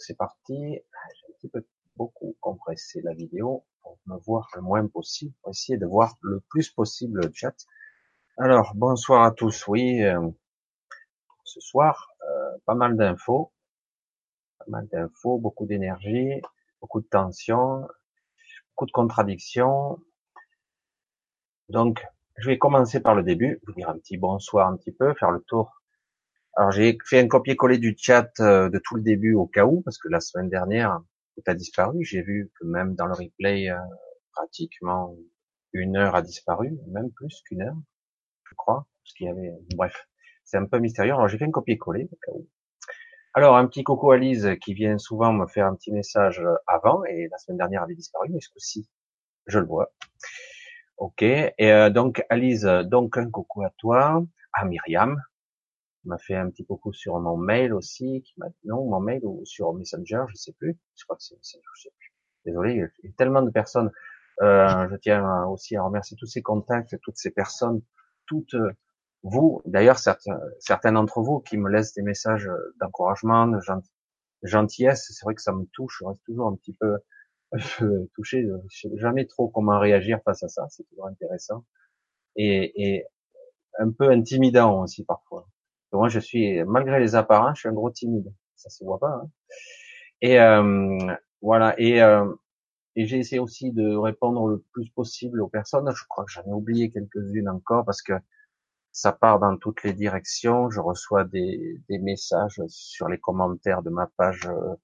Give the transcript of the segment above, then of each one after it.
C'est parti. J'ai un petit peu beaucoup compressé la vidéo pour me voir le moins possible, pour essayer de voir le plus possible le chat. Alors bonsoir à tous. Oui, euh, ce soir, euh, pas mal d'infos, pas mal d'infos, beaucoup d'énergie, beaucoup de tension, beaucoup de contradictions. Donc je vais commencer par le début, vous dire un petit bonsoir un petit peu, faire le tour alors j'ai fait un copier-coller du chat euh, de tout le début au cas où, parce que la semaine dernière, tout a disparu. J'ai vu que même dans le replay, euh, pratiquement une heure a disparu, même plus qu'une heure, je crois, parce qu'il y avait, bref, c'est un peu mystérieux. Alors j'ai fait un copier-coller au cas où. Alors un petit coucou à Lise qui vient souvent me faire un petit message avant et la semaine dernière avait disparu, mais ce coup-ci, je le vois. Ok. Et euh, donc Alice, donc un coucou à toi, à Myriam, m'a fait un petit coucou sur mon mail aussi, qui m'a non mon mail ou sur Messenger, je sais plus. Je crois que c'est Messenger, je sais plus. Désolé, il y a tellement de personnes. Euh, je tiens aussi à remercier tous ces contacts, toutes ces personnes, toutes vous, d'ailleurs certains, certains d'entre vous qui me laissent des messages d'encouragement, de gentillesse. C'est vrai que ça me touche. Je reste toujours un petit peu touché. Je sais jamais trop comment réagir face à ça. C'est toujours intéressant et, et un peu intimidant aussi parfois moi, je suis, malgré les apparences, je suis un gros timide. Ça se voit pas. Hein. Et euh, voilà. Et, euh, et j'ai essayé aussi de répondre le plus possible aux personnes. Je crois que j'en ai oublié quelques-unes encore parce que ça part dans toutes les directions. Je reçois des, des messages sur les commentaires de ma page euh,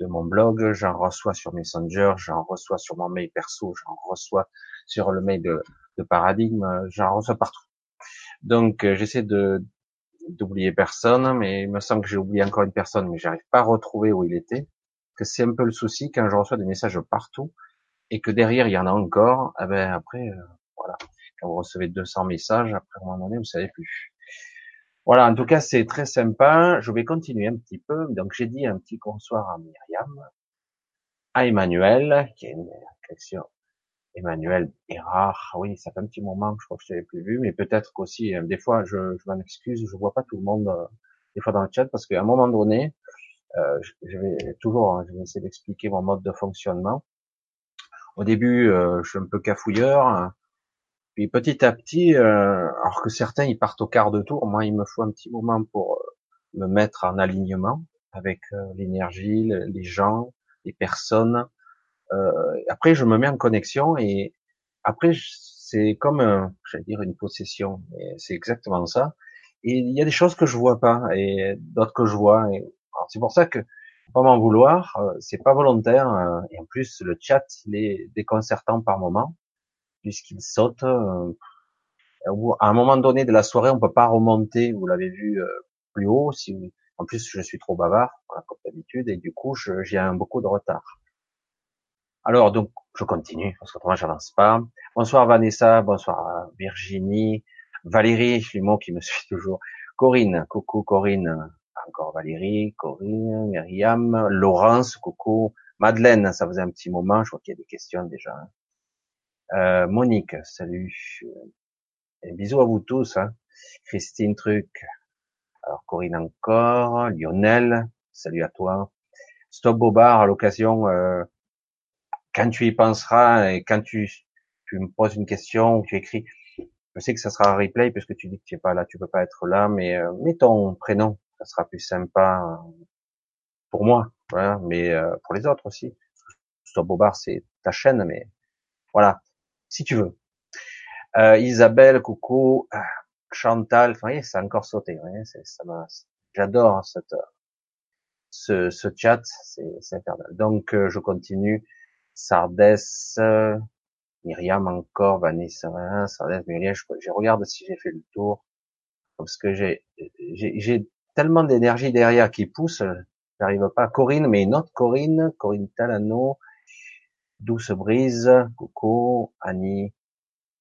de mon blog, j'en reçois sur Messenger, j'en reçois sur mon mail perso, j'en reçois sur le mail de, de Paradigme, j'en reçois partout. Donc j'essaie de, d'oublier personne, mais il me semble que j'ai oublié encore une personne, mais j'arrive pas à retrouver où il était. Que c'est un peu le souci quand je reçois des messages partout et que derrière il y en a encore. Eh ben après, euh, voilà, quand vous recevez 200 messages, après un moment donné, vous savez plus. Voilà, en tout cas, c'est très sympa. Je vais continuer un petit peu. Donc, j'ai dit un petit bonsoir à Myriam, à Emmanuel, qui est une question Emmanuel rare. oui, ça fait un petit moment que je crois que je t'avais plus vu, mais peut-être qu'aussi, euh, des fois, je, je m'en excuse, je vois pas tout le monde, euh, des fois dans le chat, parce qu'à un moment donné, euh, je, vais toujours, hein, je vais essayer d'expliquer mon mode de fonctionnement. Au début, euh, je suis un peu cafouilleur, hein. puis petit à petit, alors que certains ils partent au quart de tour, moi il me faut un petit moment pour me mettre en alignement avec l'énergie, les gens, les personnes, euh, après, je me mets en connexion et après, c'est comme, euh, j'allais dire, une possession. C'est exactement ça. Et il y a des choses que je vois pas et d'autres que je vois. Et c'est pour ça que pas m'en vouloir, euh, c'est pas volontaire. et en plus, le chat, il est déconcertant par moment puisqu'il saute. à un moment donné de la soirée, on peut pas remonter. Vous l'avez vu plus haut. Si en plus, je suis trop bavard, comme d'habitude, et du coup, j'ai un beaucoup de retard. Alors donc je continue parce qu'autrement j'avance pas. Bonsoir Vanessa, bonsoir Virginie, Valérie, mots qui me suit toujours. Corinne, coucou Corinne, encore Valérie, Corinne, Myriam, Laurence, coucou, Madeleine, ça faisait un petit moment, je vois qu'il y a des questions déjà. Euh, Monique, salut. Et bisous à vous tous. Hein. Christine Truc. Alors Corinne encore. Lionel, salut à toi. Stop Bobard à l'occasion. Euh, quand tu y penseras et quand tu, tu me poses une question ou tu écris, je sais que ça sera un replay puisque tu dis que tu es pas là, tu peux pas être là, mais euh, mets ton prénom, ça sera plus sympa euh, pour moi, voilà, mais euh, pour les autres aussi. Stop Bobard, c'est ta chaîne, mais voilà, si tu veux. Euh, Isabelle, coucou, Chantal, enfin, ça a encore sauté, ça j'adore cette, ce, ce chat, c'est infernal. Donc, je continue. Sardès, Myriam encore, Vanessa, Sardès, Myriam, je, regarde si j'ai fait le tour, parce que j'ai, tellement d'énergie derrière qui pousse, j'arrive pas. Corinne, mais une autre Corinne, Corinne Talano, Douce Brise, Coco, Annie,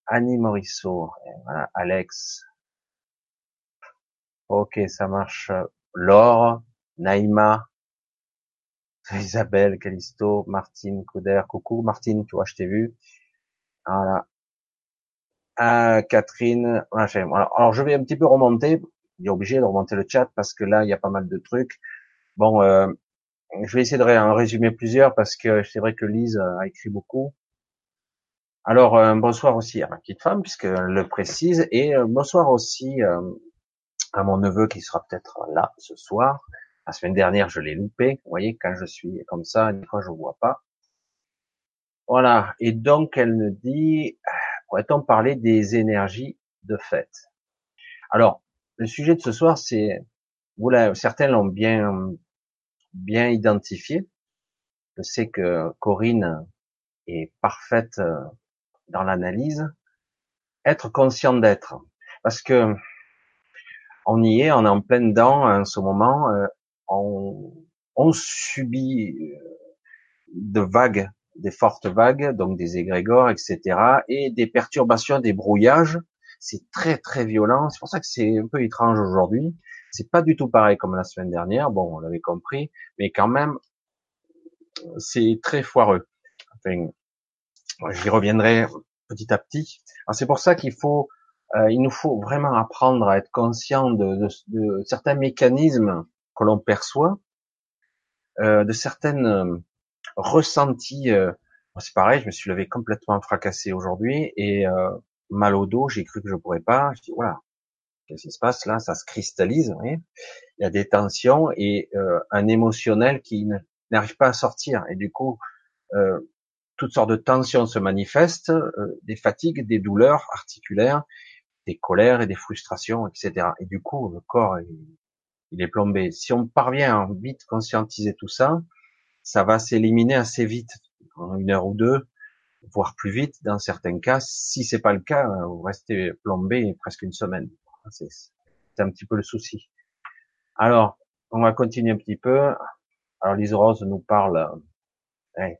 Annie Morisseau, Alex. Ok, ça marche. Laure, Naïma, Isabelle, Calisto, Martine, Couder, coucou Martine, tu vois, je t'ai vu. Voilà. Ah, Catherine, alors, je vais un petit peu remonter. Il est obligé de remonter le chat parce que là il y a pas mal de trucs. Bon, euh, je vais essayer de en résumer plusieurs parce que c'est vrai que Lise a écrit beaucoup. Alors euh, bonsoir aussi à ma petite femme puisqu'elle le précise et euh, bonsoir aussi euh, à mon neveu qui sera peut-être là ce soir. La semaine dernière je l'ai loupé. Vous voyez quand je suis comme ça, des fois je vois pas. Voilà. Et donc elle me dit, pourrait-on parler des énergies de fête? Alors le sujet de ce soir c'est, vous certains l'ont bien bien identifié. Je sais que Corinne est parfaite dans l'analyse, être conscient d'être. Parce que on y est, on est en pleine dedans en ce moment, euh, on, on, subit euh, de vagues, des fortes vagues, donc des égrégores, etc., et des perturbations, des brouillages. C'est très très violent. C'est pour ça que c'est un peu étrange aujourd'hui. C'est pas du tout pareil comme la semaine dernière. Bon, on l'avait compris, mais quand même, c'est très foireux. Enfin, J'y reviendrai petit à petit. C'est pour ça qu'il faut, euh, il nous faut vraiment apprendre à être conscient de, certains mécanismes que l'on perçoit, euh, de certaines euh, ressentis. c'est pareil, je me suis levé complètement fracassé aujourd'hui et mal au dos. J'ai cru que je pourrais pas. Je dis voilà, qu'est-ce qui se passe là? Ça se cristallise. Il y a des tensions et un émotionnel qui n'arrive pas à sortir. Et du coup, euh, toutes sortes de tensions se manifestent, euh, des fatigues, des douleurs articulaires, des colères et des frustrations, etc. Et du coup, le corps, il, est plombé. Si on parvient à vite conscientiser tout ça, ça va s'éliminer assez vite, en une heure ou deux, voire plus vite dans certains cas. Si c'est pas le cas, vous restez plombé presque une semaine. C'est un petit peu le souci. Alors, on va continuer un petit peu. Alors, Lise Rose nous parle. Eh,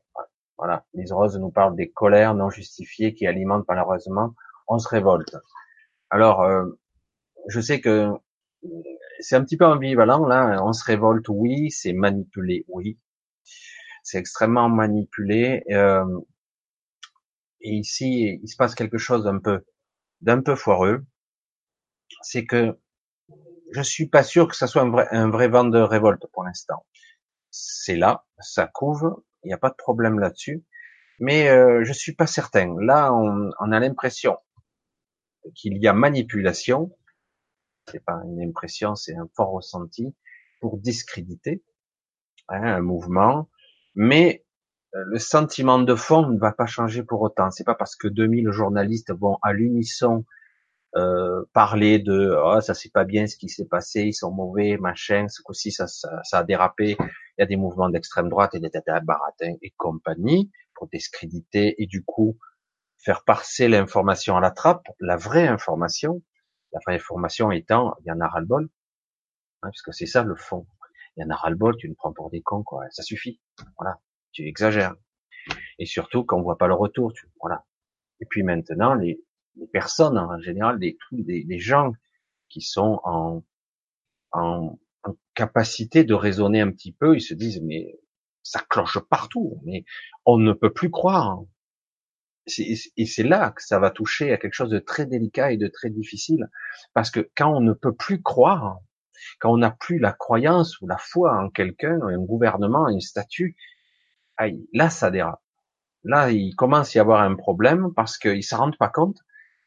voilà, Lise Rose nous parle des colères non justifiées qui alimentent malheureusement. On se révolte. Alors, euh, je sais que c'est un petit peu ambivalent là. On se révolte, oui. C'est manipulé, oui. C'est extrêmement manipulé. Euh, et ici, il se passe quelque chose d'un peu, d'un peu foireux. C'est que je suis pas sûr que ça soit un vrai, un vent de révolte pour l'instant. C'est là, ça couve, il n'y a pas de problème là-dessus. Mais euh, je suis pas certain. Là, on a l'impression qu'il y a manipulation. C'est pas une impression, c'est un fort ressenti pour discréditer hein, un mouvement. Mais euh, le sentiment de fond ne va pas changer pour autant. C'est pas parce que 2000 journalistes vont à l'unisson euh, parler de oh, ça c'est pas bien ce qui s'est passé, ils sont mauvais, machin, ce coup-ci ça, ça, ça, a dérapé, il y a des mouvements d'extrême droite et des tata baratins et compagnie pour discréditer et du coup faire passer l'information à la trappe, la vraie information, la vraie information étant il y en a ras-le-bol, hein, puisque c'est ça le fond. Il y en a ras-le-bol, tu nous prends pour des cons, quoi. Ça suffit. Voilà. Tu exagères. Et surtout quand on voit pas le retour, tu, voilà. Et puis maintenant, les, les personnes en général, des, des, gens qui sont en, en, capacité de raisonner un petit peu, ils se disent mais ça cloche partout, mais on ne peut plus croire. Et c'est là que ça va toucher à quelque chose de très délicat et de très difficile, parce que quand on ne peut plus croire, quand on n'a plus la croyance ou la foi en quelqu'un, un gouvernement, un statut, là ça dérape. Là, il commence à y avoir un problème parce qu'ils ne se rendent pas compte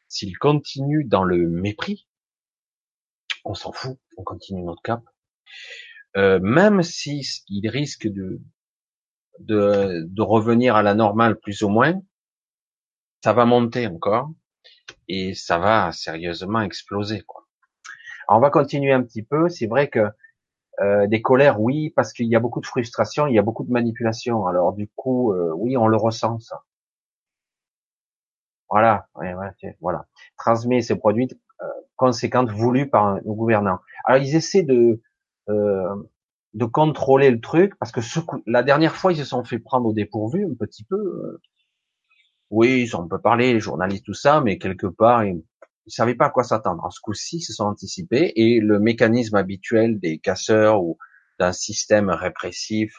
s'il continue dans le mépris, on s'en fout, on continue notre cap. Euh, même si il risque de, de, de revenir à la normale plus ou moins, ça va monter encore et ça va sérieusement exploser. Quoi. Alors on va continuer un petit peu. C'est vrai que euh, des colères, oui, parce qu'il y a beaucoup de frustration, il y a beaucoup de manipulation. Alors du coup, euh, oui, on le ressent ça. Voilà, ouais, ouais, voilà. Transmet ces produits euh, conséquentes voulues par nos gouvernants. Alors ils essaient de euh, de contrôler le truc parce que ce coup, la dernière fois ils se sont fait prendre au dépourvu un petit peu. Oui, on peut parler, les journalistes tout ça, mais quelque part ils, ils savaient pas à quoi s'attendre. En ce coup-ci, ils se sont anticipés et le mécanisme habituel des casseurs ou d'un système répressif,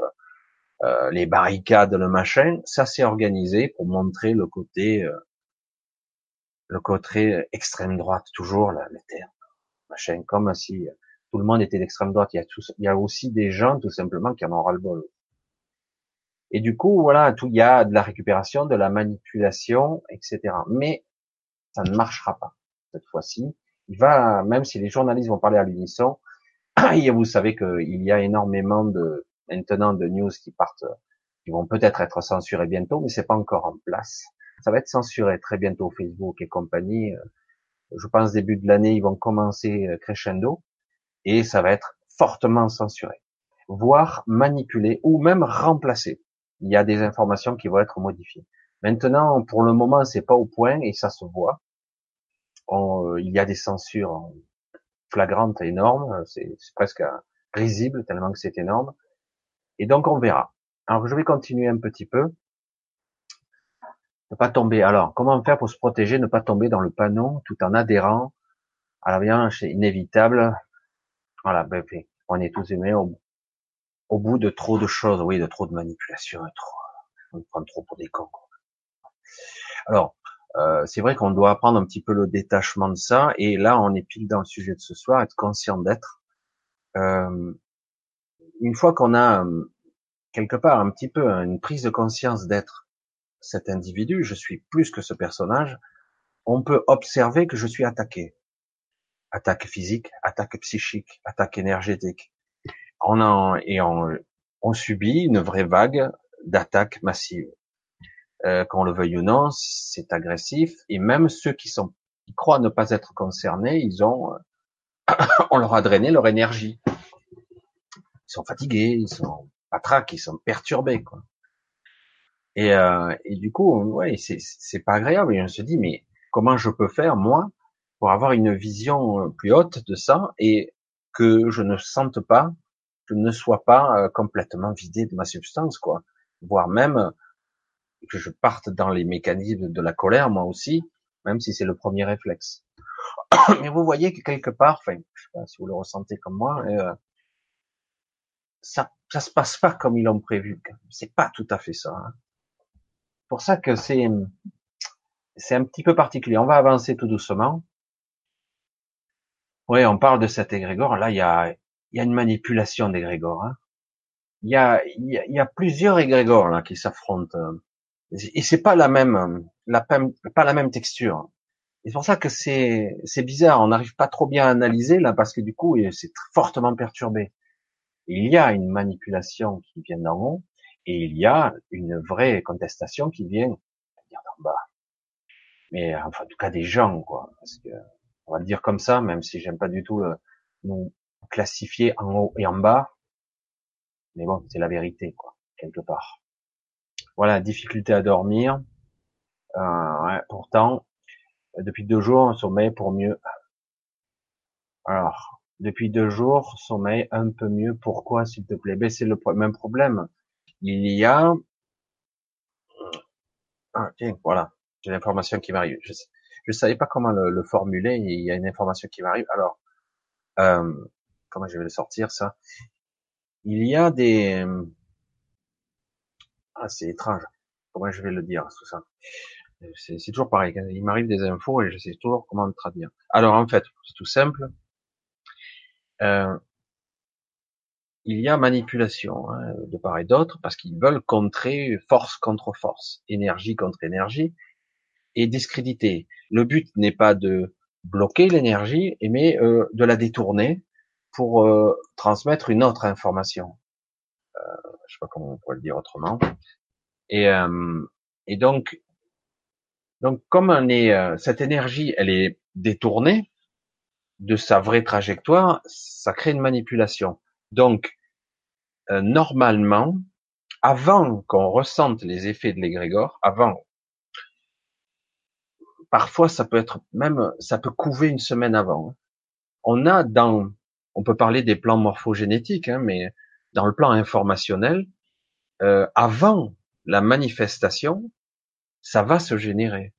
euh, les barricades, le machin, ça s'est organisé pour montrer le côté euh, le côté extrême droite, toujours la, le terme, machin, comme si tout le monde était d'extrême droite. Il y, a il y a aussi des gens, tout simplement, qui en ont ras-le-bol. Et du coup, voilà, tout il y a de la récupération, de la manipulation, etc. Mais ça ne marchera pas cette fois-ci. Il va, même si les journalistes vont parler à l'unisson, vous savez qu'il y a énormément de maintenant de news qui partent, qui vont peut-être être censurées bientôt, mais c'est pas encore en place. Ça va être censuré très bientôt Facebook et compagnie. Je pense début de l'année, ils vont commencer euh, crescendo et ça va être fortement censuré, voire manipulé ou même remplacé. Il y a des informations qui vont être modifiées. Maintenant, pour le moment, c'est pas au point et ça se voit. Euh, il y a des censures flagrantes énormes, c'est presque risible tellement que c'est énorme. Et donc on verra. Alors je vais continuer un petit peu. Ne pas tomber. Alors, comment faire pour se protéger, ne pas tomber dans le panneau tout en adhérant à la violence inévitable? Voilà, ben, on est tous humains au, bout de trop de choses, oui, de trop de manipulation, trop, on prend trop pour des cons. Alors, euh, c'est vrai qu'on doit apprendre un petit peu le détachement de ça, et là, on est pile dans le sujet de ce soir, être conscient d'être. Euh, une fois qu'on a euh, quelque part un petit peu une prise de conscience d'être cet individu, je suis plus que ce personnage, on peut observer que je suis attaqué. Attaque physique, attaque psychique, attaque énergétique. On en, et on, subit une vraie vague d'attaques massives. Euh, qu'on le veuille ou non, c'est agressif. Et même ceux qui sont, qui croient ne pas être concernés, ils ont, on leur a drainé leur énergie. Ils sont fatigués, ils sont patraques, ils sont perturbés. Et, euh, et du coup, ouais, c'est pas agréable. Et on se dit, mais comment je peux faire moi pour avoir une vision euh, plus haute de ça et que je ne sente pas, ne sois pas euh, complètement vidé de ma substance, quoi. Voire même que je parte dans les mécanismes de la colère, moi aussi, même si c'est le premier réflexe. Mais vous voyez que quelque part, enfin, je sais pas si vous le ressentez comme moi, euh, ça, ça se passe pas comme ils l'ont prévu. C'est pas tout à fait ça. Hein pour ça que c'est c'est un petit peu particulier. On va avancer tout doucement. Oui, on parle de cet égrégore. Là, il y a, il y a une manipulation d'égrégore. Hein. Il, y a, il, y a, plusieurs égrégores là qui s'affrontent. Et c'est pas la même, la pas la même texture. C'est pour ça que c'est, bizarre. On n'arrive pas trop bien à analyser là parce que du coup, c'est fortement perturbé. Il y a une manipulation qui vient d'en haut et il y a une vraie contestation qui vient d'en bas. Mais enfin, en tout cas des gens, quoi. Parce que on va le dire comme ça, même si j'aime pas du tout le, nous classifier en haut et en bas. Mais bon, c'est la vérité, quoi, quelque part. Voilà, difficulté à dormir. Euh, pourtant, depuis deux jours, un sommeil pour mieux. Alors, depuis deux jours, sommeil un peu mieux. Pourquoi, s'il te plaît? Ben, c'est le même problème il y a ah, tiens, voilà, j'ai l'information qui m'arrive. Je ne savais pas comment le, formuler. Il y a une information qui m'arrive. Alors, euh, comment je vais le sortir ça Il y a des ah, c'est étrange. Comment je vais le dire tout ça? C'est toujours pareil. Il m'arrive des infos et je sais toujours comment le traduire. Alors en fait, c'est tout simple. Euh, il y a manipulation hein, de part et d'autre parce qu'ils veulent contrer force contre force, énergie contre énergie et discréditer. Le but n'est pas de bloquer l'énergie, mais euh, de la détourner pour euh, transmettre une autre information. Euh, je sais pas comment on pourrait le dire autrement. Et, euh, et donc, donc comme on est, cette énergie, elle est détournée de sa vraie trajectoire, ça crée une manipulation. Donc, euh, normalement, avant qu'on ressente les effets de l'égrégore, avant, parfois ça peut être même, ça peut couver une semaine avant. Hein. On a dans, on peut parler des plans morphogénétiques, hein, mais dans le plan informationnel, euh, avant la manifestation, ça va se générer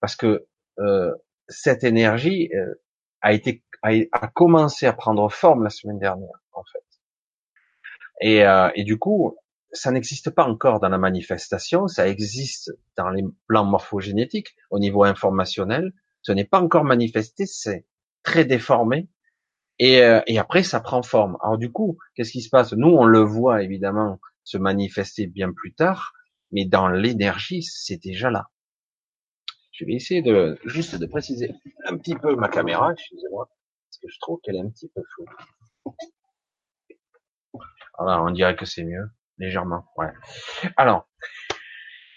parce que euh, cette énergie euh, a été a, a, commencé à prendre forme la semaine dernière en fait. Et, euh, et du coup, ça n'existe pas encore dans la manifestation, ça existe dans les plans morphogénétiques, au niveau informationnel. Ce n'est pas encore manifesté, c'est très déformé. Et, euh, et, après, ça prend forme. Alors du coup, qu'est-ce qui se passe? Nous, on le voit évidemment se manifester bien plus tard, mais dans l'énergie, c'est déjà là. Je vais essayer de juste de préciser un petit peu ma caméra, excusez-moi, parce que je trouve qu'elle est un petit peu floue. Voilà, on dirait que c'est mieux, légèrement. Ouais. Alors,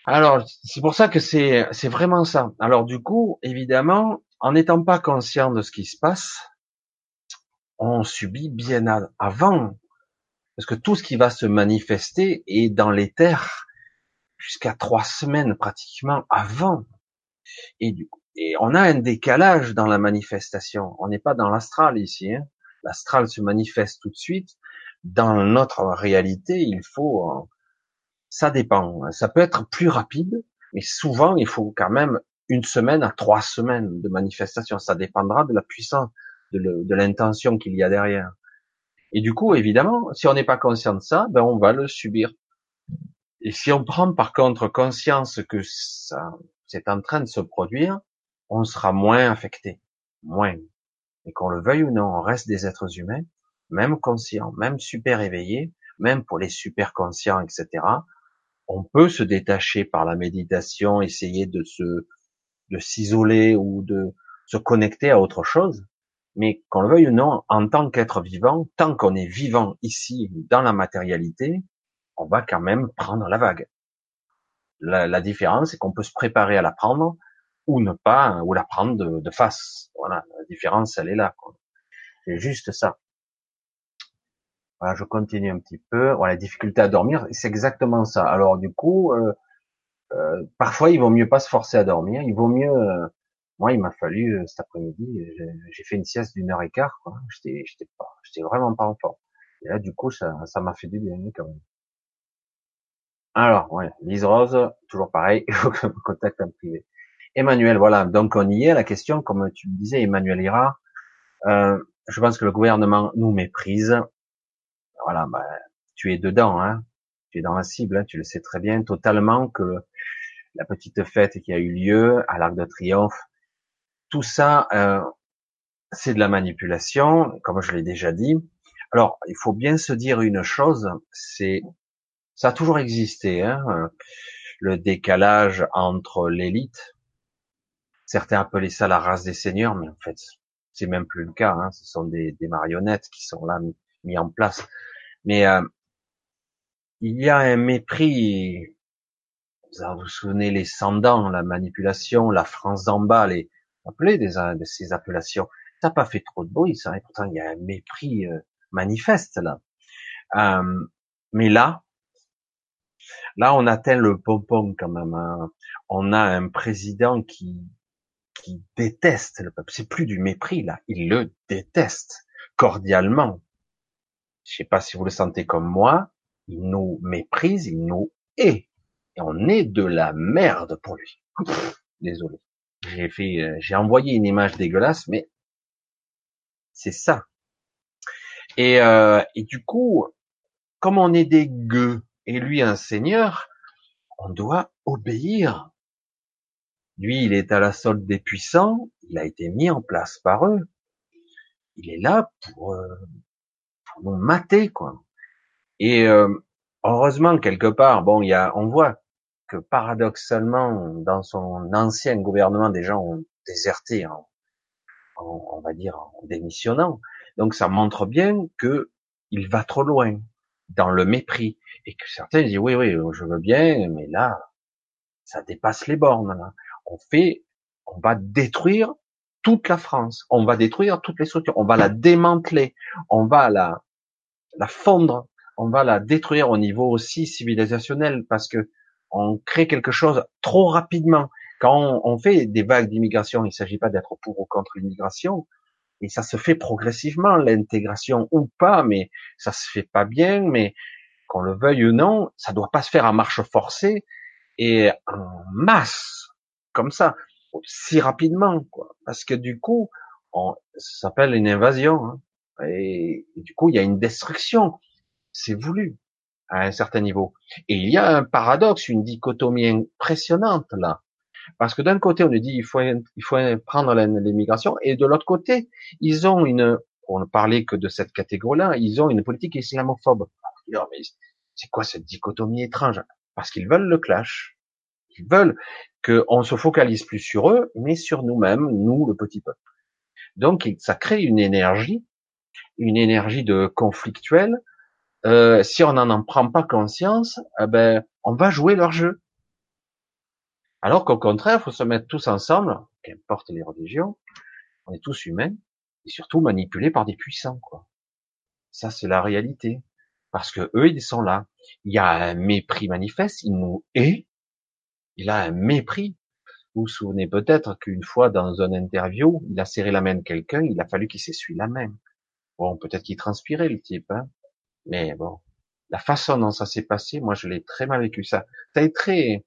alors c'est pour ça que c'est c'est vraiment ça. Alors du coup, évidemment, en n'étant pas conscient de ce qui se passe, on subit bien avant, parce que tout ce qui va se manifester est dans l'éther jusqu'à trois semaines pratiquement avant. Et, du coup, on a un décalage dans la manifestation. On n'est pas dans l'astral ici. Hein. L'astral se manifeste tout de suite. Dans notre réalité, il faut, euh, ça dépend. Ça peut être plus rapide, mais souvent il faut quand même une semaine à trois semaines de manifestation. Ça dépendra de la puissance, de l'intention qu'il y a derrière. Et du coup, évidemment, si on n'est pas conscient de ça, ben on va le subir. Et si on prend par contre conscience que ça, c'est en train de se produire, on sera moins affecté, moins. Et qu'on le veuille ou non, on reste des êtres humains, même conscients, même super éveillés, même pour les super conscients, etc. On peut se détacher par la méditation, essayer de se, de s'isoler ou de se connecter à autre chose. Mais qu'on le veuille ou non, en tant qu'être vivant, tant qu'on est vivant ici, dans la matérialité, on va quand même prendre la vague. La, la différence, c'est qu'on peut se préparer à la prendre ou ne pas, ou la prendre de, de face. Voilà, la différence, elle est là. C'est juste ça. Voilà, je continue un petit peu. Voilà, la difficulté à dormir, c'est exactement ça. Alors du coup, euh, euh, parfois il vaut mieux pas se forcer à dormir. Il vaut mieux. Euh, moi, il m'a fallu cet après-midi, j'ai fait une sieste d'une heure et quart. J'étais, j'étais pas, j'étais vraiment pas en forme. Et là, du coup, ça, ça m'a fait du bien quand même. Alors, ouais, Lise Rose, toujours pareil, il faut que me contacte en privé. Emmanuel, voilà, donc on y est, la question, comme tu me disais, Emmanuel ira. Euh, je pense que le gouvernement nous méprise. Voilà, bah, tu es dedans, hein, tu es dans la cible, hein, tu le sais très bien, totalement, que la petite fête qui a eu lieu à l'Arc de Triomphe, tout ça, euh, c'est de la manipulation, comme je l'ai déjà dit. Alors, il faut bien se dire une chose, c'est ça a toujours existé, hein, le décalage entre l'élite. Certains appelaient ça la race des seigneurs, mais en fait, c'est même plus le cas. Hein, ce sont des, marionnettes qui sont là mis, en place. Mais euh, il y a un mépris. Vous vous souvenez les Sandans, la manipulation, la France d'en bas, les appelez des, de ces appellations. Ça n'a pas fait trop de bruit, ça. Et pourtant, il y a un mépris euh, manifeste là. Euh, mais là, Là, on atteint le pompon quand même. Hein. On a un président qui, qui déteste le peuple. C'est plus du mépris là, il le déteste cordialement. Je sais pas si vous le sentez comme moi. Il nous méprise, il nous hait, et on est de la merde pour lui. désolé. Euh, j'ai envoyé une image dégueulasse, mais c'est ça. Et, euh, et du coup, comme on est des gueux, et lui un seigneur, on doit obéir. Lui, il est à la solde des puissants, il a été mis en place par eux. Il est là pour, euh, nous mater, quoi. Et euh, heureusement, quelque part, bon, il y a, on voit que paradoxalement, dans son ancien gouvernement, des gens ont déserté, en, on va dire, en démissionnant. Donc, ça montre bien que il va trop loin dans le mépris et que certains disent oui oui je veux bien mais là ça dépasse les bornes là. on fait on va détruire toute la France on va détruire toutes les structures on va la démanteler on va la la fondre on va la détruire au niveau aussi civilisationnel parce que on crée quelque chose trop rapidement quand on, fait des vagues d'immigration il ne s'agit pas d'être pour ou contre l'immigration et ça se fait progressivement l'intégration ou pas mais ça se fait pas bien mais qu'on le veuille ou non, ça doit pas se faire à marche forcée et en masse, comme ça, si rapidement, quoi. Parce que du coup, on, ça s'appelle une invasion, hein. et, du coup, il y a une destruction. C'est voulu à un certain niveau. Et il y a un paradoxe, une dichotomie impressionnante là. Parce que d'un côté, on nous dit il faut, il faut prendre l'immigration, et de l'autre côté, ils ont une, pour ne parler que de cette catégorie-là, ils ont une politique islamophobe C'est quoi cette dichotomie étrange? Parce qu'ils veulent le clash. Ils veulent qu'on se focalise plus sur eux, mais sur nous-mêmes, nous, le petit peuple. Donc, ça crée une énergie, une énergie de conflictuel. Euh, si on n'en prend pas conscience, eh ben, on va jouer leur jeu. Alors qu'au contraire, il faut se mettre tous ensemble, qu'importe les religions, on est tous humains, et surtout manipulés par des puissants, quoi. Ça, c'est la réalité. Parce que eux, ils sont là. Il y a un mépris manifeste, il nous hait. Il a un mépris. Vous vous souvenez peut-être qu'une fois dans une interview, il a serré la main de quelqu'un, il a fallu qu'il s'essuie la main. Bon, peut-être qu'il transpirait le type, hein. Mais bon, la façon dont ça s'est passé, moi je l'ai très mal vécu ça. Ça été très,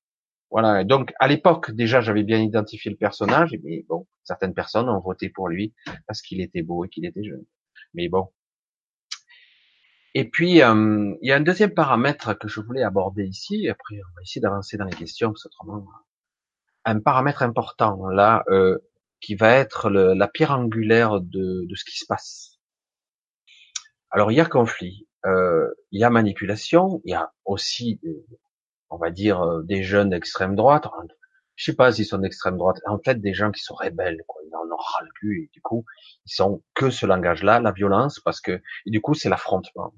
voilà. Donc à l'époque déjà j'avais bien identifié le personnage, mais bon, certaines personnes ont voté pour lui parce qu'il était beau et qu'il était jeune. Mais bon, et puis, euh, il y a un deuxième paramètre que je voulais aborder ici, après on va essayer d'avancer dans les questions, parce autrement, un paramètre important là, euh, qui va être la pierre angulaire de, de, ce qui se passe. Alors, il y a conflit, euh, il y a manipulation, il y a aussi, on va dire, des jeunes d'extrême droite, je sais pas s'ils sont d'extrême droite, en fait, des gens qui sont rebelles, quoi. ils en ont ras le cul, et du coup, ils sont que ce langage-là, la violence, parce que, du coup, c'est l'affrontement.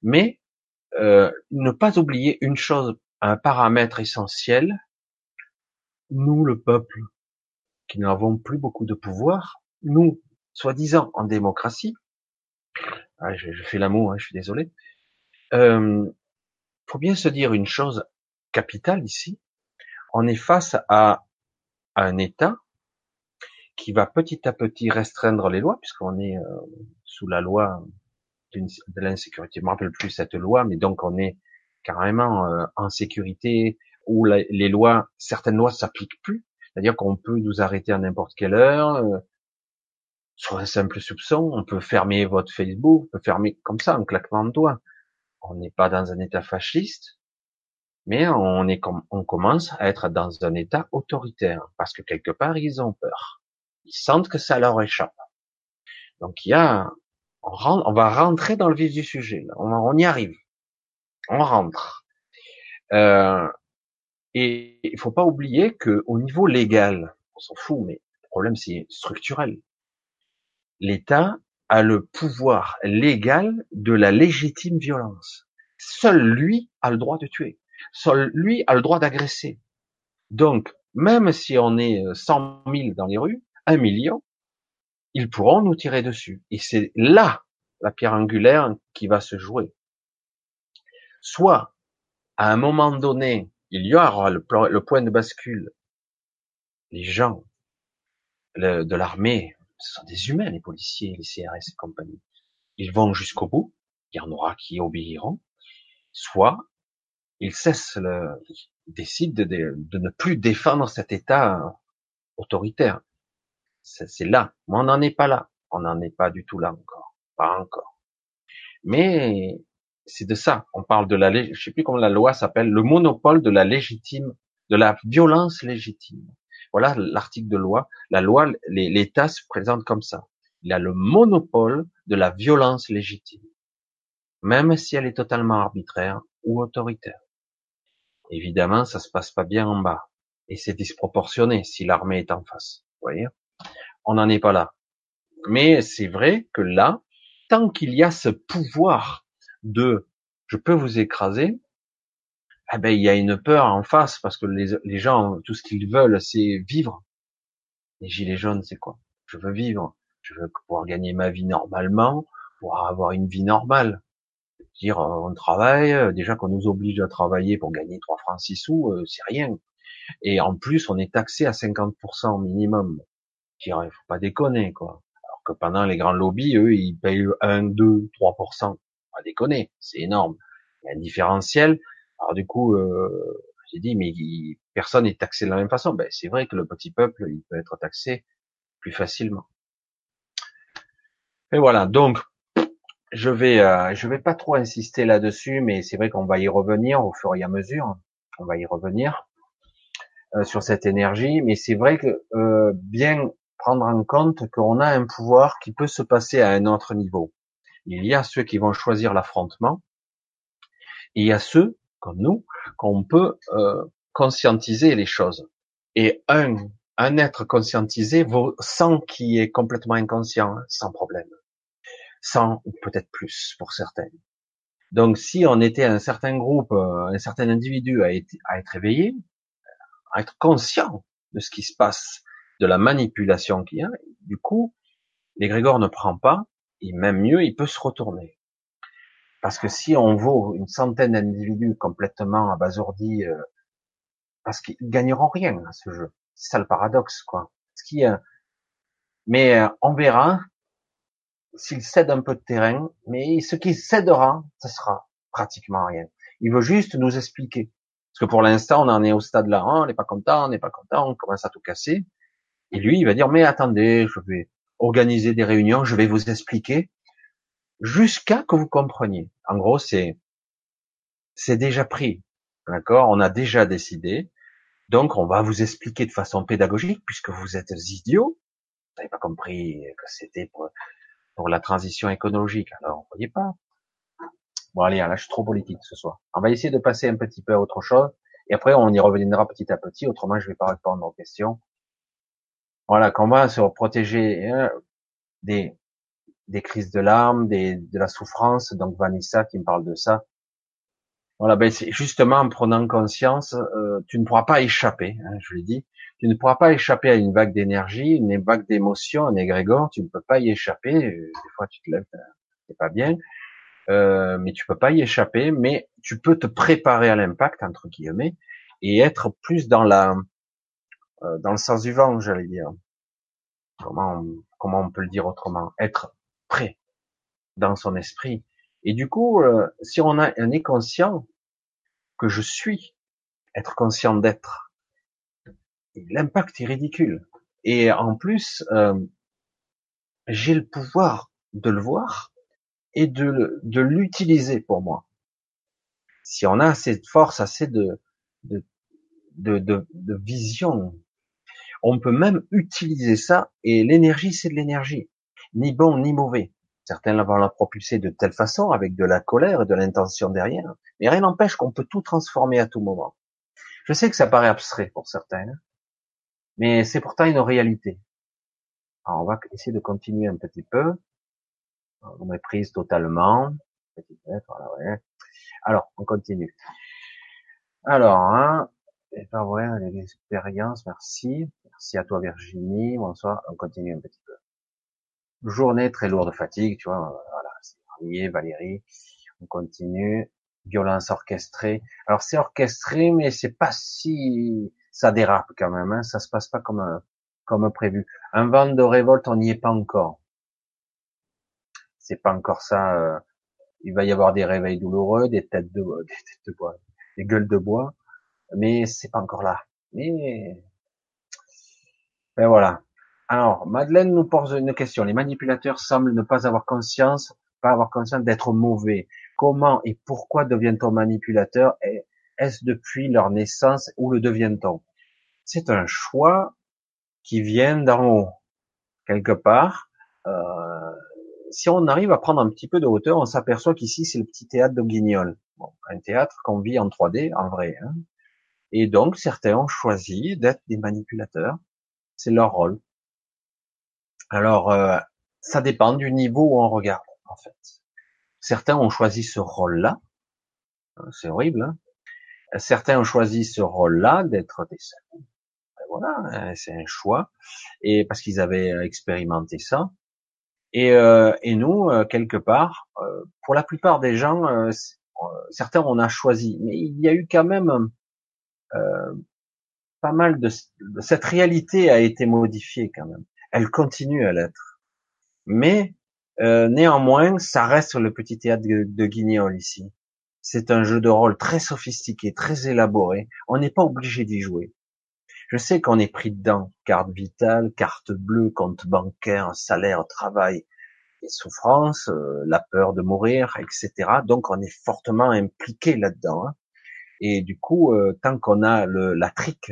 Mais, euh, ne pas oublier une chose, un paramètre essentiel, nous, le peuple, qui n'avons plus beaucoup de pouvoir, nous, soi-disant en démocratie, ah, je, fais l'amour, hein, je suis désolé, euh, faut bien se dire une chose capitale ici, on est face à, un État qui va petit à petit restreindre les lois, puisqu'on est euh, sous la loi de l'insécurité. Je me rappelle plus cette loi, mais donc on est carrément euh, en sécurité où les lois, certaines lois s'appliquent plus. C'est-à-dire qu'on peut nous arrêter à n'importe quelle heure, euh, sur un simple soupçon, on peut fermer votre Facebook, on peut fermer comme ça, un claquement de doigts. On n'est pas dans un état fasciste, mais on, est on commence à être dans un état autoritaire parce que quelque part ils ont peur, ils sentent que ça leur échappe. Donc il y a, on, va rentrer dans le vif du sujet, On, on, y arrive, on rentre. Euh, et il faut pas oublier que au niveau légal, on s'en fout, mais le problème c'est structurel. L'État a le pouvoir légal de la légitime violence. Seul lui a le droit de tuer. Seul lui a le droit d'agresser. Donc, même si on est 100 euh, 000 dans les rues, un million, ils pourront nous tirer dessus. Et c'est là la pierre angulaire qui va se jouer. Soit, à un moment donné, il y aura le, point de bascule. Les gens de l'armée, ce sont des humains, les policiers, les CRS et compagnie. Ils vont jusqu'au bout. Il y en aura qui obéiront. Soit, ils cessent le, décident de, ne plus défendre cet État autoritaire. C'est là. Mais on n'en est pas là. On n'en est pas du tout là encore. Pas encore. Mais c'est de ça. On parle de la, je sais plus comment la loi s'appelle, le monopole de la légitime, de la violence légitime. Voilà l'article de loi. La loi, l'État se présente comme ça. Il a le monopole de la violence légitime. Même si elle est totalement arbitraire ou autoritaire. Évidemment, ça se passe pas bien en bas. Et c'est disproportionné si l'armée est en face. Vous voyez? On n'en est pas là. Mais c'est vrai que là, tant qu'il y a ce pouvoir de je peux vous écraser, eh ben, il y a une peur en face parce que les, les gens, tout ce qu'ils veulent, c'est vivre. Les gilets jaunes, c'est quoi? Je veux vivre. Je veux pouvoir gagner ma vie normalement, pouvoir avoir une vie normale dire euh, on travaille, euh, déjà qu'on nous oblige à travailler pour gagner 3 francs 6 sous, euh, c'est rien. Et en plus, on est taxé à 50% minimum. Dirais, faut pas déconner, quoi. Alors que pendant les grands lobbies, eux, ils payent 1, 2, 3%. Pas déconner, c'est énorme. Il y a un différentiel. Alors du coup, euh, j'ai dit, mais personne n'est taxé de la même façon. Ben, c'est vrai que le petit peuple, il peut être taxé plus facilement. Et voilà, donc je vais, euh, je vais pas trop insister là-dessus, mais c'est vrai qu'on va y revenir au fur et à mesure. On va y revenir euh, sur cette énergie, mais c'est vrai que euh, bien prendre en compte qu'on a un pouvoir qui peut se passer à un autre niveau. Il y a ceux qui vont choisir l'affrontement, Et il y a ceux, nous, qu'on peut euh, conscientiser les choses. Et un, un être conscientisé vaut 100 qui est complètement inconscient, hein, sans problème. 100 ou peut-être plus pour certains. Donc si on était un certain groupe, euh, un certain individu à être, à être éveillé, à être conscient de ce qui se passe, de la manipulation qu'il y a, du coup, l'égrégore ne prend pas, et même mieux, il peut se retourner. Parce que si on vaut une centaine d'individus complètement abasourdis, euh, parce qu'ils gagneront rien à ce jeu. C'est ça le paradoxe, quoi. Ce qui, mais euh, on verra s'il cède un peu de terrain, mais ce qui cédera, ce sera pratiquement rien. Il veut juste nous expliquer. Parce que pour l'instant, on en est au stade là, hein, on n'est pas content, on n'est pas content, on commence à tout casser. Et lui, il va dire, mais attendez, je vais organiser des réunions, je vais vous expliquer jusqu'à que vous compreniez. En gros, c'est, c'est déjà pris. D'accord? On a déjà décidé. Donc, on va vous expliquer de façon pédagogique, puisque vous êtes idiots. Vous n'avez pas compris que c'était pour, pour la transition écologique. Alors, vous voyez pas? Bon, allez, là, je suis trop politique ce soir. On va essayer de passer un petit peu à autre chose. Et après, on y reviendra petit à petit. Autrement, je vais pas répondre aux questions. Voilà, qu'on va se protéger hein, des, des crises de larmes, des, de la souffrance. Donc, Vanessa qui me parle de ça. Voilà, ben c'est justement en prenant conscience, euh, tu ne pourras pas échapper, hein, je l'ai dit, tu ne pourras pas échapper à une vague d'énergie, une vague d'émotion, un égrégore, tu ne peux pas y échapper. Des fois, tu te lèves, c'est pas bien, euh, mais tu peux pas y échapper. Mais tu peux te préparer à l'impact entre guillemets et être plus dans la, euh, dans le sens du vent, j'allais dire. Comment, comment on peut le dire autrement? Être dans son esprit et du coup, euh, si on, a, on est conscient que je suis, être conscient d'être, l'impact est ridicule. Et en plus, euh, j'ai le pouvoir de le voir et de, de l'utiliser pour moi. Si on a assez de force, assez de, de, de, de, de vision, on peut même utiliser ça et l'énergie, c'est de l'énergie. Ni bon ni mauvais. Certains vont la propulser de telle façon, avec de la colère et de l'intention derrière. Mais rien n'empêche qu'on peut tout transformer à tout moment. Je sais que ça paraît abstrait pour certains, mais c'est pourtant une réalité. Alors, on va essayer de continuer un petit peu. On méprise totalement. Alors, on continue. Alors, hein, et ben ouais, l'expérience, merci. Merci à toi Virginie. Bonsoir. On continue un petit peu journée très lourde de fatigue, tu vois, voilà, c'est Valérie, on continue, violence orchestrée. Alors c'est orchestré, mais c'est pas si, ça dérape quand même, hein, ça se passe pas comme, comme prévu. Un vent de révolte, on n'y est pas encore. C'est pas encore ça, euh, il va y avoir des réveils douloureux, des têtes de, des têtes de bois, des gueules de bois, mais c'est pas encore là. Mais, ben voilà. Alors, Madeleine nous pose une question. Les manipulateurs semblent ne pas avoir conscience, pas avoir conscience d'être mauvais. Comment et pourquoi devient-on manipulateur Est-ce depuis leur naissance ou le devient-on? C'est un choix qui vient d'en haut, quelque part. Euh, si on arrive à prendre un petit peu de hauteur, on s'aperçoit qu'ici c'est le petit théâtre de Guignol. Bon, un théâtre qu'on vit en 3D, en vrai. Hein. Et donc certains ont choisi d'être des manipulateurs. C'est leur rôle. Alors, euh, ça dépend du niveau où on regarde, en fait. Certains ont choisi ce rôle-là. Euh, c'est horrible. Hein Certains ont choisi ce rôle-là d'être des salauds. Ben voilà, hein, c'est un choix. Et parce qu'ils avaient expérimenté ça. Et, euh, et nous, quelque part, pour la plupart des gens, certains on a choisi, mais il y a eu quand même pas mal de cette réalité a été modifiée quand même elle continue à l'être. Mais euh, néanmoins, ça reste le petit théâtre de, Guignol ici. C'est un jeu de rôle très sophistiqué, très élaboré. On n'est pas obligé d'y jouer. Je sais qu'on est pris dedans. Carte vitale, carte bleue, compte bancaire, salaire, travail, les souffrances, euh, la peur de mourir, etc. Donc on est fortement impliqué là-dedans. Hein. Et du coup, euh, tant qu'on a le, la trique,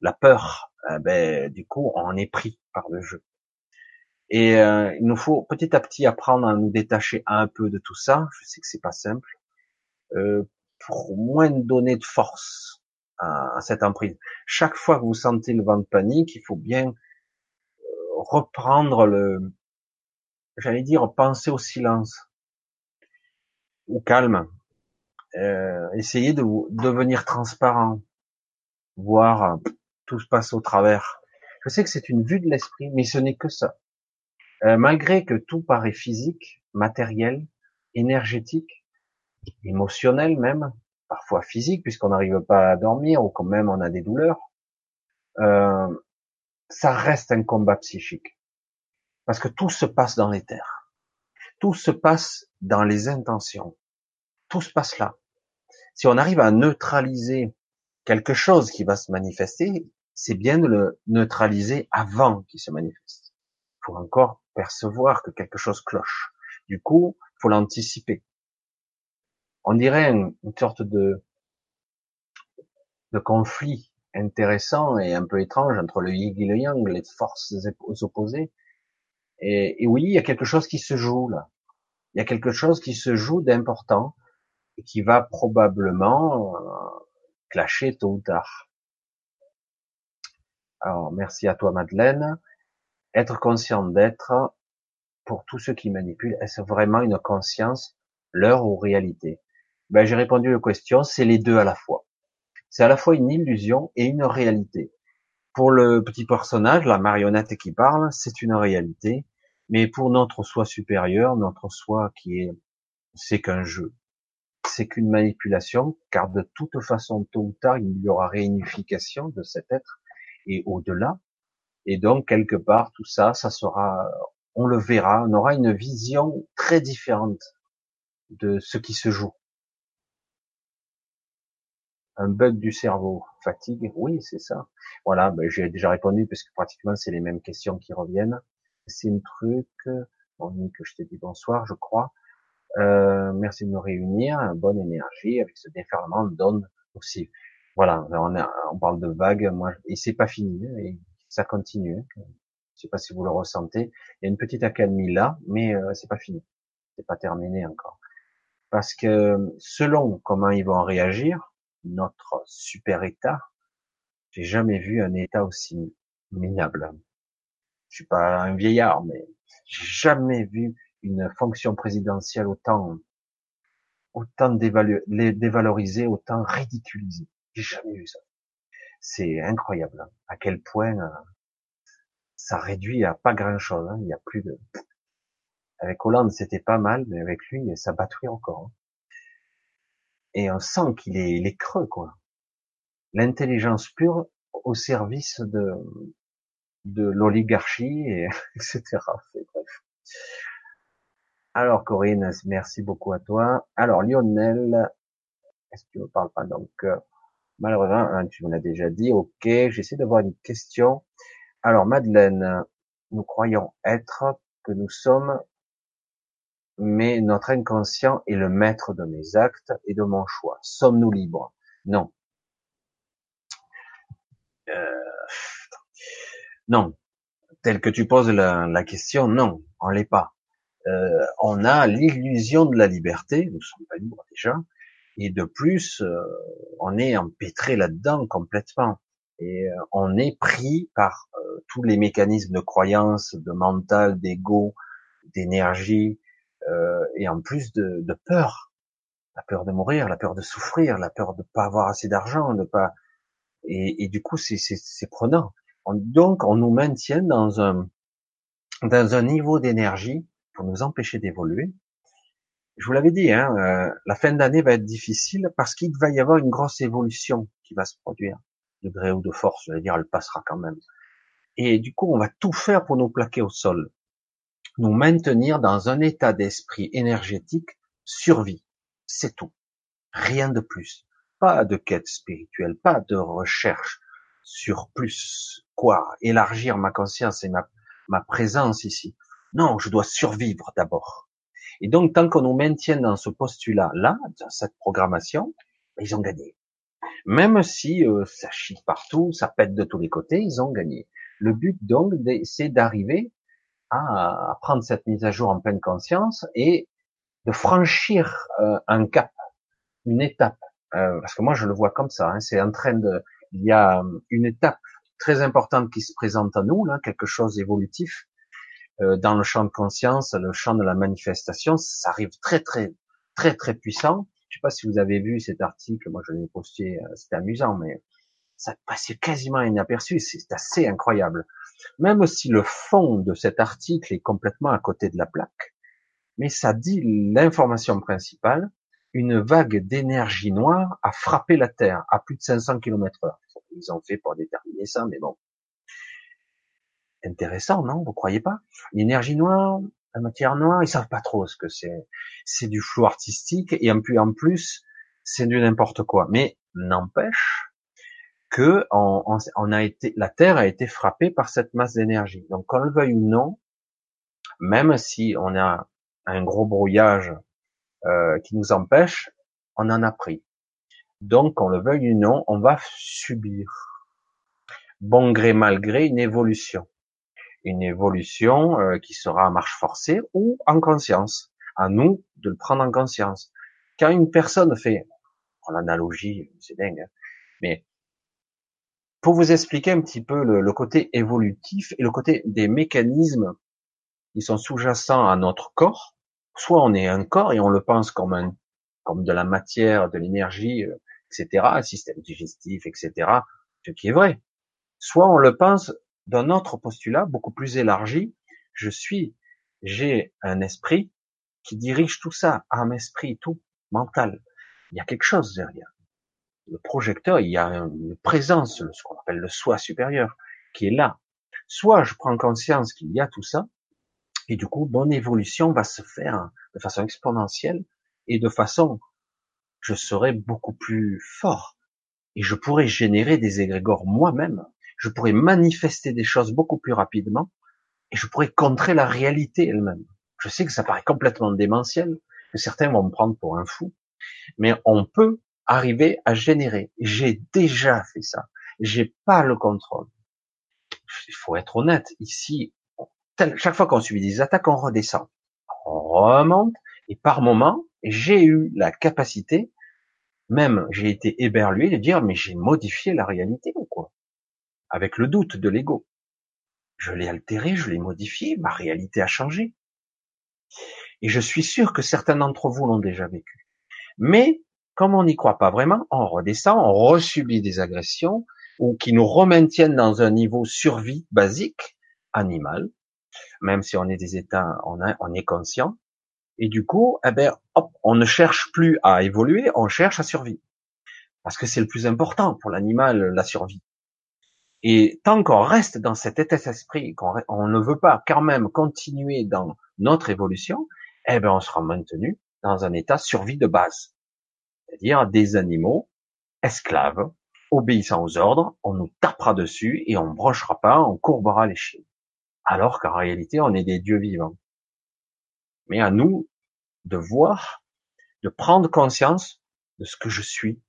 la peur, ben, du coup, on est pris par le jeu. Et euh, il nous faut petit à petit apprendre à nous détacher un peu de tout ça. Je sais que c'est pas simple. Euh, pour moins donner de force à, cette emprise. Chaque fois que vous sentez le vent de panique, il faut bien euh, reprendre le, j'allais dire, penser au silence, au calme, euh, essayer de devenir transparent, voir euh, tout se passe au travers. Je sais que c'est une vue de l'esprit, mais ce n'est que ça. Euh, malgré que tout paraît physique, matériel, énergétique, émotionnel même, parfois physique puisqu'on n'arrive pas à dormir ou quand même on a des douleurs, euh, ça reste un combat psychique. Parce que tout se passe dans les terres. Tout se passe dans les intentions. Tout se passe là. Si on arrive à neutraliser quelque chose qui va se manifester, c'est bien de le neutraliser avant qu'il se manifeste. Pour encore percevoir que quelque chose cloche. Du coup, il faut l'anticiper. On dirait une, sorte de, de conflit intéressant et un peu étrange entre le yin et le yang, les forces opposées. Et, et, oui, il y a quelque chose qui se joue là. Il y a quelque chose qui se joue d'important et qui va probablement euh, clasher tôt ou tard. Alors, merci à toi Madeleine. Être conscient d'être, pour tous ceux qui manipulent, est-ce vraiment une conscience, leur ou réalité? Ben, J'ai répondu aux questions, c'est les deux à la fois. C'est à la fois une illusion et une réalité. Pour le petit personnage, la marionnette qui parle, c'est une réalité, mais pour notre soi supérieur, notre soi qui est, c'est qu'un jeu, c'est qu'une manipulation, car de toute façon, tôt ou tard, il y aura réunification de cet être, et au-delà, et donc, quelque part, tout ça, ça sera, on le verra, on aura une vision très différente de ce qui se joue. Un bug du cerveau, fatigue, oui, c'est ça. Voilà, ben, j'ai déjà répondu parce que pratiquement c'est les mêmes questions qui reviennent. C'est un truc, bon, que je t'ai dit bonsoir, je crois. Euh, merci de nous réunir, bonne énergie avec ce déferlement donne aussi. Voilà, on, on parle de vagues, moi, et c'est pas fini. Hein, ça continue. Je sais pas si vous le ressentez. Il y a une petite accalmie là, mais euh, c'est pas fini. C'est pas terminé encore. Parce que selon comment ils vont réagir, notre super état, j'ai jamais vu un état aussi minable. Je suis pas un vieillard, mais j'ai jamais vu une fonction présidentielle autant autant dévalorisée, autant ridiculisée. J'ai jamais vu ça. C'est incroyable hein, à quel point euh, ça réduit à pas grand chose. Hein. Il y a plus de. Avec Hollande, c'était pas mal, mais avec lui, ça batouille encore. Hein. Et on sent qu'il est, il est creux, quoi. L'intelligence pure au service de de l'oligarchie, et etc. Bref. Alors Corinne, merci beaucoup à toi. Alors Lionel, est-ce que tu ne parles pas donc euh, Malheureusement, hein, tu me l'as déjà dit. Ok, j'essaie d'avoir une question. Alors, Madeleine, nous croyons être que nous sommes, mais notre inconscient est le maître de mes actes et de mon choix. Sommes-nous libres? Non. Euh... Non. Tel que tu poses la, question, non, on l'est pas. Euh, on a l'illusion de la liberté, nous sommes pas libres déjà, et de plus, euh, on est empêtré là-dedans complètement. Et euh, on est pris par euh, tous les mécanismes de croyance, de mental, d'ego, d'énergie, et en plus de, de, peur. La peur de mourir, la peur de souffrir, la peur de pas avoir assez d'argent, de pas. Et, et du coup, c'est prenant. donc, on nous maintient dans un dans un niveau d'énergie pour nous empêcher d'évoluer, je vous l'avais dit, hein, euh, la fin d'année va être difficile parce qu'il va y avoir une grosse évolution qui va se produire, de gré ou de force, je veux dire, elle passera quand même. Et du coup, on va tout faire pour nous plaquer au sol, nous maintenir dans un état d'esprit énergétique survie. C'est tout. Rien de plus. Pas de quête spirituelle, pas de recherche sur plus. Quoi Élargir ma conscience et ma, ma présence ici. Non, je dois survivre d'abord et donc, tant qu'on nous maintient dans ce postulat-là, dans cette programmation, ben, ils ont gagné. Même si euh, ça chie partout, ça pète de tous les côtés, ils ont gagné. Le but donc, c'est d'arriver à, prendre cette mise à jour en pleine conscience et de franchir euh, un cap, une étape euh, parce que moi je le vois comme ça. Hein, c'est en train de, il y a une étape très importante qui se présente à nous, là, quelque chose d'évolutif dans le champ de conscience, le champ de la manifestation. Ça arrive très très très très puissant. Je sais pas si vous avez vu cet article. Moi je l'ai posté, euh, c'était amusant, mais ça passait quasiment inaperçu. C'est assez incroyable. Même si le fond de cet article est complètement à côté de la plaque, mais ça dit l'information principale, une vague d'énergie noire a frappé la Terre à plus de 500 km heure. Ils ont fait pour déterminer ça, mais bon. Intéressant, non? Vous croyez pas? L'énergie noire, la matière noire, ils savent pas trop ce que c'est. C'est du flou artistique et en plus, en plus, c'est du n'importe quoi. Mais n'empêche que on, a été, la Terre a été frappée par cette masse d'énergie. Donc, qu'on le veuille ou non, même si on a un gros brouillage euh, qui nous empêche, on en a pris. Donc, qu'on le veuille ou non, on va subir, bon gré mal gré, une évolution. Une évolution euh, qui sera à marche forcée ou en conscience. À nous de le prendre en conscience. Quand une personne fait, l'analogie, c'est dingue, hein, mais pour vous expliquer un petit peu le, côté évolutif et le côté des mécanismes qui sont sous-jacents à notre corps, soit on est un corps et on le pense comme un, comme de la matière, de l'énergie, euh, etc., un système digestif, etc., ce qui est vrai. Soit on le pense d'un autre postulat beaucoup plus élargi. Je suis, j'ai un esprit qui dirige tout ça, âme, esprit, tout, mental. Il y a quelque chose derrière le projecteur, il y a une présence, ce qu'on appelle le soi supérieur, qui est là. Soit je prends conscience qu'il y a tout ça, et du coup, mon évolution va se faire de façon exponentielle et de façon, je serai beaucoup plus fort. Et je pourrais générer des égrégores moi-même. Je pourrais manifester des choses beaucoup plus rapidement et je pourrais contrer la réalité elle-même. Je sais que ça paraît complètement démentiel, que certains vont me prendre pour un fou, mais on peut arriver à générer. J'ai déjà fait ça. J'ai pas le contrôle. Il faut être honnête. Ici, chaque fois qu'on subit des attaques, on redescend. On remonte. Et par moment, j'ai eu la capacité, même j'ai été éberlué de dire, mais j'ai modifié la réalité ou quoi? Avec le doute de l'ego. Je l'ai altéré, je l'ai modifié, ma réalité a changé. Et je suis sûr que certains d'entre vous l'ont déjà vécu. Mais comme on n'y croit pas vraiment, on redescend, on resubit des agressions ou qui nous remaintiennent dans un niveau survie basique, animal, même si on est des états, on, on est conscient. Et du coup, eh ben, hop, on ne cherche plus à évoluer, on cherche à survivre. Parce que c'est le plus important pour l'animal, la survie. Et tant qu'on reste dans cet état d'esprit, qu'on on ne veut pas quand même continuer dans notre évolution, eh ben, on sera maintenu dans un état survie de base c'est-à-dire des animaux esclaves, obéissant aux ordres, on nous tapera dessus et on brochera pas, on courbera les chiens. Alors qu'en réalité, on est des dieux vivants. Mais à nous de voir, de prendre conscience de ce que je suis.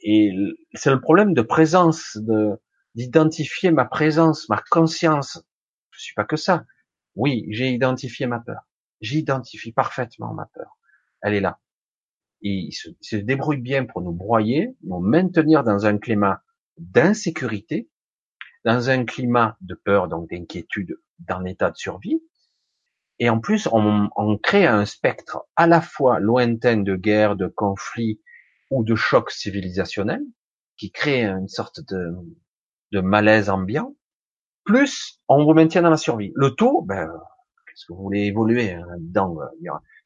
Et c'est le problème de présence, de d'identifier ma présence, ma conscience. Je suis pas que ça. Oui, j'ai identifié ma peur. J'identifie parfaitement ma peur. Elle est là il se, se débrouille bien pour nous broyer, nous maintenir dans un climat d'insécurité, dans un climat de peur, donc d'inquiétude, dans l'état de survie. Et en plus, on, on, crée un spectre à la fois lointain de guerre, de conflit ou de choc civilisationnel, qui crée une sorte de, de malaise ambiant. Plus, on vous maintient dans la survie. Le tout, ben, qu'est-ce que vous voulez évoluer hein, là-dedans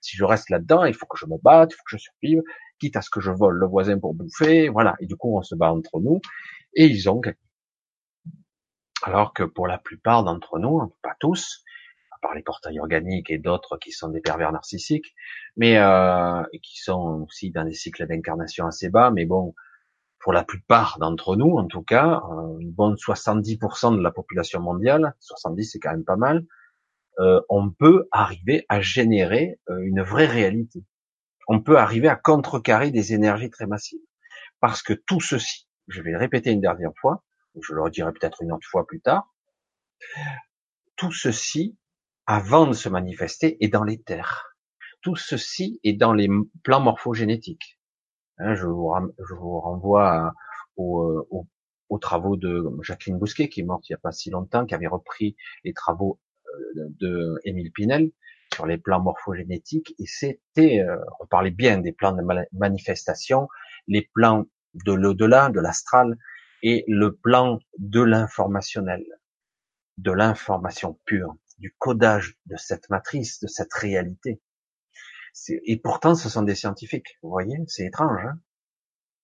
si je reste là-dedans, il faut que je me batte, il faut que je survive, quitte à ce que je vole le voisin pour bouffer, voilà. Et du coup, on se bat entre nous, et ils ont gagné. Alors que pour la plupart d'entre nous, hein, pas tous, à part les portails organiques et d'autres qui sont des pervers narcissiques, mais euh, qui sont aussi dans des cycles d'incarnation assez bas, mais bon, pour la plupart d'entre nous, en tout cas, euh, une bonne 70% de la population mondiale, 70 c'est quand même pas mal, euh, on peut arriver à générer euh, une vraie réalité. On peut arriver à contrecarrer des énergies très massives. Parce que tout ceci, je vais le répéter une dernière fois, je le redirai peut-être une autre fois plus tard, tout ceci, avant de se manifester, est dans les terres. Tout ceci est dans les plans morphogénétiques. Hein, je, vous renvoie aux, aux, travaux de Jacqueline Bousquet, qui est morte il n'y a pas si longtemps, qui avait repris les travaux euh, de Émile Pinel sur les plans morphogénétiques, et c'était, euh, on parlait bien des plans de manifestation, les plans de l'au-delà, de l'astral, et le plan de l'informationnel, de l'information pure, du codage de cette matrice, de cette réalité. Et pourtant, ce sont des scientifiques. Vous voyez, c'est étrange. Hein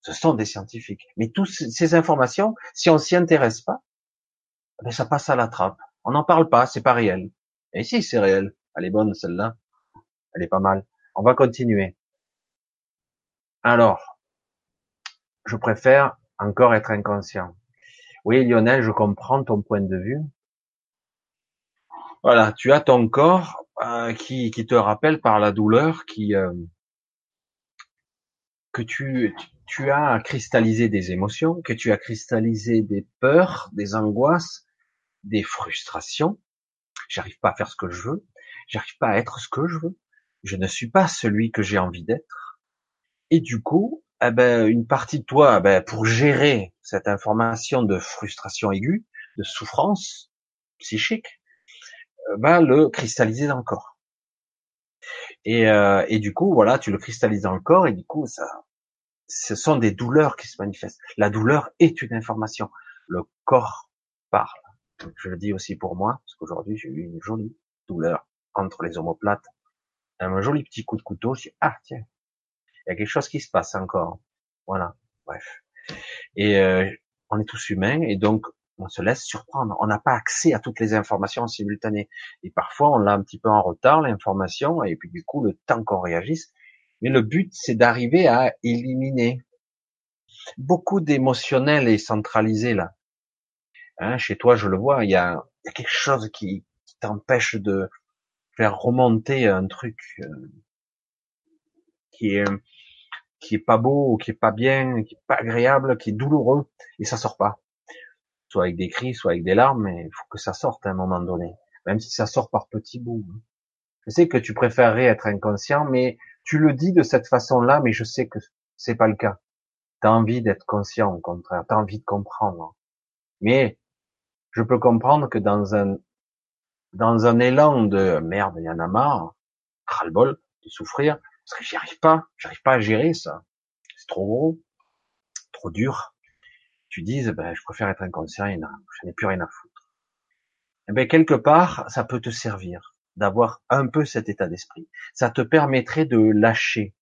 ce sont des scientifiques. Mais toutes ces informations, si on s'y intéresse pas, ben ça passe à la trappe. On n'en parle pas, c'est pas réel. Et si c'est réel, elle est bonne celle-là, elle est pas mal. On va continuer. Alors, je préfère encore être inconscient. Oui, Lionel, je comprends ton point de vue. Voilà, tu as ton corps euh, qui, qui te rappelle par la douleur qui euh, que tu, tu as cristallisé des émotions, que tu as cristallisé des peurs, des angoisses, des frustrations. J'arrive pas à faire ce que je veux, j'arrive pas à être ce que je veux, je ne suis pas celui que j'ai envie d'être. Et du coup, eh ben, une partie de toi, eh ben, pour gérer cette information de frustration aiguë, de souffrance psychique, va le cristalliser dans le corps. Et, euh, et du coup, voilà, tu le cristallises dans le corps et du coup, ça, ce sont des douleurs qui se manifestent. La douleur est une information. Le corps parle. Je le dis aussi pour moi, parce qu'aujourd'hui j'ai eu une jolie douleur entre les omoplates. Un joli petit coup de couteau, je dis, ah tiens, il y a quelque chose qui se passe encore. Voilà, bref. Et euh, on est tous humains, et donc on se laisse surprendre. On n'a pas accès à toutes les informations en simultané. Et parfois, on l'a un petit peu en retard, l'information, et puis du coup, le temps qu'on réagisse, mais le but, c'est d'arriver à éliminer. Beaucoup d'émotionnel est centralisé là. Hein, chez toi, je le vois, il y a, quelque chose qui, qui t'empêche de faire remonter un truc euh, qui est qui est pas beau, qui est pas bien, qui est pas agréable, qui est douloureux, et ça sort pas. Soit avec des cris, soit avec des larmes, mais il faut que ça sorte à un moment donné, même si ça sort par petits bouts. Je sais que tu préférerais être inconscient, mais tu le dis de cette façon-là, mais je sais que c'est pas le cas. T'as envie d'être conscient, au contraire. T'as envie de comprendre. Mais je peux comprendre que dans un dans un élan de merde, il y en a marre, ras-le-bol, de souffrir, parce que j'y arrive pas, j'arrive pas à gérer ça. C'est trop gros, trop dur. Tu dises, ben, je préfère être inconscient, je n'ai plus rien à foutre. Eh ben, quelque part, ça peut te servir d'avoir un peu cet état d'esprit. Ça te permettrait de lâcher.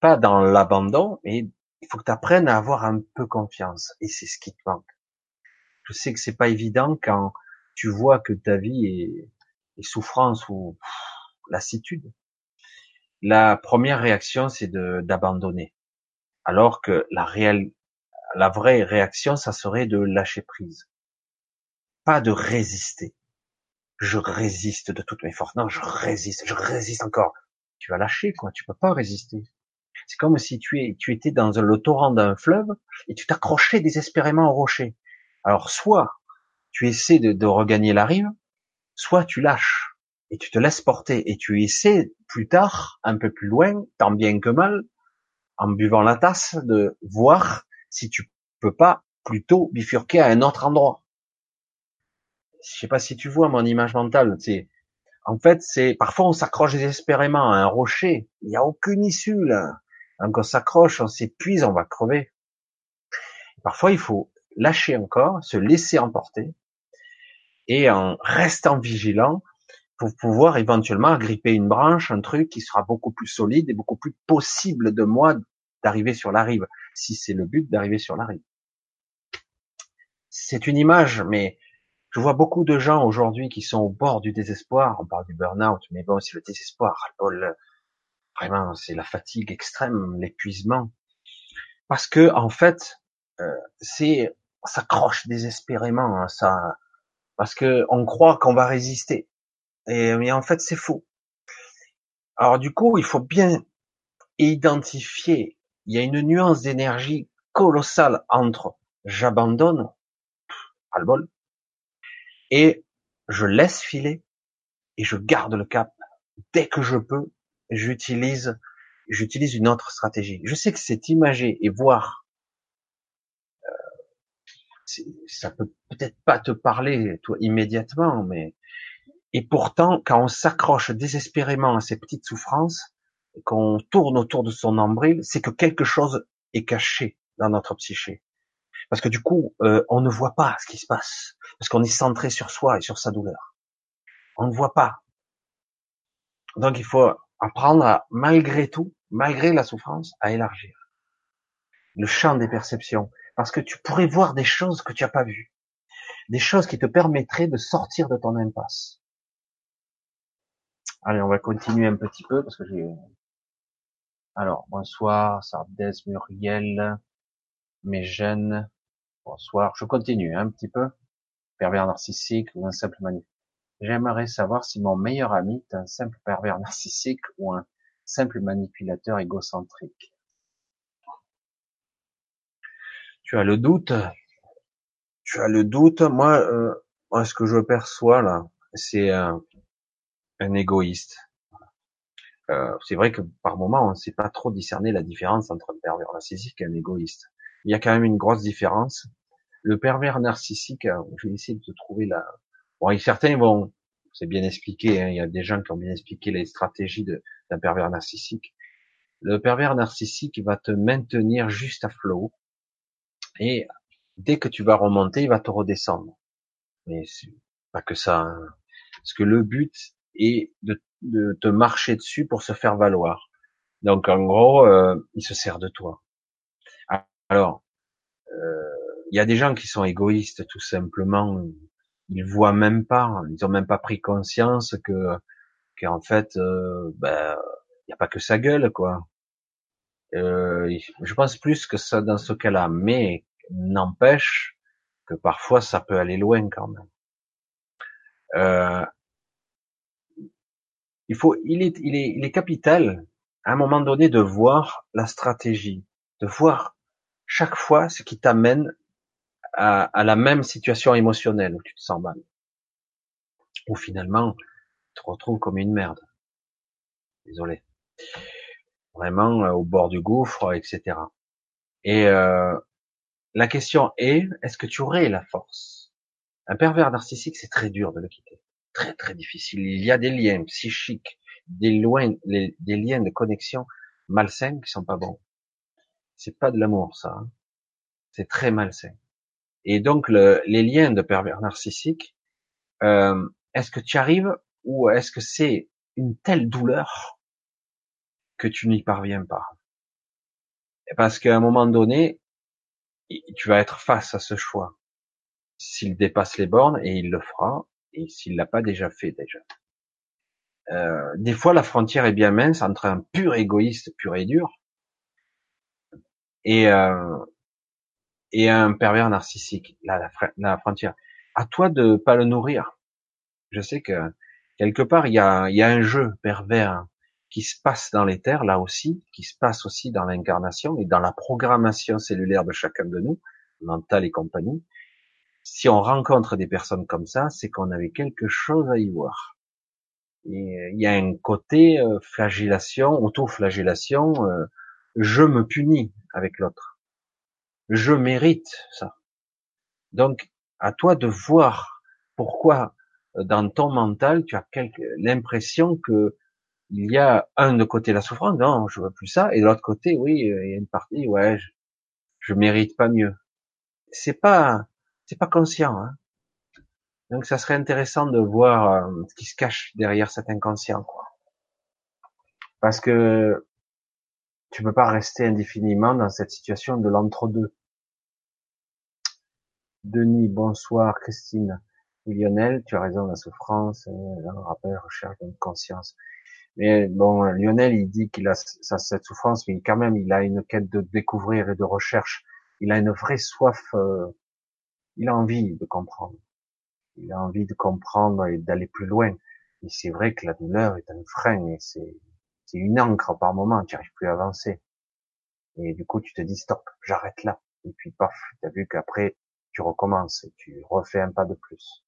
Pas dans l'abandon, mais il faut que tu apprennes à avoir un peu confiance. Et c'est ce qui te manque. Je sais que c'est pas évident quand tu vois que ta vie est, souffrance ou lassitude. La première réaction, c'est d'abandonner. Alors que la réelle, la vraie réaction, ça serait de lâcher prise. Pas de résister je résiste de toutes mes forces. Non, je résiste, je résiste encore. Tu vas lâcher, quoi. Tu peux pas résister. C'est comme si tu, es, tu étais dans le torrent d'un fleuve et tu t'accrochais désespérément au rocher. Alors, soit tu essaies de, de regagner la rive, soit tu lâches et tu te laisses porter et tu essaies plus tard, un peu plus loin, tant bien que mal, en buvant la tasse, de voir si tu peux pas plutôt bifurquer à un autre endroit je sais pas si tu vois mon image mentale, c'est, en fait, c'est, parfois on s'accroche désespérément à un rocher, il n'y a aucune issue là. Donc on s'accroche, on s'épuise, on va crever. Parfois il faut lâcher encore, se laisser emporter, et en restant vigilant, pour pouvoir éventuellement agripper une branche, un truc qui sera beaucoup plus solide et beaucoup plus possible de moi d'arriver sur la rive, si c'est le but d'arriver sur la rive. C'est une image, mais je vois beaucoup de gens aujourd'hui qui sont au bord du désespoir. On parle du burn-out, mais bon, c'est le désespoir. Vraiment, c'est la fatigue extrême, l'épuisement. Parce que, en fait, euh, c'est, ça croche désespérément, hein, ça, parce que on croit qu'on va résister. Et, mais en fait, c'est faux. Alors, du coup, il faut bien identifier. Il y a une nuance d'énergie colossale entre j'abandonne, à bol, et je laisse filer et je garde le cap. Dès que je peux, j'utilise j'utilise une autre stratégie. Je sais que c'est imager et voir, euh, ça peut peut-être pas te parler toi immédiatement, mais et pourtant, quand on s'accroche désespérément à ces petites souffrances, qu'on tourne autour de son nombril, c'est que quelque chose est caché dans notre psyché. Parce que du coup, euh, on ne voit pas ce qui se passe, parce qu'on est centré sur soi et sur sa douleur. On ne voit pas. Donc il faut apprendre à, malgré tout, malgré la souffrance, à élargir le champ des perceptions, parce que tu pourrais voir des choses que tu n'as pas vues, des choses qui te permettraient de sortir de ton impasse. Allez, on va continuer un petit peu parce que j'ai. Alors, bonsoir, Sardès, Muriel, mes jeunes. Bonsoir. Je continue un petit peu. Pervers narcissique ou un simple manip. J'aimerais savoir si mon meilleur ami est un simple pervers narcissique ou un simple manipulateur égocentrique. Tu as le doute? Tu as le doute? Moi, euh, moi ce que je perçois là, c'est un égoïste. Euh, c'est vrai que par moment, on ne sait pas trop discerner la différence entre un pervers narcissique et un égoïste. Il y a quand même une grosse différence. Le pervers narcissique, euh, je vais essayer de trouver la, Bon, certains vont, c'est bien expliqué, hein, il y a des gens qui ont bien expliqué les stratégies d'un pervers narcissique. Le pervers narcissique va te maintenir juste à flot, et dès que tu vas remonter, il va te redescendre. Mais c'est pas que ça, hein. parce que le but est de, de, te marcher dessus pour se faire valoir. Donc en gros, euh, il se sert de toi. Alors, euh, il y a des gens qui sont égoïstes tout simplement ils voient même pas, ils ont même pas pris conscience que qu'en fait, euh, ben, il n'y a pas que sa gueule, quoi. Je pense plus que ça dans ce cas-là, mais n'empêche que parfois ça peut aller loin quand même. Il faut, il est, il est, il est capital à un moment donné de voir la stratégie, de voir chaque fois ce qui t'amène à, la même situation émotionnelle où tu te sens mal. Ou finalement, tu te retrouves comme une merde. Désolé. Vraiment euh, au bord du gouffre, etc. Et euh, la question est, est-ce que tu aurais la force? Un pervers narcissique, c'est très dur de le quitter. Très très difficile. Il y a des liens psychiques, des, loin, des liens de connexion malsains qui sont pas bons. C'est pas de l'amour, ça. Hein. C'est très malsain. Et donc les liens de pervers narcissique, euh, est-ce que tu arrives ou est-ce que c'est une telle douleur que tu n'y parviens pas? Parce qu'à un moment donné, tu vas être face à ce choix. S'il dépasse les bornes, et il le fera, et s'il l'a pas déjà fait déjà. Euh, des fois, la frontière est bien mince entre un pur égoïste pur et dur et, euh, et un pervers narcissique. La, frontière. À toi de pas le nourrir. Je sais que quelque part il y a, y a un jeu pervers qui se passe dans les terres là aussi, qui se passe aussi dans l'incarnation et dans la programmation cellulaire de chacun de nous, mental et compagnie. Si on rencontre des personnes comme ça, c'est qu'on avait quelque chose à y voir. Et il y a un côté euh, flagellation, auto-flagellation, euh, je me punis avec l'autre je mérite ça. Donc, à toi de voir pourquoi euh, dans ton mental tu as l'impression que il y a un de côté la souffrance, non, je veux plus ça, et l'autre côté, oui, euh, il y a une partie, ouais, je, je mérite pas mieux. C'est pas, c'est pas conscient. Hein. Donc, ça serait intéressant de voir euh, ce qui se cache derrière cet inconscient, quoi. Parce que tu peux pas rester indéfiniment dans cette situation de l'entre-deux. Denis, bonsoir. Christine. Lionel, tu as raison, la souffrance, euh, un rappel, recherche de conscience. Mais bon, Lionel, il dit qu'il a cette souffrance, mais quand même, il a une quête de découvrir et de recherche. Il a une vraie soif. Euh, il a envie de comprendre. Il a envie de comprendre et d'aller plus loin. Et c'est vrai que la douleur est un frein et c'est une encre par moment. Tu n'arrives plus à avancer. Et du coup, tu te dis stop, j'arrête là. Et puis paf, tu as vu qu'après tu recommences tu refais un pas de plus.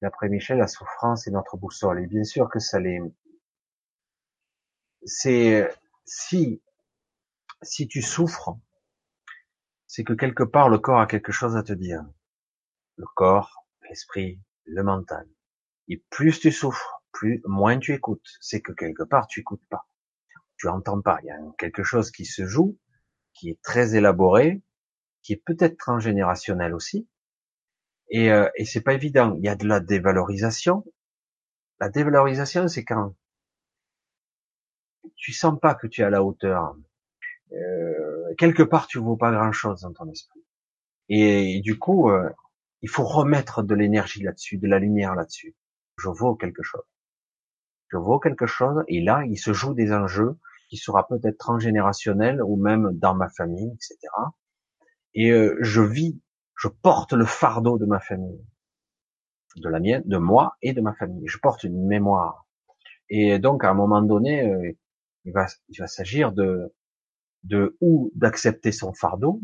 D'après Michel, la souffrance est notre boussole. Et bien sûr que ça l'est. c'est si si tu souffres, c'est que quelque part le corps a quelque chose à te dire. Le corps, l'esprit, le mental. Et plus tu souffres, plus moins tu écoutes. C'est que quelque part tu écoutes pas, tu entends pas. Il y a quelque chose qui se joue, qui est très élaboré, qui est peut-être transgénérationnel aussi. Et, euh, et c'est pas évident. Il y a de la dévalorisation. La dévalorisation, c'est quand tu sens pas que tu es à la hauteur. Euh, quelque part, tu vaux pas grand-chose dans ton esprit. Et, du coup, euh, il faut remettre de l'énergie là-dessus, de la lumière là-dessus. Je vaux quelque chose. Je vaux quelque chose. Et là, il se joue des enjeux qui sera peut-être transgénérationnel ou même dans ma famille, etc. Et euh, je vis, je porte le fardeau de ma famille, de la mienne, de moi et de ma famille. Je porte une mémoire. Et donc, à un moment donné, euh, il va, il va s'agir de, de ou d'accepter son fardeau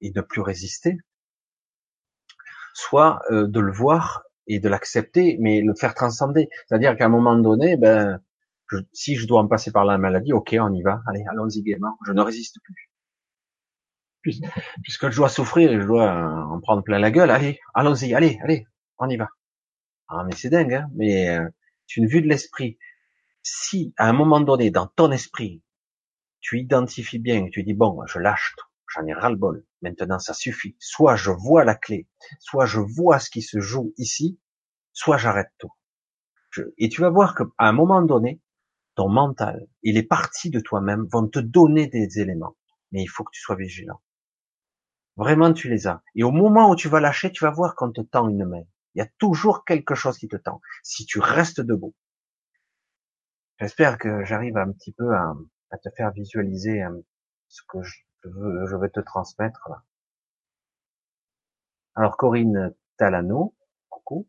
et de plus résister, soit euh, de le voir et de l'accepter, mais le faire transcender. C'est-à-dire qu'à un moment donné, ben, si je dois en passer par la maladie, ok, on y va, allez, allons-y gaiement, je ne résiste plus. Puisque je dois souffrir je dois en prendre plein la gueule, allez, allons-y, allez, allez, on y va. Ah, mais c'est dingue, hein mais euh, c'est une vue de l'esprit. Si, à un moment donné, dans ton esprit, tu identifies bien, tu dis, bon, je lâche tout, j'en ai ras-le-bol, maintenant ça suffit. Soit je vois la clé, soit je vois ce qui se joue ici, soit j'arrête tout. et tu vas voir qu'à un moment donné, ton mental et les parties de toi-même vont te donner des éléments. Mais il faut que tu sois vigilant. Vraiment, tu les as. Et au moment où tu vas lâcher, tu vas voir qu'on te tend une main. Il y a toujours quelque chose qui te tend. Si tu restes debout. J'espère que j'arrive un petit peu à, te faire visualiser hein, ce que je, veux, je vais te transmettre là. Alors Corinne Talano, coucou.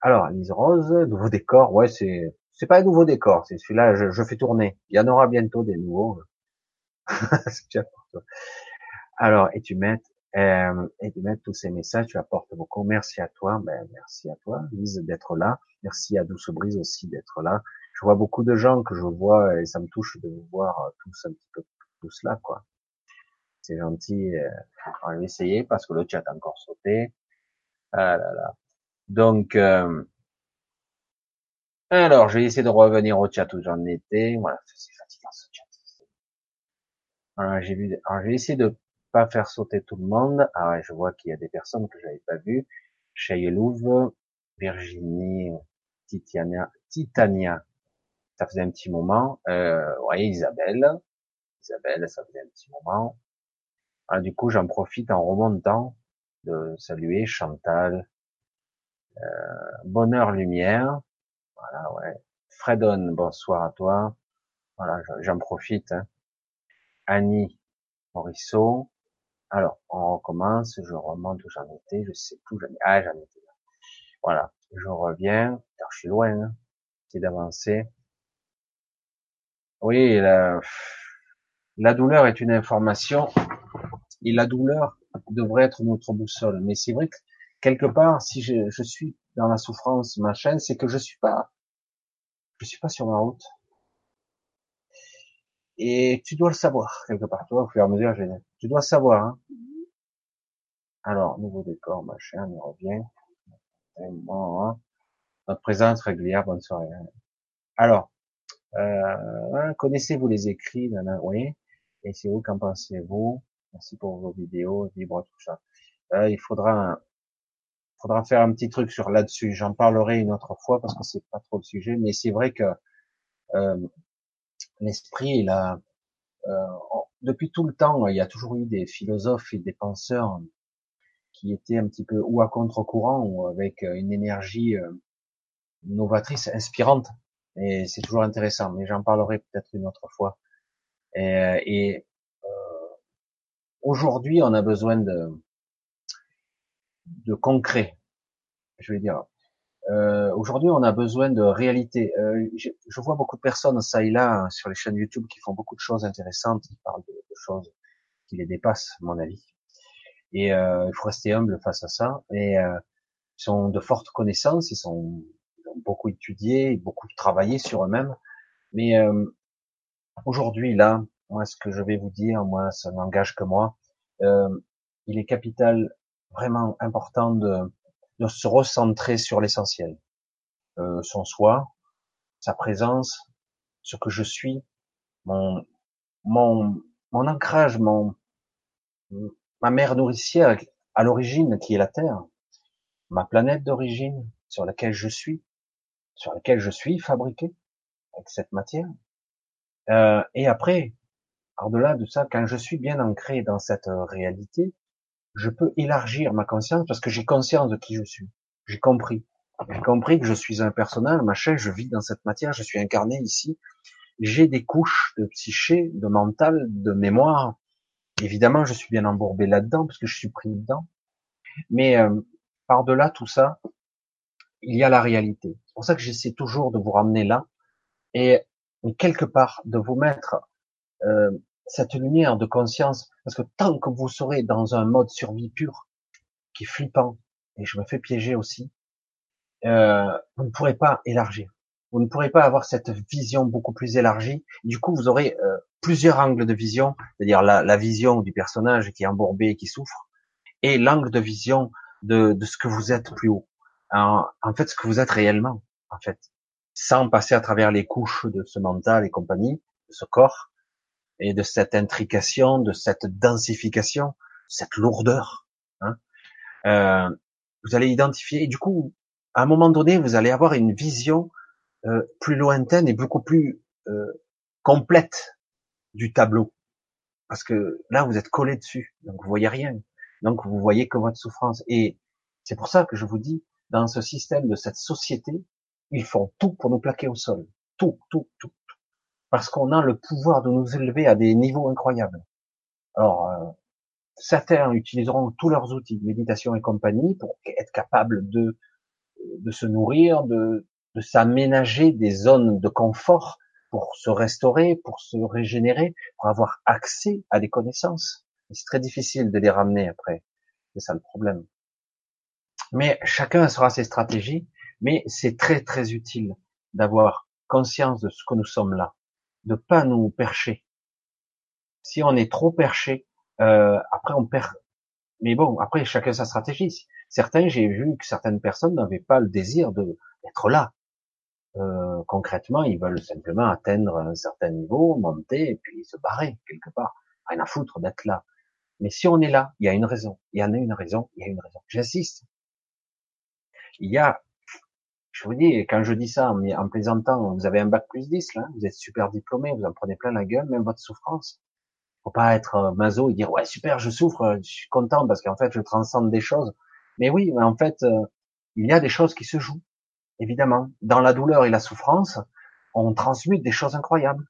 Alors Lise Rose, nouveau décor, ouais c'est c'est pas un nouveau décor, c'est celui-là, je, je, fais tourner. Il y en aura bientôt des nouveaux. Alors, et tu mets, euh, et tu mets tous ces messages, tu apportes beaucoup. Merci à toi, ben merci à toi, Lise, d'être là. Merci à Douce Brise aussi d'être là. Je vois beaucoup de gens que je vois et ça me touche de vous voir tous un petit peu tous là, quoi. C'est gentil. Euh, on va essayer parce que le chat a encore sauté. Ah là là. Donc, euh, alors, je vais essayer de revenir au chat où j'en étais. Voilà, c'est fatigant ce chat. Alors, j'ai vu, alors, je vais essayer de pas faire sauter tout le monde. Ah je vois qu'il y a des personnes que j'avais pas vues. Louve, Virginie, Titania, Titania. Ça faisait un petit moment. Euh, voyez, Isabelle. Isabelle, ça faisait un petit moment. Alors, du coup, j'en profite en remontant de saluer Chantal, euh, Bonheur Lumière, voilà, ouais. Fredon, bonsoir à toi. Voilà, j'en profite. Hein. Annie Morisseau. Alors, on recommence, je remonte où j'en étais, je sais plus, j'en ah, j'en étais là. Voilà, je reviens, je suis loin, hein. c'est d'avancer. Oui, la, la douleur est une information, et la douleur devrait être notre boussole. Mais c'est vrai que, quelque part, si je, je suis dans la souffrance, machin, c'est que je suis pas, je suis pas sur ma route. Et tu dois le savoir, quelque part. Toi, au fur et à mesure, tu dois savoir, hein. Alors, nouveau décor, machin, on y revient. Hein. Notre présence régulière, bonne soirée. Hein. Alors, euh, hein, connaissez-vous les écrits, oui. Et c'est vous, qu'en pensez-vous? Merci pour vos vidéos, libre, tout ça. Euh, il faudra faudra faire un petit truc sur là-dessus. J'en parlerai une autre fois parce que c'est pas trop le sujet, mais c'est vrai que euh, l'esprit, il a euh, depuis tout le temps, il y a toujours eu des philosophes et des penseurs qui étaient un petit peu ou à contre-courant ou avec une énergie euh, novatrice, inspirante. Et c'est toujours intéressant, mais j'en parlerai peut-être une autre fois. Et, et euh, aujourd'hui, on a besoin de de concret. Je vais dire. Euh, Aujourd'hui, on a besoin de réalité. Euh, je, je, vois beaucoup de personnes ça et là sur les chaînes YouTube qui font beaucoup de choses intéressantes, qui parlent de, choses qui les dépassent, à mon avis. Et euh, il faut rester humble face à ça. Et euh, ils sont de fortes connaissances, ils sont beaucoup étudié, beaucoup travaillé sur eux-mêmes. Mais euh, aujourd'hui, là, moi, ce que je vais vous dire, moi, ça n'engage que moi. Euh, il est capital, vraiment important de, de se recentrer sur l'essentiel. Euh, son soi, sa présence, ce que je suis, mon, mon, mon ancrage, mon, ma mère nourricière à l'origine, qui est la Terre, ma planète d'origine sur laquelle je suis, sur laquelle je suis fabriqué avec cette matière. Euh, et après, par-delà de ça, quand je suis bien ancré dans cette réalité, je peux élargir ma conscience parce que j'ai conscience de qui je suis. J'ai compris. J'ai compris que je suis un personnage, machin, je vis dans cette matière, je suis incarné ici. J'ai des couches de psyché, de mental, de mémoire. Évidemment, je suis bien embourbé là-dedans parce que je suis pris dedans. Mais euh, par-delà tout ça, il y a la réalité. C'est pour ça que j'essaie toujours de vous ramener là et quelque part de vous mettre euh, cette lumière de conscience, parce que tant que vous serez dans un mode survie pur, qui est flippant, et je me fais piéger aussi, euh, vous ne pourrez pas élargir. Vous ne pourrez pas avoir cette vision beaucoup plus élargie. Du coup, vous aurez euh, plusieurs angles de vision, c'est-à-dire la, la, vision du personnage qui est embourbé et qui souffre, et l'angle de vision de, ce que vous êtes plus haut. En, en, fait, ce que vous êtes réellement, en fait, sans passer à travers les couches de ce mental et compagnie, de ce corps, et de cette intrication, de cette densification, cette lourdeur. Hein. Euh, vous allez identifier, et du coup, à un moment donné, vous allez avoir une vision euh, plus lointaine et beaucoup plus euh, complète du tableau, parce que là, vous êtes collé dessus, donc vous voyez rien, donc vous voyez que votre souffrance. Et c'est pour ça que je vous dis, dans ce système de cette société, ils font tout pour nous plaquer au sol, tout, tout, tout parce qu'on a le pouvoir de nous élever à des niveaux incroyables. Alors, euh, certains utiliseront tous leurs outils méditation et compagnie pour être capables de, de se nourrir, de, de s'aménager des zones de confort pour se restaurer, pour se régénérer, pour avoir accès à des connaissances. C'est très difficile de les ramener après. C'est ça le problème. Mais chacun sera ses stratégies, mais c'est très très utile d'avoir conscience de ce que nous sommes là de pas nous percher. Si on est trop perché, euh, après on perd. Mais bon, après chacun sa stratégie. Certains, j'ai vu que certaines personnes n'avaient pas le désir de d'être là. Euh, concrètement, ils veulent simplement atteindre un certain niveau, monter et puis se barrer quelque part. Rien à foutre d'être là. Mais si on est là, il y a une raison. Il y en a une raison. Il y a une raison. J'insiste. Il y a je vous dis, quand je dis ça en, plaisantant, vous avez un bac plus 10, là, vous êtes super diplômé, vous en prenez plein la gueule, même votre souffrance. Faut pas être euh, maso et dire, ouais, super, je souffre, euh, je suis content parce qu'en fait, je transcende des choses. Mais oui, mais en fait, euh, il y a des choses qui se jouent, évidemment. Dans la douleur et la souffrance, on transmute des choses incroyables.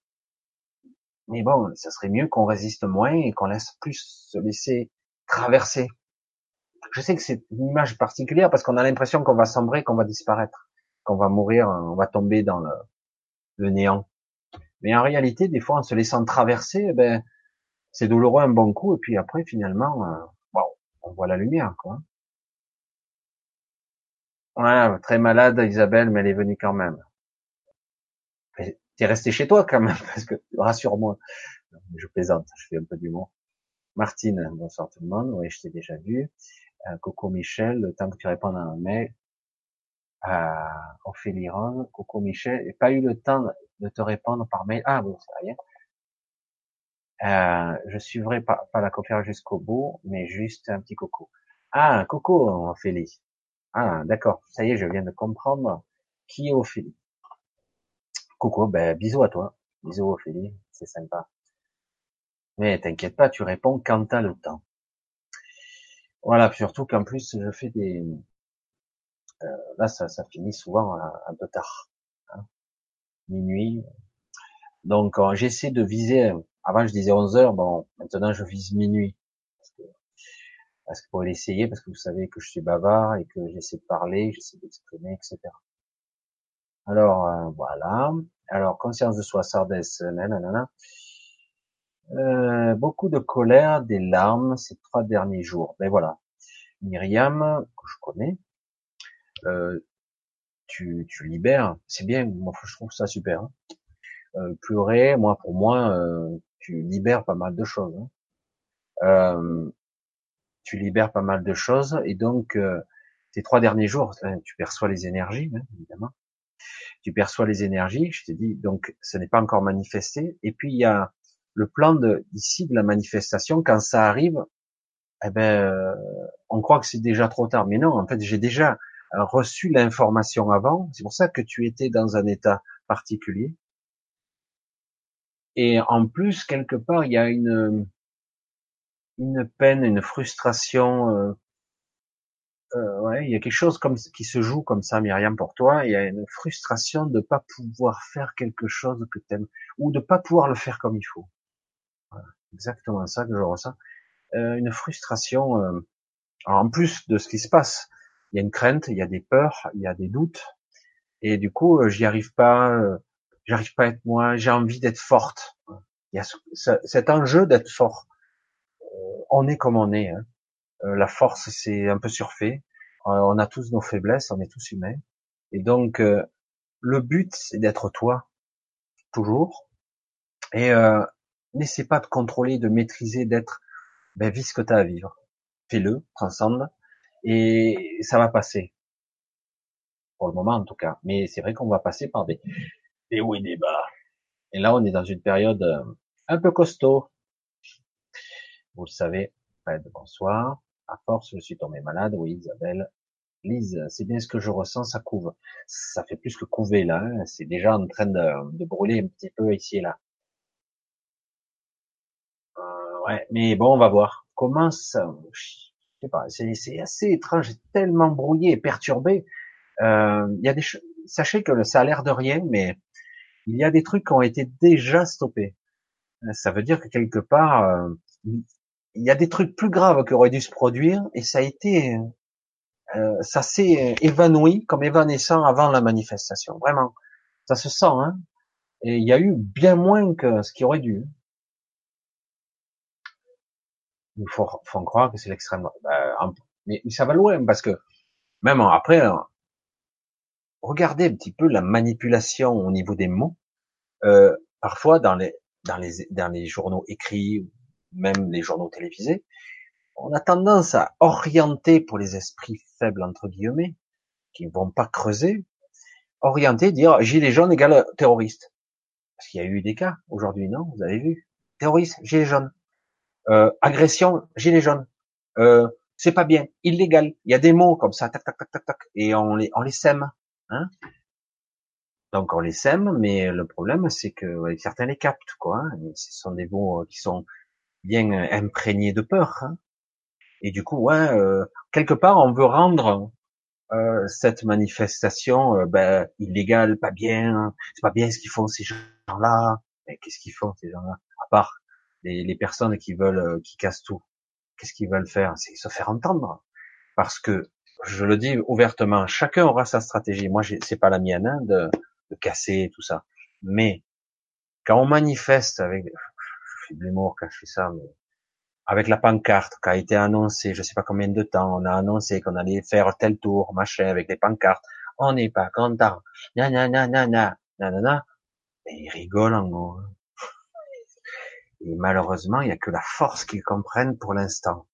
Mais bon, ça serait mieux qu'on résiste moins et qu'on laisse plus se laisser traverser. Je sais que c'est une image particulière parce qu'on a l'impression qu'on va sombrer, qu'on va disparaître qu'on va mourir, on va tomber dans le, néant. Mais en réalité, des fois, en se laissant traverser, eh ben, c'est douloureux un bon coup, et puis après, finalement, euh, on voit la lumière, quoi. Ouais, très malade, Isabelle, mais elle est venue quand même. T'es resté chez toi quand même, parce que rassure-moi. Je plaisante, je fais un peu d'humour. Martine, bonsoir tout le monde. Oui, je t'ai déjà vu. Euh, Coco Michel, le temps que tu répondes à un mail, à Ophélie Ron, Coco Michel, j'ai pas eu le temps de te répondre par mail. Ah bon, c'est rien. Euh, je suivrai pas, la conférence jusqu'au bout, mais juste un petit coco. Ah, coco, Ophélie. Ah, d'accord. Ça y est, je viens de comprendre qui est Ophélie? Coco, ben, bisous à toi. Bisous, Ophélie. C'est sympa. Mais t'inquiète pas, tu réponds quand t'as le temps. Voilà, surtout qu'en plus, je fais des, euh, là, ça, ça, finit souvent un, peu tard, hein. minuit. Donc, euh, j'essaie de viser. Avant, je disais 11 heures. Bon, maintenant, je vise minuit parce que, parce que pour l'essayer, parce que vous savez que je suis bavard et que j'essaie de parler, j'essaie d'exprimer, etc. Alors euh, voilà. Alors conscience de soi, Sardes, nanana. Euh, beaucoup de colère, des larmes ces trois derniers jours. Ben voilà. Myriam, que je connais, euh, tu, tu libères, c'est bien, moi je trouve ça super. Hein. Euh, pleurer, moi pour moi, tu libères pas mal de choses. Hein. Tu libères pas mal de choses et donc ces trois derniers jours, tu perçois les énergies, hein, évidemment. Tu perçois les énergies. Je te dis donc, ce n'est pas encore manifesté. Et puis il y a le plan de ici de la manifestation. Quand ça arrive, eh ben, on croit que c'est déjà trop tard. Mais non, en fait, j'ai déjà reçu l'information avant. C'est pour ça que tu étais dans un état particulier. Et en plus, quelque part, il y a une, une peine, une frustration. Euh, euh, ouais, il y a quelque chose comme qui se joue comme ça, Myriam, pour toi. Il y a une frustration de pas pouvoir faire quelque chose que t'aimes ou de pas pouvoir le faire comme il faut. Exactement ça que je ressens. Euh, une frustration. Euh, en plus de ce qui se passe, il y a une crainte, il y a des peurs, il y a des doutes, et du coup, euh, j'y arrive pas. Euh, j'arrive pas à être moi, j'ai envie d'être forte. Il y a cet enjeu d'être fort. Euh, on est comme on est. Hein. La force, c'est un peu surfait. On a tous nos faiblesses, on est tous humains. Et donc, le but, c'est d'être toi, toujours. Et euh, n'essaie pas de contrôler, de maîtriser, d'être, ben, vis ce que tu as à vivre. Fais-le, transcende, et ça va passer. Pour le moment, en tout cas. Mais c'est vrai qu'on va passer par des, et oui, des bas. Et là, on est dans une période euh, un peu costaud. Vous le savez. bonsoir. À force, je suis tombé malade. Oui, Isabelle. Lise, c'est bien ce que je ressens, ça couve. Ça fait plus que couver là. Hein. C'est déjà en train de, brûler un petit peu ici et là. Ouais, mais bon, on va voir. Comment ça Je sais pas. C'est assez étrange, tellement brouillé et perturbé. Euh, il y a des sachez que ça a l'air de rien, mais il y a des trucs qui ont été déjà stoppés. Ça veut dire que quelque part, euh, il y a des trucs plus graves qui auraient dû se produire et ça a été, euh, ça s'est évanoui comme évanescent avant la manifestation. Vraiment, ça se sent. Hein et il y a eu bien moins que ce qui aurait dû. Faut, faut croire que c'est l'extrême. Ben, mais ça va loin parce que même après, regardez un petit peu la manipulation au niveau des mots. Euh, parfois dans les dans les dans les journaux écrits, même les journaux télévisés, on a tendance à orienter pour les esprits faibles entre guillemets, qui ne vont pas creuser, orienter, dire gilet jaune égale terroriste. Parce qu'il y a eu des cas aujourd'hui, non Vous avez vu Terroriste, gilet jaune. Euh, agression, gilet jaune. Euh, c'est pas bien, illégal. Il y a des mots comme ça, tac, tac, tac, tac, tac, et on les, on les sème. Hein Donc on les sème, mais le problème c'est que certains les captent, quoi. Hein. ce sont des mots euh, qui sont bien euh, imprégnés de peur. Hein. Et du coup, ouais, euh, quelque part, on veut rendre euh, cette manifestation euh, ben, illégale, pas bien. C'est pas bien ce qu'ils font ces gens-là. Mais qu'est-ce qu'ils font ces gens-là? À part les, les, personnes qui veulent, qui cassent tout. Qu'est-ce qu'ils veulent faire? C'est se faire entendre. Parce que je le dis ouvertement, chacun aura sa stratégie. Moi, c'est pas la mienne hein, de, de, casser tout ça. Mais quand on manifeste avec, je fais de l'humour quand je fais ça, mais avec la pancarte qui a été annoncée, je sais pas combien de temps, on a annoncé qu'on allait faire tel tour, machin, avec les pancartes. On n'est pas content. Na na na na na na na na. Et ils rigolent en gros. Et malheureusement, il n'y a que la force qu'ils comprennent pour l'instant.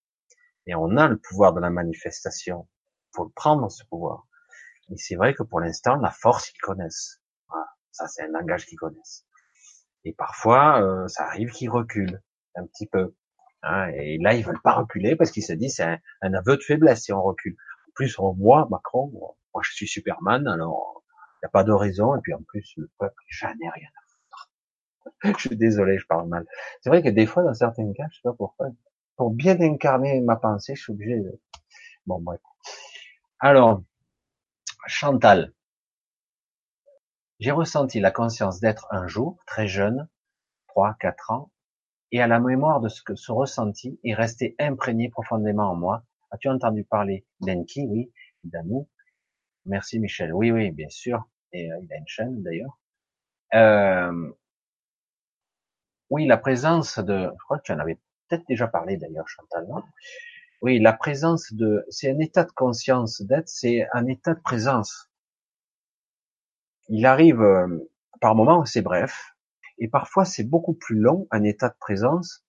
Et on a le pouvoir de la manifestation faut le prendre ce pouvoir. Et c'est vrai que pour l'instant, la force qu'ils connaissent. Voilà. Ça, c'est un langage qu'ils connaissent. Et parfois, euh, ça arrive qu'ils reculent un petit peu. Hein, et là, ils veulent pas reculer parce qu'ils se disent c'est un, aveu de faiblesse si on recule. En plus, on voit Macron, moi je suis Superman, alors il n'y a pas de raison. Et puis en plus, le peuple, j'en ai rien. je suis désolé, je parle mal. C'est vrai que des fois, dans certains cas, je sais pas pourquoi, pour bien incarner ma pensée, je suis obligé de... Bon, bref. Alors, Chantal, j'ai ressenti la conscience d'être un jour, très jeune, trois, quatre ans, et à la mémoire de ce que ce ressenti est resté imprégné profondément en moi. As-tu entendu parler d'Enki? Oui, d'amour. Merci Michel. Oui, oui, bien sûr. Et euh, il a une chaîne d'ailleurs. Euh, oui, la présence de, je crois que tu en avais peut-être déjà parlé d'ailleurs, Chantal, oui, la présence de, c'est un état de conscience d'être, c'est un état de présence. Il arrive, euh, par moment, c'est bref, Et parfois, c'est beaucoup plus long, un état de présence,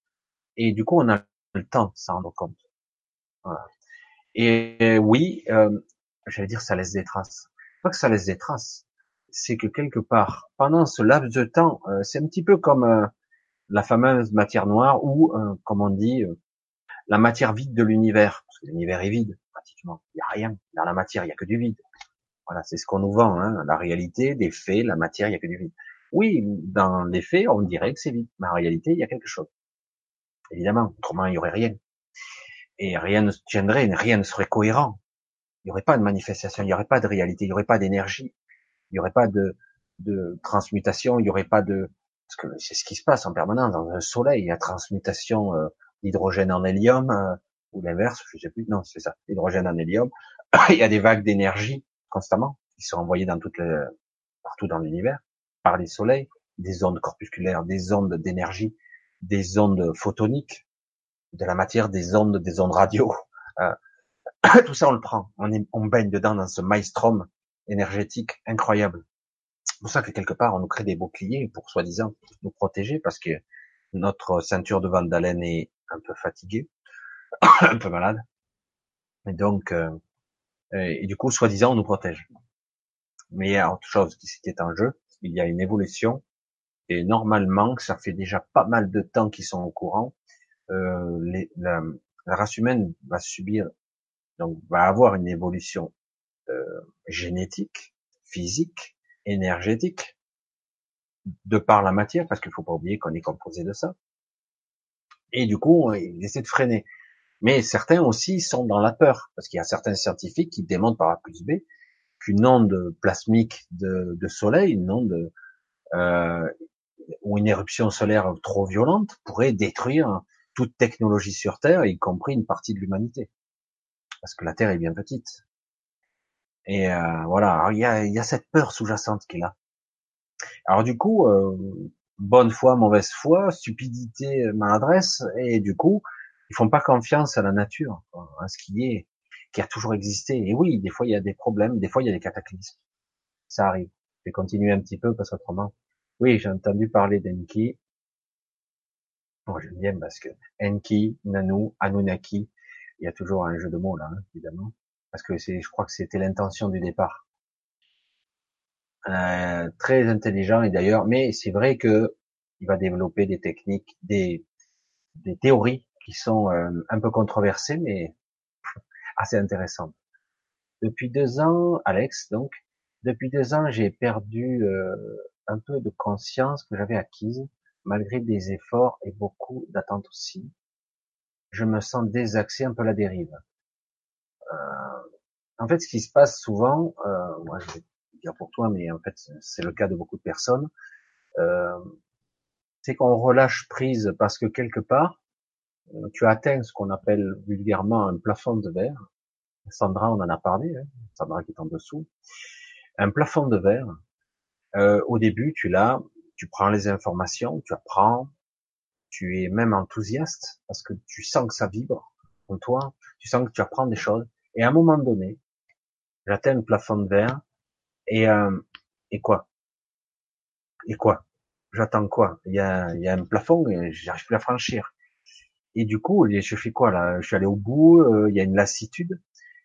et du coup, on a le temps de s'en rendre compte. Voilà. Et oui, euh, j'allais dire, ça laisse des traces. Pas que ça laisse des traces, c'est que quelque part, pendant ce laps de temps, euh, c'est un petit peu comme euh, la fameuse matière noire ou, euh, comme on dit, la matière vide de l'univers. Parce que l'univers est vide, pratiquement. Il n'y a rien. Dans la matière, il n'y a que du vide. Voilà, c'est ce qu'on nous vend. Hein. La réalité, des faits, la matière, il n'y a que du vide. Oui, dans les faits, on dirait que c'est vide, mais en réalité, il y a quelque chose. Évidemment, autrement, il n'y aurait rien. Et rien ne tiendrait, rien ne serait cohérent. Il n'y aurait pas de manifestation, il n'y aurait pas de réalité, il n'y aurait pas d'énergie, il n'y aurait pas de, de transmutation, il n'y aurait pas de... Parce que c'est ce qui se passe en permanence dans un soleil, il y a transmutation euh, d'hydrogène en hélium, euh, ou l'inverse, je sais plus, non, c'est ça, hydrogène en hélium. il y a des vagues d'énergie constamment qui sont envoyées dans toutes les, partout dans l'univers par les soleils, des ondes corpusculaires, des ondes d'énergie, des ondes photoniques, de la matière, des ondes, des ondes radio. Tout ça, on le prend. On baigne dedans dans ce maelstrom énergétique incroyable. C'est pour ça que quelque part, on nous crée des boucliers pour soi-disant nous protéger parce que notre ceinture de Van est un peu fatiguée, un peu malade. Et donc, euh, et, du coup, soi-disant, on nous protège. Mais il y a autre chose qui, est en jeu. Il y a une évolution. Et normalement, ça fait déjà pas mal de temps qu'ils sont au courant. Euh, la, race humaine va subir, donc va avoir une évolution euh, génétique, physique, énergétique, de par la matière, parce qu'il faut pas oublier qu'on est composé de ça. Et du coup, ils essaient de freiner. Mais certains aussi sont dans la peur, parce qu'il y a certains scientifiques qui démontrent par A plus B qu'une onde plasmique de, de, soleil, une onde euh, ou une éruption solaire trop violente pourrait détruire toute technologie sur Terre, y compris une partie de l'humanité, parce que la Terre est bien petite. Et euh, voilà, il y a, y a, cette peur sous-jacente qui est là. Alors du coup, euh, bonne foi, mauvaise foi, stupidité, maladresse, et du coup, ils font pas confiance à la nature, à ce qui est, qui a toujours existé. Et oui, des fois il y a des problèmes, des fois il y a des cataclysmes. Ça arrive. Je vais continuer un petit peu parce qu'autrement. Oui, j'ai entendu parler d'Enki. Bon, j'aime bien parce que Enki, Nanu, Anunnaki, il y a toujours un jeu de mots là, hein, évidemment parce que c'est, je crois que c'était l'intention du départ. Euh, très intelligent et d'ailleurs, mais c'est vrai que il va développer des techniques, des, des théories qui sont euh, un peu controversées, mais assez intéressantes. Depuis deux ans, Alex, donc, depuis deux ans, j'ai perdu euh, un peu de conscience que j'avais acquise, malgré des efforts et beaucoup d'attentes aussi. Je me sens désaxé, un peu la dérive. Euh, en fait, ce qui se passe souvent, euh, moi je vais dire pour toi, mais en fait c'est le cas de beaucoup de personnes, euh, c'est qu'on relâche prise parce que quelque part, tu atteins ce qu'on appelle vulgairement un plafond de verre. Sandra, on en a parlé, hein, Sandra qui est en dessous. Un plafond de verre. Au début, tu l'as, tu prends les informations, tu apprends, tu es même enthousiaste parce que tu sens que ça vibre en toi, tu sens que tu apprends des choses. Et à un moment donné, j'atteins le plafond de verre, et, euh, et quoi? Et quoi? J'attends quoi? Il y, a, y a un plafond, et j'arrive plus à franchir. Et du coup, je fais quoi là? Je suis allé au bout, euh, il y a une lassitude,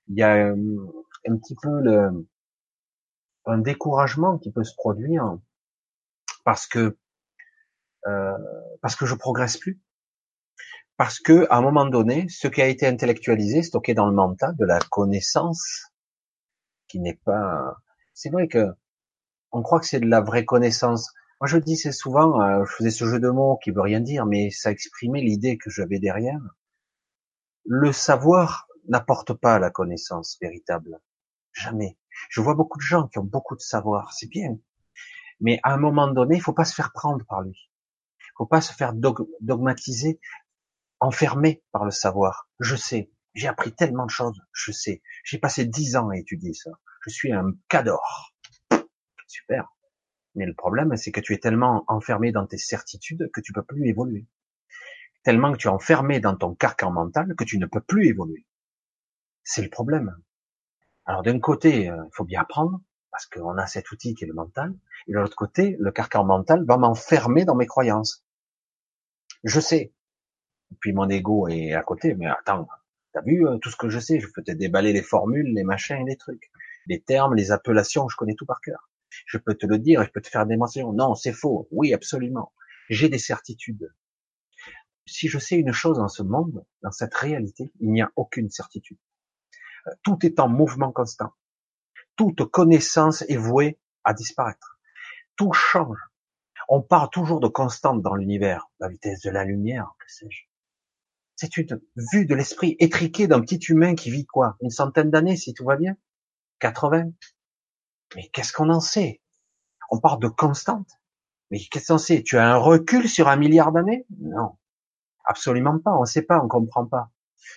il y a euh, un petit peu le, un découragement qui peut se produire parce que euh, parce que je progresse plus, parce que à un moment donné, ce qui a été intellectualisé, stocké dans le mental, de la connaissance, qui n'est pas. C'est vrai que on croit que c'est de la vraie connaissance. Moi, je dis c'est souvent, euh, je faisais ce jeu de mots qui veut rien dire, mais ça exprimait l'idée que j'avais derrière. Le savoir n'apporte pas la connaissance véritable. Jamais. Je vois beaucoup de gens qui ont beaucoup de savoir, c'est bien. Mais à un moment donné, il faut pas se faire prendre par lui. Il faut pas se faire dogmatiser, enfermer par le savoir. Je sais, j'ai appris tellement de choses, je sais. J'ai passé dix ans à étudier ça. Je suis un cador. Super. Mais le problème, c'est que tu es tellement enfermé dans tes certitudes que tu peux plus évoluer. Tellement que tu es enfermé dans ton carcan mental que tu ne peux plus évoluer. C'est le problème. Alors d'un côté, euh, il faut bien apprendre, parce qu'on a cet outil qui est le mental, et de l'autre côté, le carcan mental va m'enfermer dans mes croyances. Je sais. Puis mon ego est à côté, mais attends, t'as vu euh, tout ce que je sais, je peux te déballer les formules, les machins et les trucs, les termes, les appellations, je connais tout par cœur. Je peux te le dire, je peux te faire des mentions. Non, c'est faux. Oui, absolument. J'ai des certitudes. Si je sais une chose dans ce monde, dans cette réalité, il n'y a aucune certitude. Euh, tout est en mouvement constant toute connaissance est vouée à disparaître. Tout change. On part toujours de constante dans l'univers, la vitesse de la lumière, que sais-je. C'est une vue de l'esprit étriqué d'un petit humain qui vit quoi? Une centaine d'années, si tout va bien? 80 Mais qu'est-ce qu'on en sait? On part de constante. Mais qu'est-ce qu'on sait? Tu as un recul sur un milliard d'années? Non. Absolument pas. On ne sait pas, on comprend pas.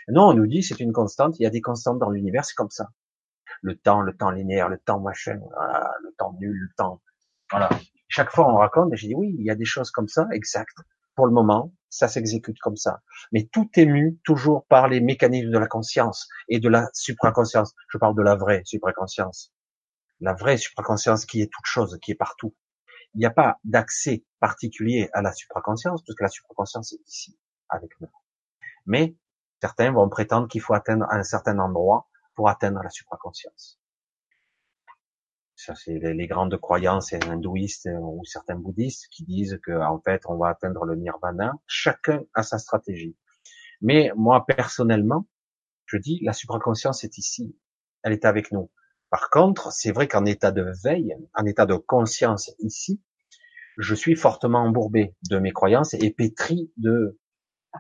Non, on nous dit c'est une constante, il y a des constantes dans l'univers, c'est comme ça le temps, le temps linéaire, le temps machin, le temps nul, le temps. Voilà. Chaque fois on raconte, et je dis oui, il y a des choses comme ça, exact. Pour le moment, ça s'exécute comme ça. Mais tout est mu toujours par les mécanismes de la conscience et de la supraconscience. Je parle de la vraie supraconscience. La vraie supraconscience qui est toute chose, qui est partout. Il n'y a pas d'accès particulier à la supraconscience, parce que la supraconscience est ici, avec nous. Mais certains vont prétendre qu'il faut atteindre un certain endroit pour atteindre la supraconscience. Ça, c'est les, grandes croyances hindouistes ou certains bouddhistes qui disent que, en fait, on va atteindre le nirvana. Chacun a sa stratégie. Mais moi, personnellement, je dis, la supraconscience est ici. Elle est avec nous. Par contre, c'est vrai qu'en état de veille, en état de conscience ici, je suis fortement embourbé de mes croyances et pétri de,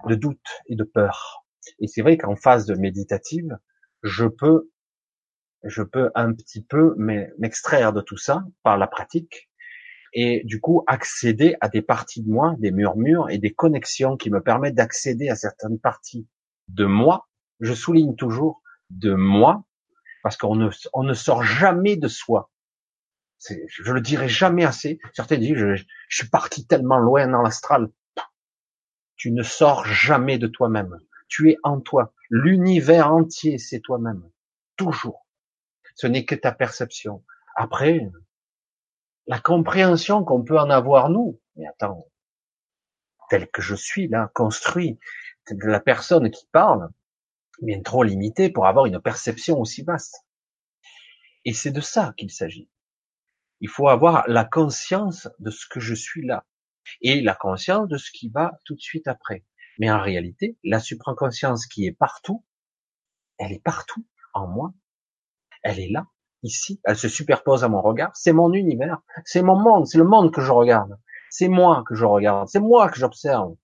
de doutes et de peur. Et c'est vrai qu'en phase méditative, je peux, je peux un petit peu m'extraire de tout ça par la pratique et du coup accéder à des parties de moi, des murmures et des connexions qui me permettent d'accéder à certaines parties de moi. Je souligne toujours de moi parce qu'on ne, on ne sort jamais de soi. Je le dirai jamais assez. Certains disent, je, je suis parti tellement loin dans l'astral. Tu ne sors jamais de toi-même tu es en toi. L'univers entier, c'est toi-même. Toujours. Ce n'est que ta perception. Après, la compréhension qu'on peut en avoir nous, mais attends, tel que je suis là, construit, la personne qui parle, bien trop limitée pour avoir une perception aussi vaste. Et c'est de ça qu'il s'agit. Il faut avoir la conscience de ce que je suis là et la conscience de ce qui va tout de suite après. Mais en réalité, la supraconscience qui est partout, elle est partout en moi. Elle est là, ici. Elle se superpose à mon regard. C'est mon univers. C'est mon monde. C'est le monde que je regarde. C'est moi que je regarde. C'est moi que j'observe.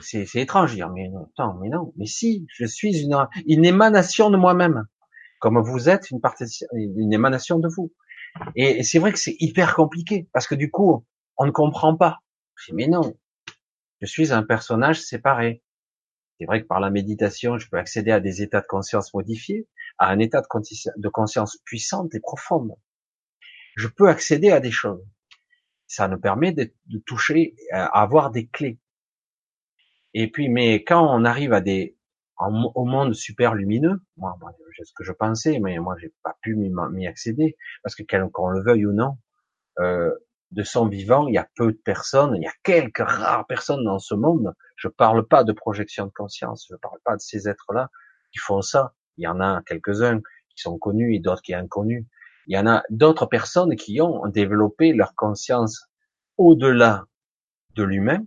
C'est, étrange dire, mais non, mais non, mais si, je suis une, une émanation de moi-même, comme vous êtes une, une émanation de vous. Et, et c'est vrai que c'est hyper compliqué, parce que du coup, on ne comprend pas. Mais non, je suis un personnage séparé. C'est vrai que par la méditation, je peux accéder à des états de conscience modifiés, à un état de conscience puissante et profonde. Je peux accéder à des choses. Ça nous permet de, toucher, avoir des clés. Et puis, mais quand on arrive à des, au monde super lumineux, moi, c'est ce que je pensais, mais moi, j'ai pas pu m'y accéder, parce que qu'on le veuille ou non, euh, de son vivant, il y a peu de personnes, il y a quelques rares personnes dans ce monde. Je parle pas de projection de conscience, je parle pas de ces êtres-là qui font ça. Il y en a quelques-uns qui sont connus et d'autres qui sont inconnus. Il y en a d'autres personnes qui ont développé leur conscience au-delà de l'humain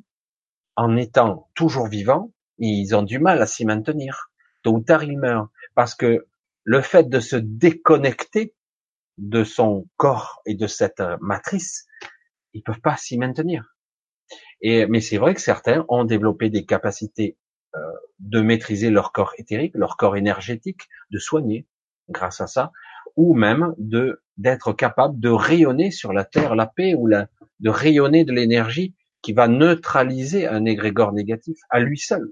en étant toujours vivants. Ils ont du mal à s'y maintenir. Tôt ou tard, ils meurent. Parce que le fait de se déconnecter de son corps et de cette matrice, ils peuvent pas s'y maintenir. Et mais c'est vrai que certains ont développé des capacités euh, de maîtriser leur corps éthérique, leur corps énergétique, de soigner grâce à ça, ou même de d'être capable de rayonner sur la terre la paix ou la, de rayonner de l'énergie qui va neutraliser un égrégore négatif à lui seul,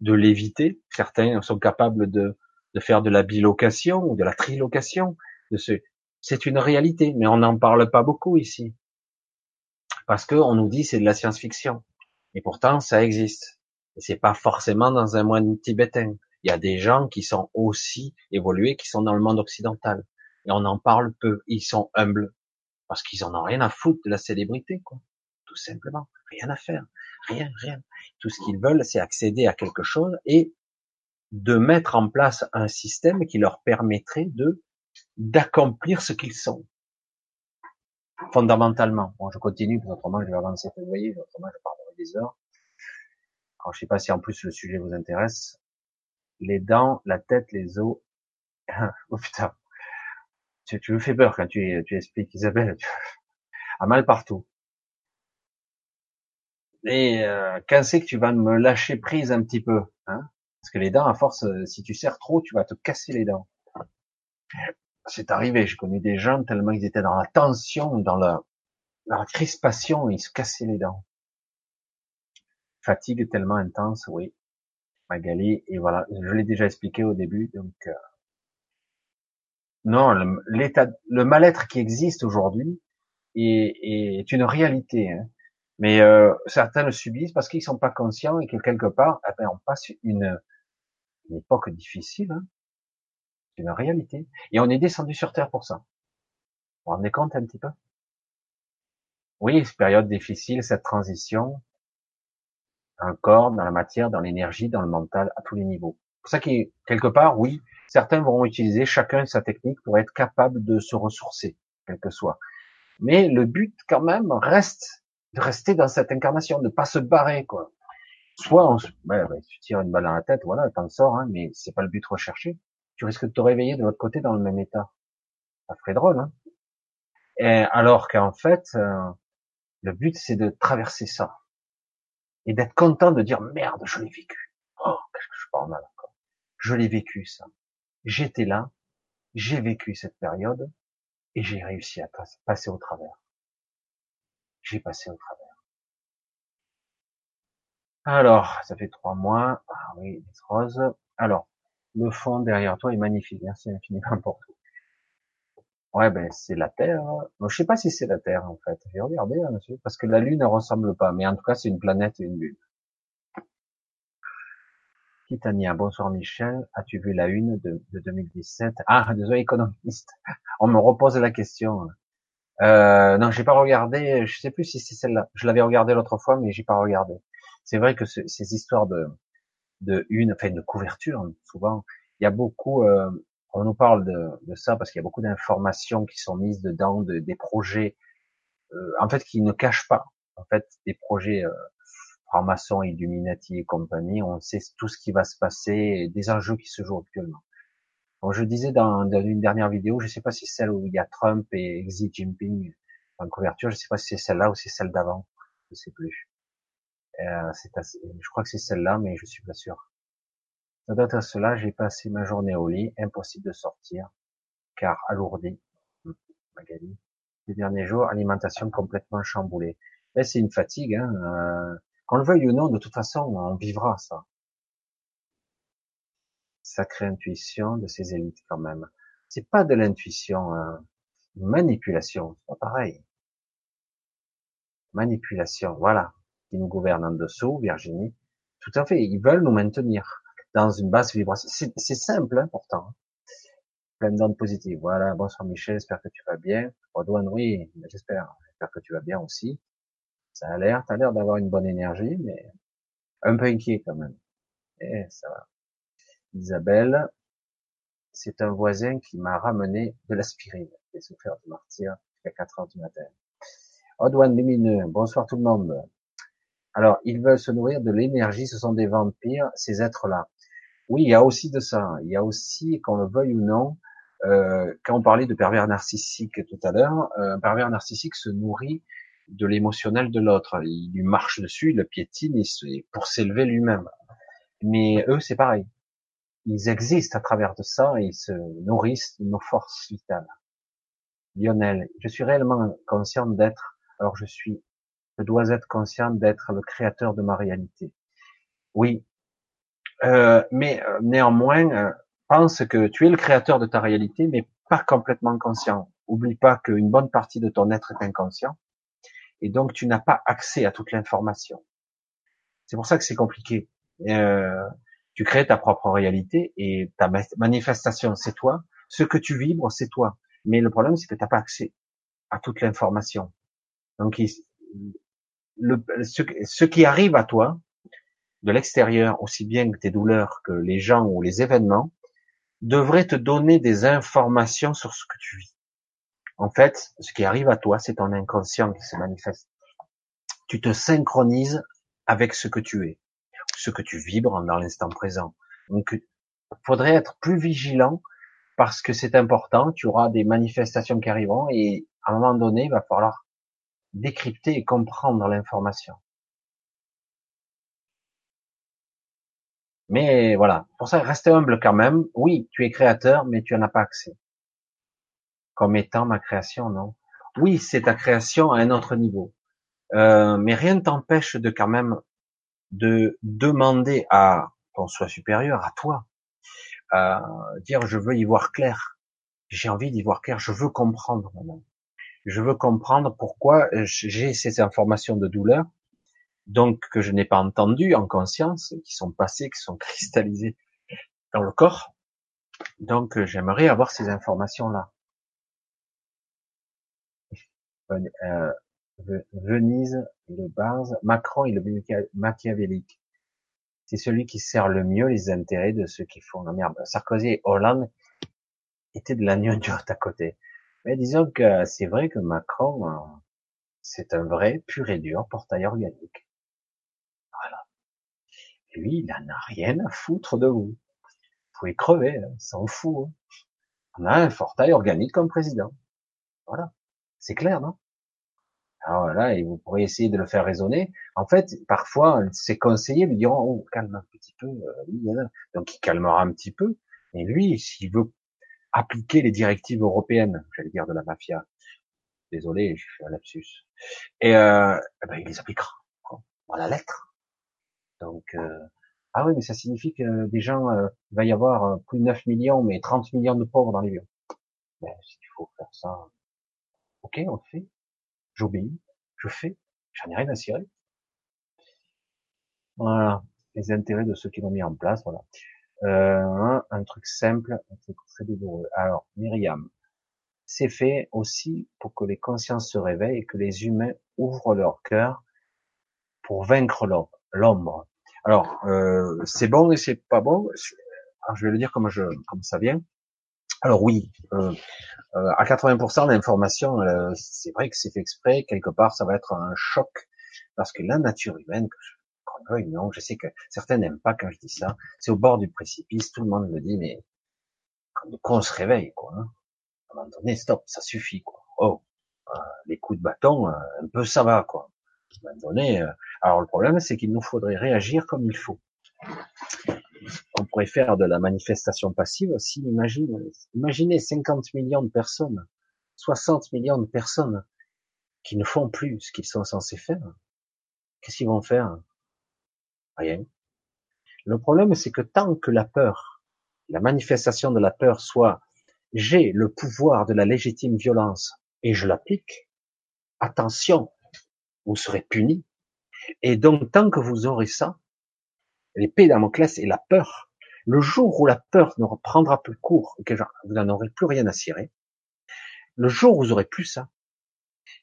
de l'éviter. Certains sont capables de, de faire de la bilocation ou de la trilocation. De ce, c'est une réalité, mais on n'en parle pas beaucoup ici parce qu'on nous dit c'est de la science-fiction. Et pourtant, ça existe. Et c'est pas forcément dans un moine tibétain. Il y a des gens qui sont aussi évolués, qui sont dans le monde occidental. Et on en parle peu. Ils sont humbles parce qu'ils en ont rien à foutre de la célébrité, quoi. Tout simplement, rien à faire, rien, rien. Tout ce qu'ils veulent, c'est accéder à quelque chose et de mettre en place un système qui leur permettrait de d'accomplir ce qu'ils sont fondamentalement. Bon, je continue, parce autrement je vais avancer. Vous voyez, autrement je parlerai des heures. Alors, je sais pas si en plus le sujet vous intéresse. Les dents, la tête, les os. oh putain. Tu, tu me fais peur quand tu, expliques Isabelle. Tu... À mal partout. Et euh, quand c'est que tu vas me lâcher prise un petit peu hein? Parce que les dents, à force, euh, si tu serres trop, tu vas te casser les dents. C'est arrivé, je connais des gens tellement ils étaient dans la tension, dans la, dans la crispation, ils se cassaient les dents. Fatigue tellement intense, oui. Magali, et voilà, je l'ai déjà expliqué au début, donc euh, non, l'état, le mal-être qui existe aujourd'hui est, est, une réalité, hein. mais euh, certains le subissent parce qu'ils sont pas conscients et que quelque part, eh ben, on passe une, époque difficile. Hein. C'est une réalité. Et on est descendu sur Terre pour ça. Vous vous rendez compte un petit peu? Oui, cette période difficile, cette transition, un corps, dans la matière, dans l'énergie, dans le mental, à tous les niveaux. pour ça que quelque part, oui, certains vont utiliser chacun sa technique pour être capable de se ressourcer, quel que soit. Mais le but, quand même, reste de rester dans cette incarnation, de pas se barrer, quoi. Soit on, tu tires une balle dans la tête, voilà, t'en sors, hein, mais c'est pas le but recherché tu risques de te réveiller de l'autre côté dans le même état. Ça ferait drôle, hein et Alors qu'en fait, euh, le but c'est de traverser ça et d'être content de dire merde, je l'ai vécu. Oh, qu'est-ce que je parle mal encore. Je l'ai vécu ça. J'étais là, j'ai vécu cette période et j'ai réussi à passer au travers. J'ai passé au travers. Alors, ça fait trois mois. Ah oui, les roses. Alors, le fond derrière toi est magnifique. Merci infiniment pour tout. Ouais, ben c'est la Terre. Je je sais pas si c'est la Terre en fait. J'ai regardé hein, monsieur, parce que la Lune ne ressemble pas, mais en tout cas c'est une planète et une lune. Titania, bonsoir Michel. As-tu vu la une de, 2017 Ah, désolé économiste. On me repose la question. Euh, non, j'ai pas regardé. Je sais plus si c'est celle-là. Je l'avais regardé l'autre fois, mais j'ai pas regardé. C'est vrai que ces histoires de de une, enfin de couverture. Souvent, il y a beaucoup, euh, on nous parle de, ça parce qu'il y a beaucoup d'informations qui sont mises dedans, de, des projets, euh, en fait, qui ne cachent pas, en fait, des projets euh, francs-maçons, Illuminati et compagnie. On sait tout ce qui va se passer, des enjeux qui se jouent actuellement. Donc, je disais dans, une dernière vidéo, je sais pas si c'est celle où il y a Trump et Xi Jinping en couverture, je sais pas si c'est celle-là ou c'est celle d'avant, je sais plus. Euh, je crois que c'est celle-là, mais je suis pas sûr. Ça doit être cela. J'ai passé ma journée au lit, impossible de sortir, car alourdi. Hmm, Magali. Les derniers jours, alimentation complètement chamboulée. Et c'est une fatigue. Hein. Euh, qu'on le veuille ou non, de toute façon, on vivra ça. Sacrée intuition de ces élites quand même. C'est pas de l'intuition, hein. manipulation. C'est pas pareil. Manipulation, voilà qui nous gouvernent en dessous, Virginie. Tout à fait, ils veulent nous maintenir dans une basse vibration. C'est simple, hein, pourtant. Plein d'ondes positives. Voilà, bonsoir Michel, j'espère que tu vas bien. Rodouane, oui, j'espère. J'espère que tu vas bien aussi. Ça a l'air, t'as l'air d'avoir une bonne énergie, mais un peu inquiet quand même. Et eh, ça va. Isabelle, c'est un voisin qui m'a ramené de l'aspirine. J'ai souffert de martyr jusqu'à 4 heures du matin. Odouane Lumineux, bonsoir tout le monde. Alors, ils veulent se nourrir de l'énergie, ce sont des vampires, ces êtres-là. Oui, il y a aussi de ça. Il y a aussi, qu'on le veuille ou non, euh, quand on parlait de pervers narcissique tout à l'heure, euh, un pervers narcissique se nourrit de l'émotionnel de l'autre. Il lui marche dessus, il le piétine pour s'élever lui-même. Mais eux, c'est pareil. Ils existent à travers de ça et ils se nourrissent de nos forces vitales. Lionel, je suis réellement conscient d'être, alors je suis je dois être conscient d'être le créateur de ma réalité. Oui, euh, mais euh, néanmoins, euh, pense que tu es le créateur de ta réalité, mais pas complètement conscient. Oublie pas qu'une bonne partie de ton être est inconscient, et donc tu n'as pas accès à toute l'information. C'est pour ça que c'est compliqué. Euh, tu crées ta propre réalité et ta manifestation, c'est toi. Ce que tu vibres, c'est toi. Mais le problème, c'est que t'as pas accès à toute l'information. Donc, ce qui arrive à toi, de l'extérieur, aussi bien que tes douleurs, que les gens ou les événements, devrait te donner des informations sur ce que tu vis. En fait, ce qui arrive à toi, c'est ton inconscient qui se manifeste. Tu te synchronises avec ce que tu es, ce que tu vibres dans l'instant présent. Donc, il faudrait être plus vigilant parce que c'est important. Tu auras des manifestations qui arriveront et à un moment donné, il va falloir décrypter et comprendre l'information. Mais voilà, pour ça, reste humble quand même. Oui, tu es créateur, mais tu n'en as pas accès. Comme étant ma création, non? Oui, c'est ta création à un autre niveau. Euh, mais rien ne t'empêche de quand même de demander à ton soi supérieur, à toi, à dire je veux y voir clair. J'ai envie d'y voir clair, je veux comprendre Je veux comprendre pourquoi j'ai ces informations de douleur donc que je n'ai pas entendu en conscience, qui sont passés, qui sont cristallisés dans le corps. Donc euh, j'aimerais avoir ces informations-là. Euh, Venise, le Bars, Macron et le machiavélique. C'est celui qui sert le mieux les intérêts de ceux qui font la merde. Sarkozy et Hollande étaient de l'agneau dur à côté. Mais disons que c'est vrai que Macron, euh, c'est un vrai pur et dur portail organique. Lui, il en a rien à foutre de vous. Vous pouvez crever, hein, s'en fout. Hein. On a un portail organique comme président. Voilà. C'est clair, non? Alors là, et vous pourrez essayer de le faire raisonner. En fait, parfois, ses conseillers lui diront, oh, calme un petit peu. Euh, Donc, il calmera un petit peu. Et lui, s'il veut appliquer les directives européennes, j'allais dire de la mafia, désolé, je fais un lapsus, et euh, eh ben, il les appliquera. À la lettre. Donc, euh, ah oui, mais ça signifie que des gens, euh, il va y avoir euh, plus de 9 millions, mais 30 millions de pauvres dans les lieux. Ben, s'il faut faire ça, ok, on le fait. J'obéis, je fais, j'en ai rien à cirer. Voilà, les intérêts de ceux qui l'ont mis en place, voilà. Euh, un, truc simple, un truc très douloureux. Alors, Myriam, c'est fait aussi pour que les consciences se réveillent et que les humains ouvrent leur cœur pour vaincre l'homme l'ombre. Alors, euh, c'est bon et c'est pas bon. Alors, je vais le dire comme je, comme ça vient. Alors oui, euh, euh à 80% l'information, euh, c'est vrai que c'est fait exprès. Quelque part, ça va être un choc parce que la nature humaine, que je, non, je sais que certains n'aiment pas quand je dis ça. C'est au bord du précipice, tout le monde me dit, mais quand on se réveille, quoi. Hein. À un moment donné, stop, ça suffit, quoi. Oh, euh, les coups de bâton, un peu ça va, quoi. Euh, alors le problème, c'est qu'il nous faudrait réagir comme il faut. On pourrait faire de la manifestation passive si, imagine, imaginez 50 millions de personnes, 60 millions de personnes qui ne font plus ce qu'ils sont censés faire. Qu'est-ce qu'ils vont faire? Rien. Le problème, c'est que tant que la peur, la manifestation de la peur soit j'ai le pouvoir de la légitime violence et je l'applique, attention, vous serez puni. Et donc, tant que vous aurez ça, l'épée Damoclès et la peur, le jour où la peur ne reprendra plus cours, que vous n'en aurez plus rien à cirer, le jour où vous aurez plus ça,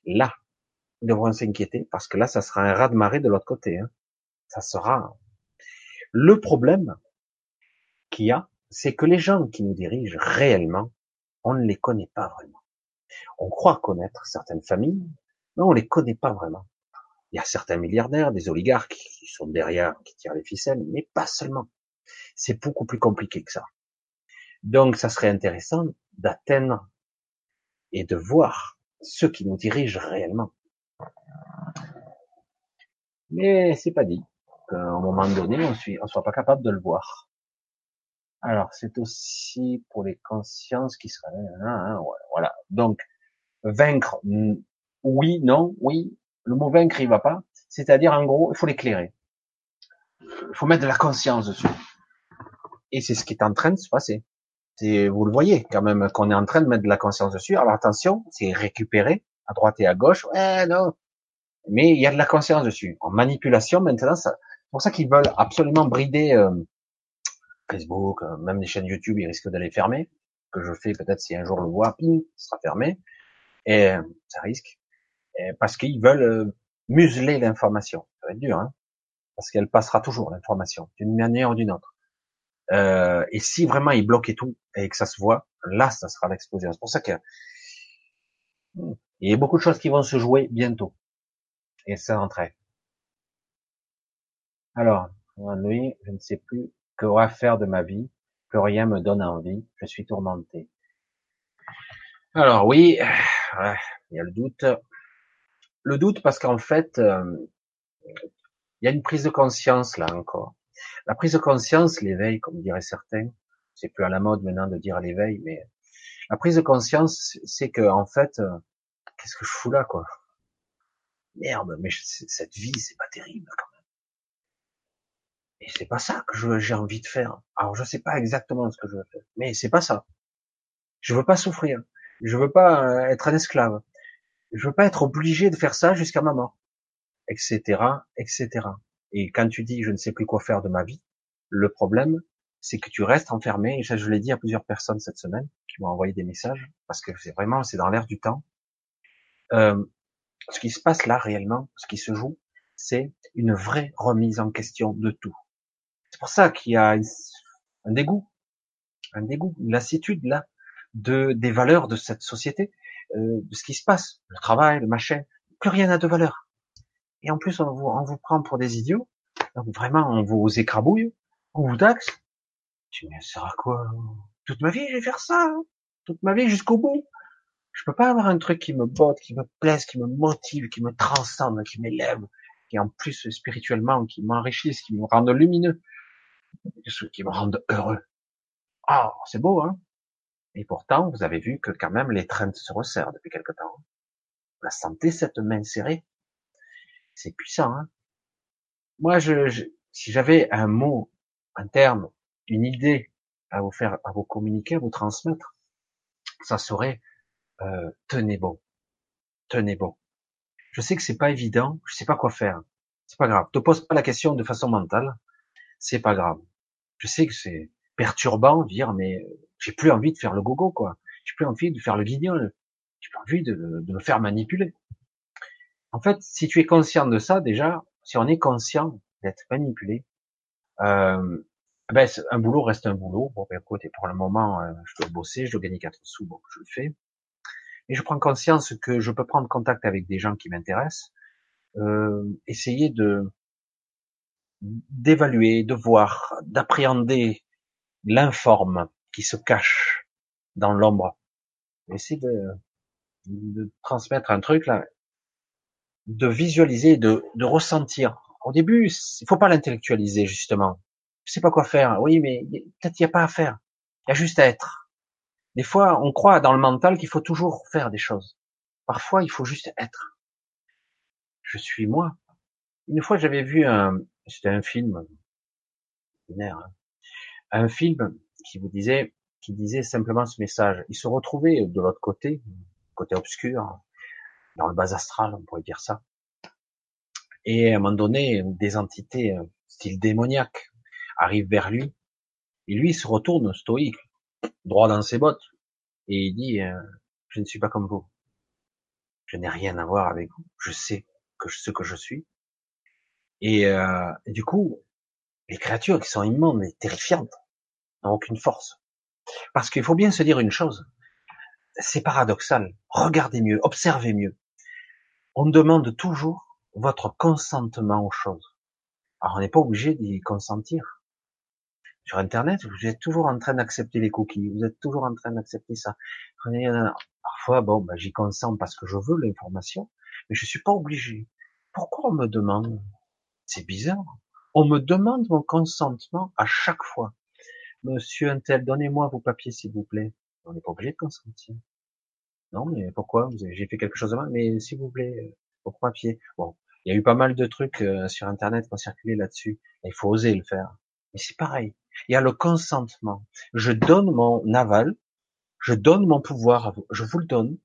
là, ils devront s'inquiéter, parce que là, ça sera un raz de marée de l'autre côté. Hein. Ça sera. Le problème qu'il y a, c'est que les gens qui nous dirigent réellement, on ne les connaît pas vraiment. On croit connaître certaines familles, mais on les connaît pas vraiment. Il y a certains milliardaires, des oligarques qui sont derrière, qui tirent les ficelles, mais pas seulement. C'est beaucoup plus compliqué que ça. Donc, ça serait intéressant d'atteindre et de voir ceux qui nous dirigent réellement. Mais c'est pas dit qu'à un moment donné, on ne soit pas capable de le voir. Alors, c'est aussi pour les consciences qui seraient, hein, voilà. Donc, vaincre, oui, non, oui, le mot vaincre, il va pas. C'est-à-dire, en gros, il faut l'éclairer. Il faut mettre de la conscience dessus. Et c'est ce qui est en train de se passer. C'est, vous le voyez quand même qu'on est en train de mettre de la conscience dessus. Alors attention, c'est récupéré à droite et à gauche. Ouais, non. Mais il y a de la conscience dessus. En manipulation, maintenant, c'est pour ça qu'ils veulent absolument brider euh, Facebook, euh, même les chaînes YouTube, ils risquent de les fermer que je fais, peut-être si un jour le voit, ping, sera fermé, et ça risque, parce qu'ils veulent euh, museler l'information. Ça va être dur, hein, parce qu'elle passera toujours l'information, d'une manière ou d'une autre. Euh, et si vraiment ils bloquaient tout et que ça se voit, là, ça sera l'explosion. C'est pour ça qu'il y a beaucoup de choses qui vont se jouer bientôt. Et ça entrait. Alors, oui, je ne sais plus que faire de ma vie, que rien me donne envie, je suis tourmenté. Alors oui, il y a le doute. Le doute parce qu'en fait, euh, il y a une prise de conscience là encore. La prise de conscience, l'éveil, comme diraient certains, c'est plus à la mode maintenant de dire l'éveil, mais la prise de conscience, c'est que en fait, euh, qu'est-ce que je fous là, quoi? Merde, mais cette vie, c'est pas terrible quand même. Et c'est pas ça que j'ai envie de faire. Alors je sais pas exactement ce que je veux faire, mais c'est pas ça. Je veux pas souffrir. Je veux pas euh, être un esclave. Je veux pas être obligé de faire ça jusqu'à ma mort, etc., etc. Et quand tu dis je ne sais plus quoi faire de ma vie, le problème, c'est que tu restes enfermé. Et ça, je l'ai dit à plusieurs personnes cette semaine qui m'ont envoyé des messages parce que c'est vraiment, c'est dans l'air du temps. Euh, ce qui se passe là réellement, ce qui se joue, c'est une vraie remise en question de tout. C'est pour ça qu'il y a un dégoût, un dégoût, une lassitude là de des valeurs de cette société, de ce qui se passe, le travail, le machin, plus rien n'a de valeur. Et en plus, on vous, on vous prend pour des idiots, donc vraiment, on vous écrabouille, on vous taxe. Tu me ça sert à quoi? Toute ma vie, je vais faire ça, hein. toute ma vie jusqu'au bout. Je peux pas avoir un truc qui me botte, qui me plaise, qui me motive, qui me transcende, qui m'élève, qui en plus spirituellement, qui m'enrichisse, qui me rende lumineux, qui me rende heureux. Ah, c'est beau, hein Et pourtant, vous avez vu que quand même les trains se resserrent depuis quelque temps. La santé, cette main serrée, c'est puissant. Hein Moi, je, si j'avais un mot, un terme, une idée à vous faire, à vous communiquer, à vous transmettre, ça serait euh, tenez bon, tenez bon. Je sais que c'est pas évident, je sais pas quoi faire. C'est pas grave. Te pose pas la question de façon mentale, c'est pas grave. Je sais que c'est perturbant dire mais j'ai plus envie de faire le gogo quoi. J'ai plus envie de faire le guignol. J'ai plus envie de, de me faire manipuler. En fait, si tu es conscient de ça déjà, si on est conscient d'être manipulé, euh, ben, un boulot reste un boulot. Bon, ben, écoute, pour le moment, euh, je dois bosser, je dois gagner quatre sous, bon, je le fais et je prends conscience que je peux prendre contact avec des gens qui m'intéressent, euh, essayer de d'évaluer, de voir, d'appréhender l'informe qui se cache dans l'ombre. Essayer de, de transmettre un truc là, de visualiser, de, de ressentir. Au début, il faut pas l'intellectualiser justement. Je sais pas quoi faire. Oui, mais peut-être il n'y a pas à faire. Il y a juste à être. Des fois, on croit dans le mental qu'il faut toujours faire des choses. Parfois, il faut juste être. Je suis moi. Une fois, j'avais vu un, c'était un film, hein. un film qui vous disait, qui disait simplement ce message. Il se retrouvait de l'autre côté, côté obscur, dans le bas astral, on pourrait dire ça. Et à un moment donné, des entités euh, style démoniaque arrivent vers lui, et lui il se retourne stoïque, droit dans ses bottes, et il dit euh, je ne suis pas comme vous, je n'ai rien à voir avec vous, je sais ce que je suis. Et, euh, du coup, les créatures qui sont immondes et terrifiantes n'ont aucune force. Parce qu'il faut bien se dire une chose, c'est paradoxal. Regardez mieux, observez mieux. On demande toujours votre consentement aux choses. Alors on n'est pas obligé d'y consentir sur Internet, vous êtes toujours en train d'accepter les cookies, vous êtes toujours en train d'accepter ça. Parfois, bon, ben, j'y consens parce que je veux l'information, mais je suis pas obligé. Pourquoi on me demande? C'est bizarre. On me demande mon consentement à chaque fois. Monsieur Intel, donnez-moi vos papiers, s'il vous plaît. On n'est pas obligé de consentir. Non, mais pourquoi? J'ai fait quelque chose de mal, mais s'il vous plaît, euh, vos papiers. Bon, il y a eu pas mal de trucs euh, sur Internet qui ont circulé là-dessus. Il faut oser le faire. Mais c'est pareil. Il y a le consentement. Je donne mon aval, je donne mon pouvoir à vous, je vous le donne,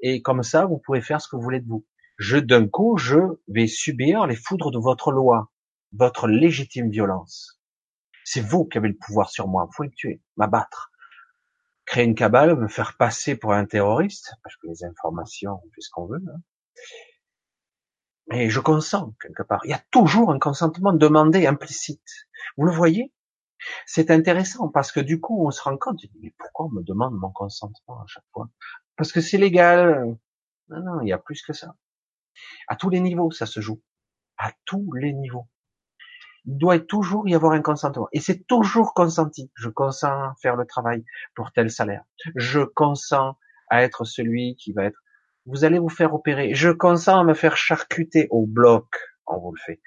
et comme ça, vous pouvez faire ce que vous voulez de vous. Je, d'un coup, je vais subir les foudres de votre loi, votre légitime violence. C'est vous qui avez le pouvoir sur moi. Vous pouvez me tuer, m'abattre. créer une cabale, me faire passer pour un terroriste, parce que les informations, on fait ce qu'on veut. Hein. Mais je consens quelque part. Il y a toujours un consentement demandé implicite. Vous le voyez? C'est intéressant parce que du coup, on se rend compte. Mais pourquoi on me demande mon consentement à chaque fois? Parce que c'est légal. Non, non, il y a plus que ça. À tous les niveaux, ça se joue. À tous les niveaux il doit toujours y avoir un consentement. Et c'est toujours consenti. Je consens à faire le travail pour tel salaire. Je consens à être celui qui va être. Vous allez vous faire opérer. Je consens à me faire charcuter au bloc. On vous le fait.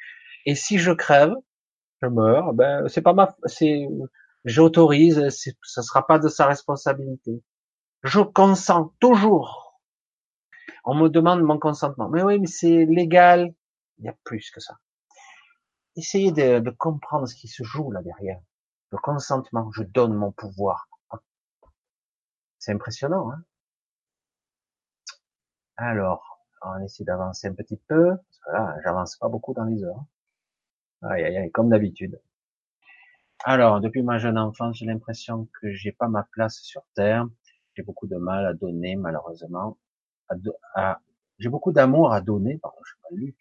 Et si je crève, je meurs. Ben c'est pas ma. C'est. J'autorise. Ce sera pas de sa responsabilité. Je consens toujours. On me demande mon consentement. Mais oui, mais c'est légal. Il y a plus que ça essayez de, comprendre ce qui se joue là derrière. Le consentement, je donne mon pouvoir. C'est impressionnant, hein Alors, on va essayer d'avancer un petit peu, parce que là, j'avance pas beaucoup dans les heures. Aïe, aïe, aïe, comme d'habitude. Alors, depuis ma jeune enfance, j'ai l'impression que j'ai pas ma place sur Terre. J'ai beaucoup de mal à donner, malheureusement. J'ai beaucoup d'amour à donner, pardon, je mal lu.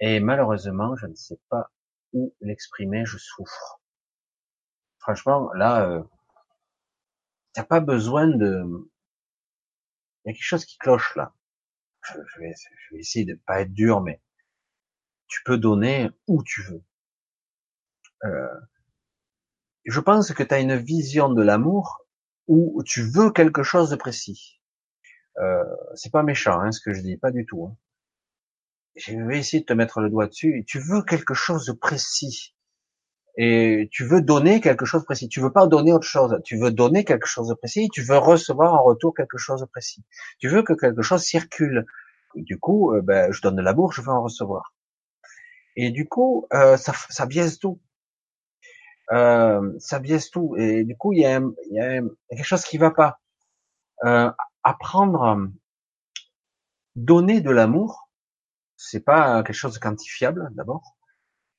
Et malheureusement, je ne sais pas où l'exprimer, je souffre. Franchement, là, euh, t'as pas besoin de. Il y a quelque chose qui cloche là. Je, vais, je vais essayer de pas être dur, mais tu peux donner où tu veux. Euh, je pense que tu as une vision de l'amour où tu veux quelque chose de précis. Euh, c'est pas méchant hein, ce que je dis, pas du tout. Hein je vais essayer de te mettre le doigt dessus. Tu veux quelque chose de précis. Et tu veux donner quelque chose de précis. Tu veux pas donner autre chose. Tu veux donner quelque chose de précis. Tu veux recevoir en retour quelque chose de précis. Tu veux que quelque chose circule. Du coup, euh, ben, je donne de l'amour, je veux en recevoir. Et du coup, euh, ça, ça biaise tout. Euh, ça biaise tout. Et du coup, il y a, y a quelque chose qui va pas. Euh, apprendre, donner de l'amour, c'est pas quelque chose de quantifiable d'abord.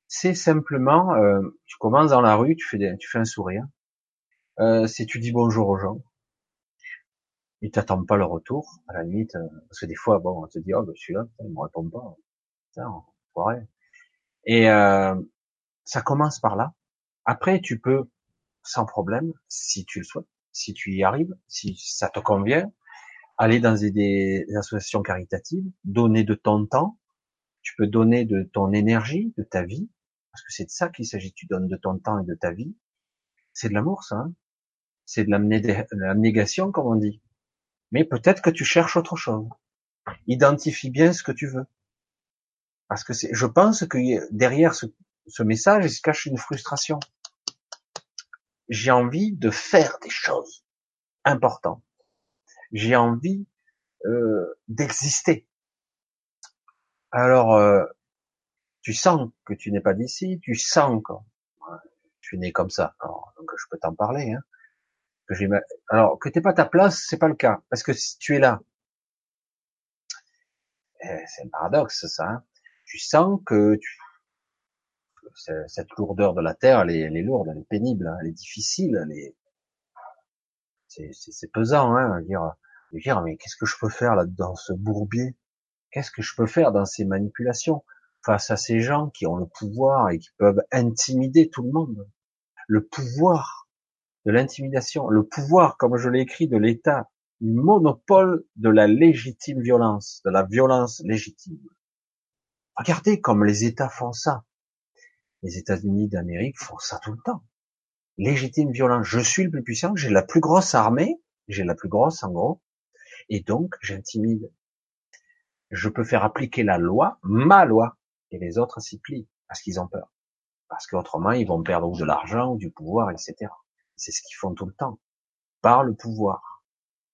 C'est simplement, euh, tu commences dans la rue, tu fais, tu fais un sourire. Euh, si tu dis bonjour aux gens, ils t'attendent pas le retour, à la limite, euh, parce que des fois, bon, on te dit, oh, ben, celui-là, il me répond pas, putain, Et euh, ça commence par là. Après, tu peux, sans problème, si tu le souhaites, si tu y arrives, si ça te convient, aller dans des associations caritatives, donner de ton temps, peux donner de ton énergie, de ta vie, parce que c'est de ça qu'il s'agit. Tu donnes de ton temps et de ta vie. C'est de l'amour, ça. Hein c'est de l'abnégation, comme on dit. Mais peut-être que tu cherches autre chose. Identifie bien ce que tu veux. Parce que je pense que derrière ce, message, il se cache une frustration. J'ai envie de faire des choses importantes. J'ai envie euh, d'exister. Alors, euh, tu sens que tu n'es pas d'ici, tu sens que tu es né comme ça. Alors, donc je peux t'en parler. Hein, que alors que t'es pas ta place, c'est pas le cas, parce que si tu es là, eh, c'est un paradoxe ça. Hein, tu sens que tu, cette lourdeur de la terre, elle est, lourde, elle est pénible, elle est difficile, elle est, c'est pesant, hein, dire, dire, mais qu'est-ce que je peux faire là dans ce bourbier? Qu'est-ce que je peux faire dans ces manipulations face à ces gens qui ont le pouvoir et qui peuvent intimider tout le monde? Le pouvoir de l'intimidation, le pouvoir, comme je l'ai écrit, de l'État, le monopole de la légitime violence, de la violence légitime. Regardez comme les États font ça. Les États-Unis d'Amérique font ça tout le temps. Légitime violence. Je suis le plus puissant, j'ai la plus grosse armée, j'ai la plus grosse en gros, et donc j'intimide je peux faire appliquer la loi, ma loi, et les autres s'y plient, parce qu'ils ont peur. Parce qu'autrement, ils vont perdre de l'argent, ou du pouvoir, etc. C'est ce qu'ils font tout le temps, par le pouvoir.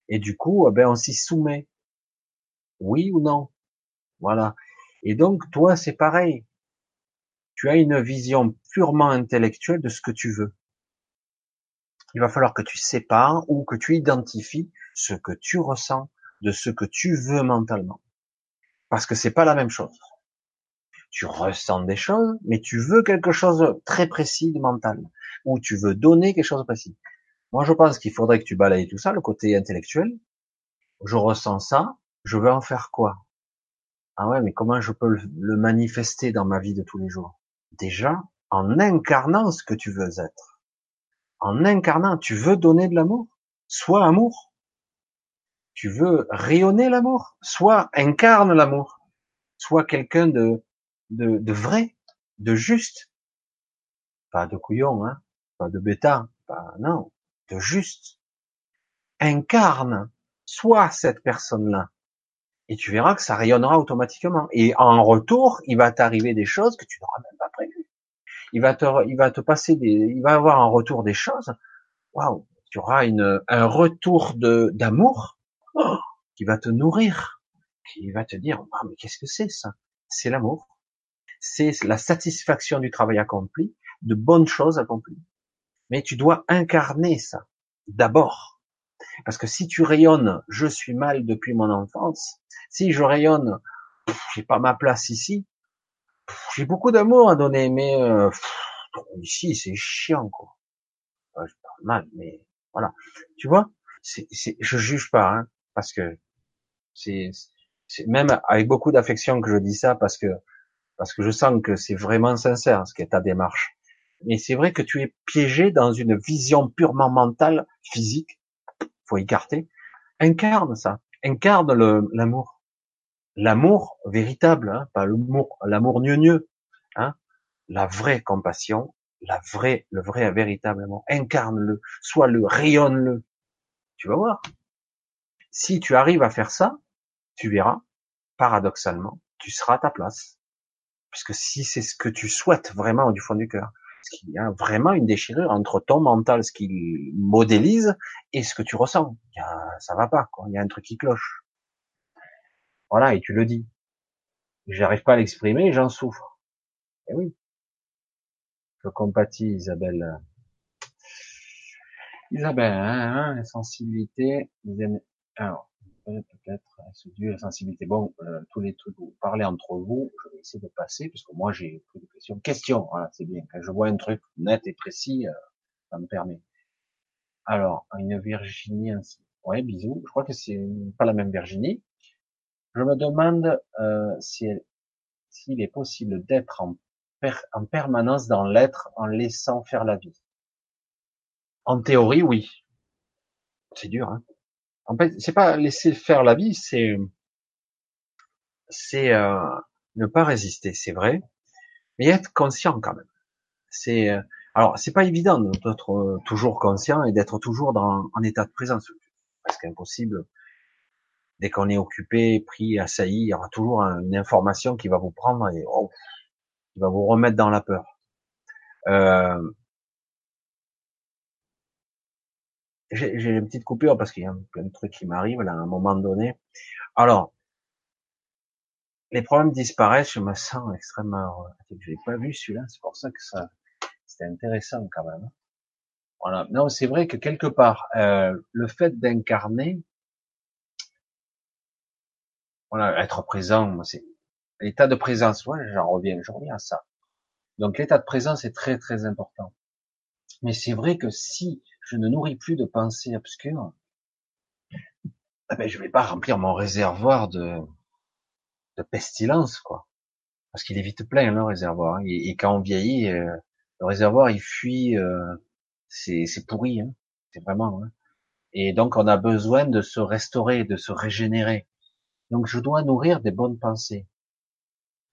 Et du coup, eh ben, on s'y soumet. Oui ou non? Voilà. Et donc, toi, c'est pareil. Tu as une vision purement intellectuelle de ce que tu veux. Il va falloir que tu sépares ou que tu identifies ce que tu ressens de ce que tu veux mentalement. Parce que c'est pas la même chose. Tu ressens des choses, mais tu veux quelque chose de très précis de mental. Ou tu veux donner quelque chose de précis. Moi, je pense qu'il faudrait que tu balayes tout ça, le côté intellectuel. Je ressens ça, je veux en faire quoi? Ah ouais, mais comment je peux le manifester dans ma vie de tous les jours? Déjà, en incarnant ce que tu veux être. En incarnant, tu veux donner de l'amour? Sois amour? Tu veux rayonner l'amour Soit incarne l'amour. Sois quelqu'un de, de, vrai, de juste. Pas de couillon, hein pas de bêta, pas, non, de juste. Incarne, sois cette personne-là. Et tu verras que ça rayonnera automatiquement. Et en retour, il va t'arriver des choses que tu n'auras même pas prévues. Il va te, il va te passer des, il va avoir un retour des choses. Waouh, tu auras une, un retour de d'amour qui va te nourrir, qui va te dire, mais qu'est-ce que c'est ça? C'est l'amour, c'est la satisfaction du travail accompli, de bonnes choses accomplies. Mais tu dois incarner ça d'abord. Parce que si tu rayonnes, je suis mal depuis mon enfance, si je rayonne, j'ai pas ma place ici, j'ai beaucoup d'amour à donner, mais euh, ici c'est chiant quoi. je parle mal, mais voilà. Tu vois, c'est, je juge pas, hein, parce que c'est, même avec beaucoup d'affection que je dis ça, parce que parce que je sens que c'est vraiment sincère ce qu'est ta démarche. Mais c'est vrai que tu es piégé dans une vision purement mentale, physique, faut écarter. Incarne ça, incarne l'amour, l'amour véritable, hein, pas l'amour, l'amour gneu hein, la vraie compassion, la vraie, le vrai, véritable amour. Incarne-le, sois-le, rayonne-le. Tu vas voir. Si tu arrives à faire ça, tu verras, paradoxalement, tu seras à ta place. Puisque si c'est ce que tu souhaites vraiment du fond du cœur, parce qu'il y a vraiment une déchirure entre ton mental, ce qu'il modélise, et ce que tu ressens. Il y a, ça va pas, quoi. Il y a un truc qui cloche. Voilà, et tu le dis. J'arrive pas à l'exprimer, j'en souffre. Et eh oui. Je compatis, Isabelle. Isabelle, hein, hein, sensibilité, alors, peut-être la sensibilité. Bon, euh, tous les trucs, vous parlez entre vous, je vais essayer de passer, puisque moi j'ai plus de questions. Question, voilà, c'est bien. Quand je vois un truc net et précis, euh, ça me permet. Alors, une Virginie, ouais, bisous. Je crois que c'est pas la même Virginie. Je me demande euh, si s'il est possible d'être en en permanence dans l'être en laissant faire la vie. En théorie, oui. C'est dur, hein. En fait, c'est pas laisser faire la vie, c'est c'est euh, ne pas résister, c'est vrai, mais être conscient quand même. C'est euh, alors c'est pas évident d'être euh, toujours conscient et d'être toujours dans en état de présence, parce qu'impossible. Dès qu'on est occupé, pris, assailli, il y aura toujours une information qui va vous prendre et oh, qui va vous remettre dans la peur. Euh, j'ai une petite coupure parce qu'il y a plein de trucs qui m'arrivent là à un moment donné. Alors, les problèmes disparaissent, je me sens extrêmement... Je l'ai pas vu celui-là, c'est pour ça que ça c'était intéressant quand même. Voilà. Non, c'est vrai que quelque part, euh, le fait d'incarner, voilà, être présent, c'est l'état de présence. Ouais, j'en reviens, je reviens à ça. Donc l'état de présence est très très important. Mais c'est vrai que si je ne nourris plus de pensées obscures, eh ben, je vais pas remplir mon réservoir de, de pestilence, quoi. Parce qu'il est vite plein, le réservoir. Et, quand on vieillit, euh, le réservoir, il fuit, euh, c'est pourri, hein. c'est vraiment. Hein. Et donc, on a besoin de se restaurer, de se régénérer. Donc, je dois nourrir des bonnes pensées.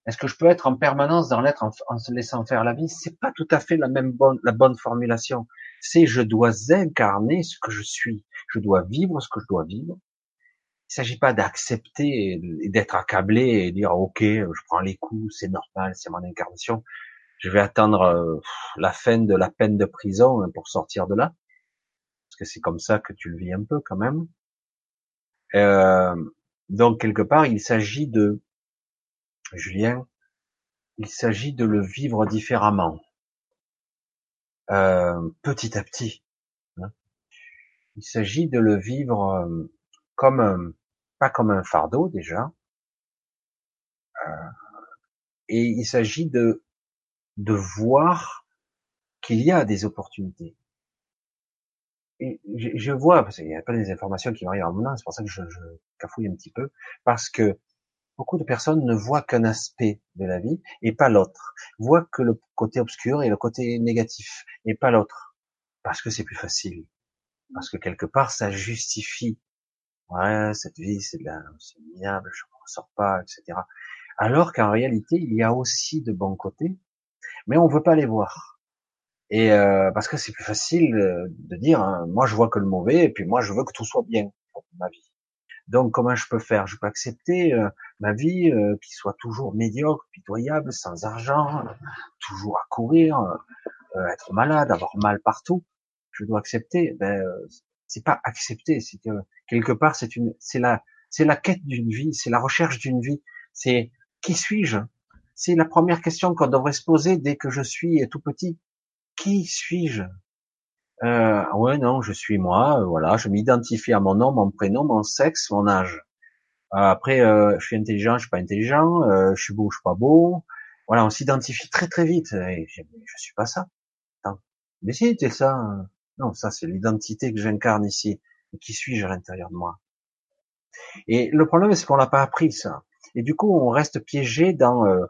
Est-ce que je peux être en permanence dans l'être en, se laissant faire la vie? C'est pas tout à fait la même bonne, la bonne formulation. C'est je dois incarner ce que je suis. Je dois vivre ce que je dois vivre. Il s'agit pas d'accepter et d'être accablé et dire ok, je prends les coups, c'est normal, c'est mon incarnation. Je vais attendre euh, la fin de la peine de prison pour sortir de là, parce que c'est comme ça que tu le vis un peu quand même. Euh, donc quelque part, il s'agit de Julien, il s'agit de le vivre différemment, euh, petit à petit. Hein. Il s'agit de le vivre euh, comme pas comme un fardeau déjà, euh, et il s'agit de de voir qu'il y a des opportunités. je, vois, parce qu'il y a pas des informations qui m'arrivent en moment, c'est pour ça que je, je cafouille un petit peu, parce que beaucoup de personnes ne voient qu'un aspect de la vie et pas l'autre. Voient que le côté obscur et le côté négatif et pas l'autre. Parce que c'est plus facile. Parce que quelque part, ça justifie. Ouais, cette vie, c'est de la, c'est minable, je ne ressors pas, etc. Alors qu'en réalité, il y a aussi de bons côtés, mais on veut pas les voir. Et euh, parce que c'est plus facile de dire, hein, moi je vois que le mauvais, et puis moi je veux que tout soit bien pour ma vie. Donc comment je peux faire? Je peux accepter euh, ma vie euh, qui soit toujours médiocre, pitoyable, sans argent, toujours à courir, euh, être malade, avoir mal partout. Je dois accepter. Ben, c'est pas accepter, c'est que quelque part c'est une, c'est la, c'est la quête d'une vie, c'est la recherche d'une vie. C'est qui suis-je? C'est la première question qu'on devrait se poser dès que je suis tout petit. Qui suis-je? Euh, ouais, non, je suis moi, euh, voilà, je m'identifie à mon nom, mon prénom, mon sexe, mon âge. Euh, après, euh, je suis intelligent, je suis pas intelligent, euh, je suis beau, je suis pas beau. Voilà, on s'identifie très très vite. Et je, je suis pas ça. Mais si, c'est ça. Non, ça c'est l'identité que j'incarne ici. qui suis-je à l'intérieur de moi? Et le problème, c'est qu'on l'a pas appris ça. Et du coup, on reste piégé dans euh,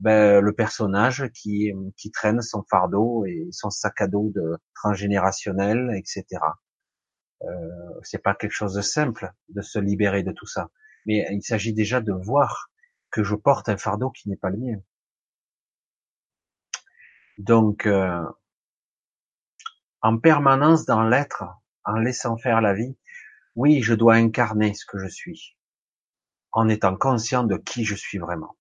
ben, le personnage qui, traîne son fardeau et son sac à dos de transgénérationnel, etc. Euh, c'est pas quelque chose de simple de se libérer de tout ça, mais il s'agit déjà de voir que je porte un fardeau qui n'est pas le mien. Donc, euh, en permanence dans l'être, en laissant faire la vie, oui, je dois incarner ce que je suis, en étant conscient de qui je suis vraiment.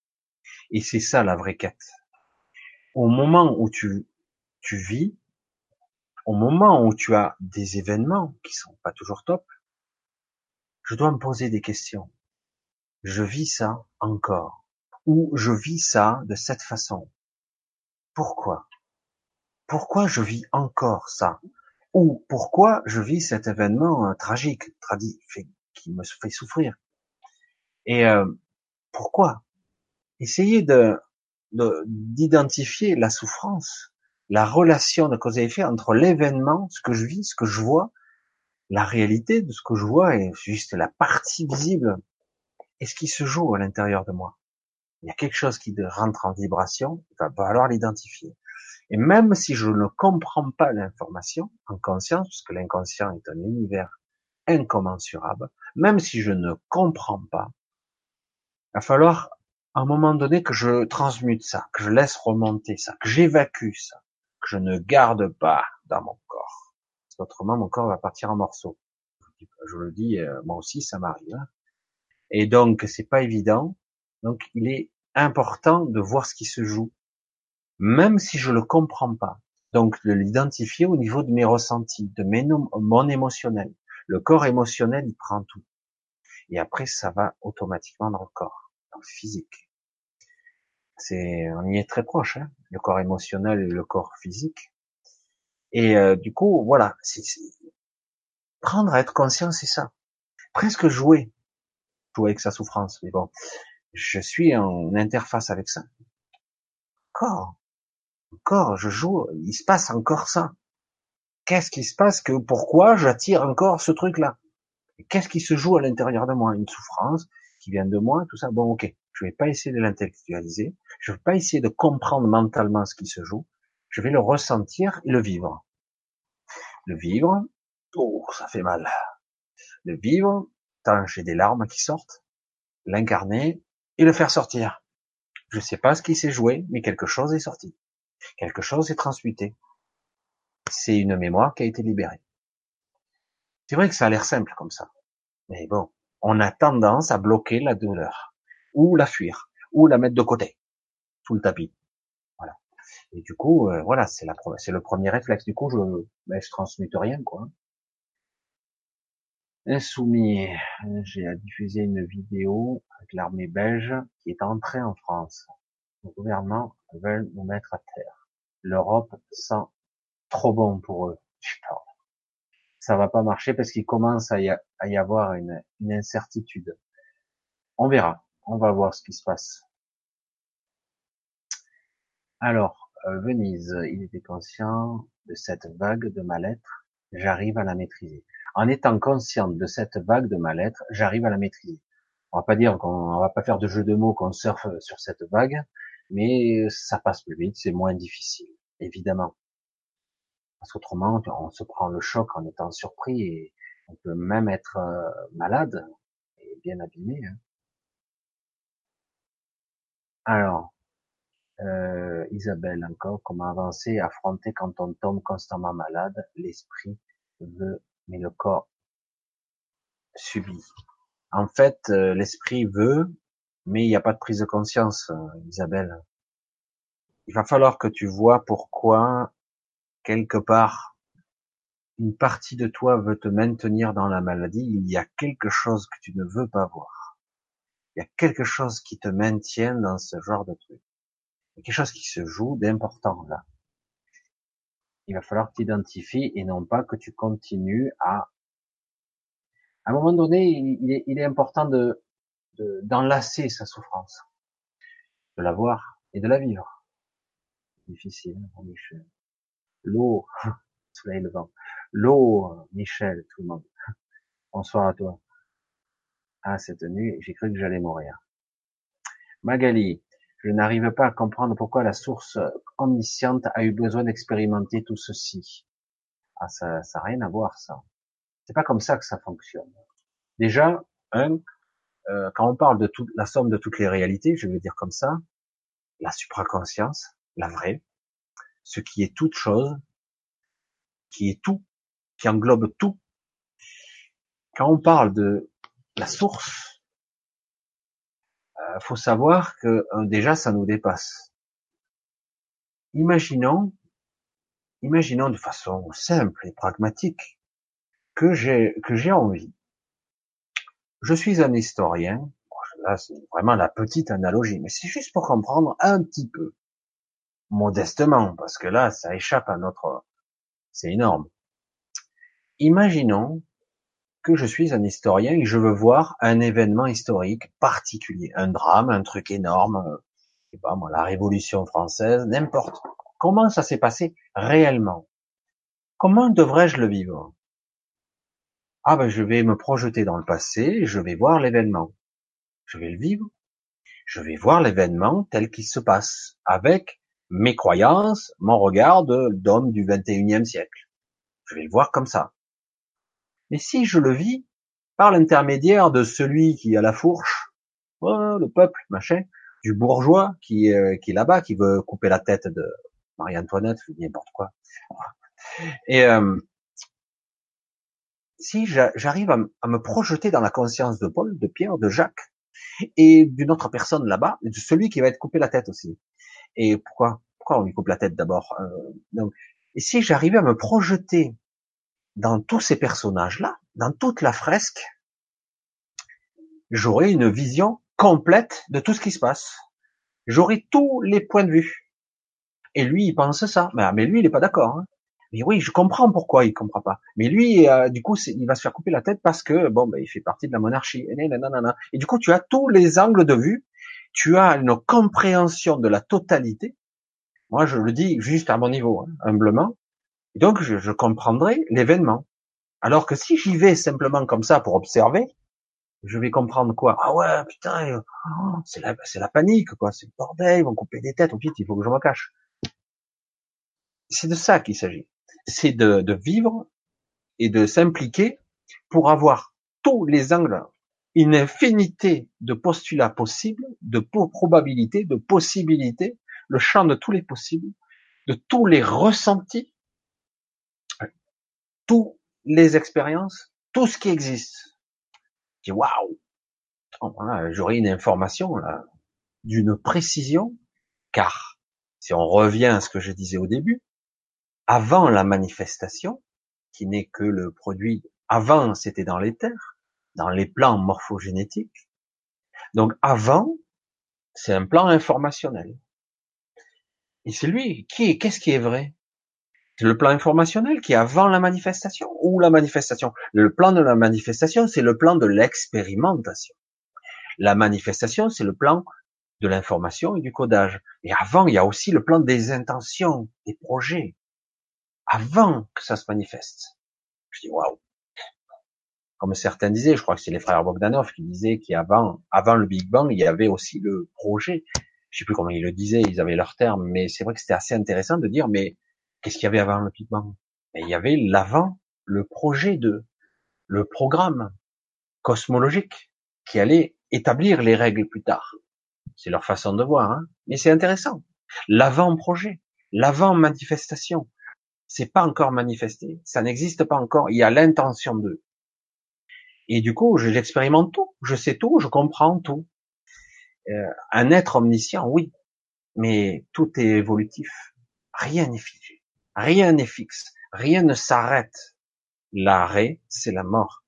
Et c'est ça la vraie quête. Au moment où tu, tu vis, au moment où tu as des événements qui sont pas toujours top, je dois me poser des questions. Je vis ça encore. Ou je vis ça de cette façon. Pourquoi? Pourquoi je vis encore ça? Ou pourquoi je vis cet événement euh, tragique, qui me fait souffrir? Et euh, pourquoi? Essayez de d'identifier la souffrance, la relation de cause et effet entre l'événement, ce que je vis, ce que je vois, la réalité de ce que je vois est juste la partie visible et ce qui se joue à l'intérieur de moi? Il y a quelque chose qui rentre en vibration, il va falloir l'identifier. Et même si je ne comprends pas l'information en conscience, parce que l'inconscient est un univers incommensurable, même si je ne comprends pas, il va falloir à un moment donné que je transmute ça, que je laisse remonter ça, que j'évacue ça, que je ne garde pas dans mon corps. Parce mon corps va partir en morceaux. Je le dis, euh, moi aussi, ça m'arrive. Hein. Et donc, c'est pas évident. Donc, il est important de voir ce qui se joue, même si je le comprends pas. Donc, de l'identifier au niveau de mes ressentis, de mon émotionnel. Le corps émotionnel, il prend tout. Et après, ça va automatiquement dans le corps, dans le physique. C'est, on y est très proche, hein, le corps émotionnel et le corps physique. Et euh, du coup, voilà, c'est, prendre à être conscient, c'est ça. Presque jouer, jouer avec sa souffrance. Mais bon, je suis en interface avec ça. Encore, encore, je joue. Il se passe encore ça. Qu'est-ce qui se passe que pourquoi j'attire encore ce truc-là? Qu'est-ce qui se joue à l'intérieur de moi? Une souffrance qui vient de moi, tout ça. Bon, ok. Je vais pas essayer de l'intellectualiser. Je vais pas essayer de comprendre mentalement ce qui se joue. Je vais le ressentir et le vivre. Le vivre, oh, ça fait mal. Le vivre, tant j'ai des larmes qui sortent. L'incarner et le faire sortir. Je sais pas ce qui s'est joué, mais quelque chose est sorti. Quelque chose est transmuté. C'est une mémoire qui a été libérée. C'est vrai que ça a l'air simple comme ça. Mais bon, on a tendance à bloquer la douleur ou la fuir, ou la mettre de côté, sous le tapis. Voilà. Et du coup, euh, voilà, c'est le premier réflexe. Du coup, je, ben, je rien, quoi. Insoumis, j'ai diffusé une vidéo avec l'armée belge qui est entrée en France. Le gouvernement veut nous mettre à terre. L'Europe sent trop bon pour eux. Putain. Ça va pas marcher parce qu'il commence à y, avoir une incertitude. On verra. On va voir ce qui se passe. Alors, euh, Venise, il était conscient de cette vague de mal-être, j'arrive à la maîtriser. En étant consciente de cette vague de mal-être, j'arrive à la maîtriser. On va pas dire qu'on va pas faire de jeu de mots qu'on surfe sur cette vague, mais ça passe plus vite, c'est moins difficile, évidemment. Parce qu'autrement, on se prend le choc en étant surpris et on peut même être euh, malade et bien abîmé. Hein. Alors, euh, Isabelle encore, comment avancer, affronter quand on tombe constamment malade, l'esprit veut, mais le corps subit. En fait, euh, l'esprit veut, mais il n'y a pas de prise de conscience, Isabelle. Il va falloir que tu vois pourquoi, quelque part, une partie de toi veut te maintenir dans la maladie. Il y a quelque chose que tu ne veux pas voir. Il y a quelque chose qui te maintient dans ce genre de truc quelque chose qui se joue d'important là. Il va falloir que tu identifies et non pas que tu continues à. À un moment donné, il est, il est important de d'enlacer sa souffrance, de la voir et de la vivre. Difficile, Michel. L'eau, soleil levant. L'eau, Michel, tout le monde. Bonsoir à toi. Ah, cette nuit, j'ai cru que j'allais mourir. Magali, je n'arrive pas à comprendre pourquoi la source omnisciente a eu besoin d'expérimenter tout ceci. Ah, ça, ça n'a rien à voir, ça. C'est pas comme ça que ça fonctionne. Déjà, un, euh, quand on parle de toute la somme de toutes les réalités, je vais dire comme ça, la supraconscience, la vraie, ce qui est toute chose, qui est tout, qui englobe tout. Quand on parle de la source, euh, faut savoir que euh, déjà ça nous dépasse. Imaginons, imaginons de façon simple et pragmatique que j'ai que j'ai envie. Je suis un historien. Là, c'est vraiment la petite analogie, mais c'est juste pour comprendre un petit peu, modestement, parce que là, ça échappe à notre. C'est énorme. Imaginons que je suis un historien et je veux voir un événement historique particulier, un drame, un truc énorme, euh, je sais pas moi, la Révolution française, n'importe. Comment ça s'est passé réellement? Comment devrais-je le vivre? Ah ben je vais me projeter dans le passé, je vais voir l'événement. Je vais le vivre. Je vais voir l'événement tel qu'il se passe, avec mes croyances, mon regard d'homme du 21e siècle. Je vais le voir comme ça. Mais si je le vis par l'intermédiaire de celui qui a la fourche, oh, le peuple, machin, du bourgeois qui, qui est là-bas, qui veut couper la tête de Marie-Antoinette, n'importe quoi. Et euh, si j'arrive à, me projeter dans la conscience de Paul, de Pierre, de Jacques, et d'une autre personne là-bas, de celui qui va être coupé la tête aussi. Et pourquoi Pourquoi on lui coupe la tête d'abord euh, Et si j'arrivais à me projeter dans tous ces personnages-là, dans toute la fresque, j'aurai une vision complète de tout ce qui se passe. J'aurai tous les points de vue. Et lui, il pense ça. Mais lui, il est pas d'accord. Hein. Mais oui, je comprends pourquoi il comprend pas. Mais lui, euh, du coup, il va se faire couper la tête parce que bon, ben, il fait partie de la monarchie. Et du coup, tu as tous les angles de vue. Tu as une compréhension de la totalité. Moi, je le dis juste à mon niveau, hein, humblement. Et donc, je, comprendrai l'événement. Alors que si j'y vais simplement comme ça pour observer, je vais comprendre quoi? Ah ouais, putain, oh, c'est la, panique, quoi. C'est le bordel, ils vont couper des têtes. Au vite, il faut que je me cache. C'est de ça qu'il s'agit. C'est de vivre et de s'impliquer pour avoir tous les angles, une infinité de postulats possibles, de probabilités, de possibilités, le champ de tous les possibles, de tous les ressentis toutes les expériences, tout ce qui existe. Je dis waouh, j'aurais une information là d'une précision, car si on revient à ce que je disais au début, avant la manifestation, qui n'est que le produit, avant c'était dans les terres, dans les plans morphogénétiques. Donc avant, c'est un plan informationnel. Et c'est lui, qui qu'est-ce qui est vrai? C'est le plan informationnel qui est avant la manifestation ou la manifestation? Le plan de la manifestation, c'est le plan de l'expérimentation. La manifestation, c'est le plan de l'information et du codage. Et avant, il y a aussi le plan des intentions, des projets. Avant que ça se manifeste. Je dis waouh. Comme certains disaient, je crois que c'est les frères Bogdanov qui disaient qu'avant, avant le Big Bang, il y avait aussi le projet. Je sais plus comment ils le disaient, ils avaient leur terme, mais c'est vrai que c'était assez intéressant de dire, mais qu'est-ce qu'il y avait avant le Big Bang? Il y avait l'avant, le projet de, le programme cosmologique qui allait établir les règles plus tard. C'est leur façon de voir, hein mais c'est intéressant. L'avant-projet, l'avant-manifestation, c'est pas encore manifesté, ça n'existe pas encore. Il y a l'intention de. Et du coup, j'expérimente tout, je sais tout, je comprends tout. Euh, un être omniscient, oui, mais tout est évolutif. Rien n'est figé, rien n'est fixe, rien ne s'arrête. L'arrêt, c'est la mort.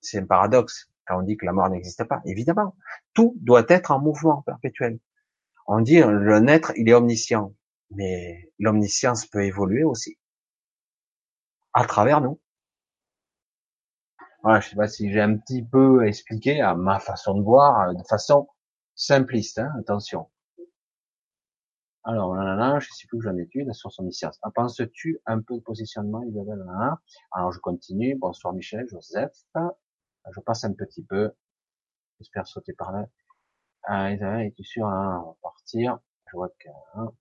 C'est un paradoxe quand on dit que la mort n'existe pas. Évidemment, tout doit être en mouvement perpétuel. On dit le être, il est omniscient, mais l'omniscience peut évoluer aussi à travers nous. Voilà, je sais pas si j'ai un petit peu expliqué à ma façon de voir, de façon simpliste, hein, attention. Alors, là, là, je sais plus où j'en ai la source omniscience. Ah, penses-tu un peu de positionnement, Isabelle Alors, je continue. Bonsoir Michel, Joseph. Je passe un petit peu. J'espère sauter par là. Ah, Isabelle, es-tu sûr hein, On partir. Je vois que... Hein.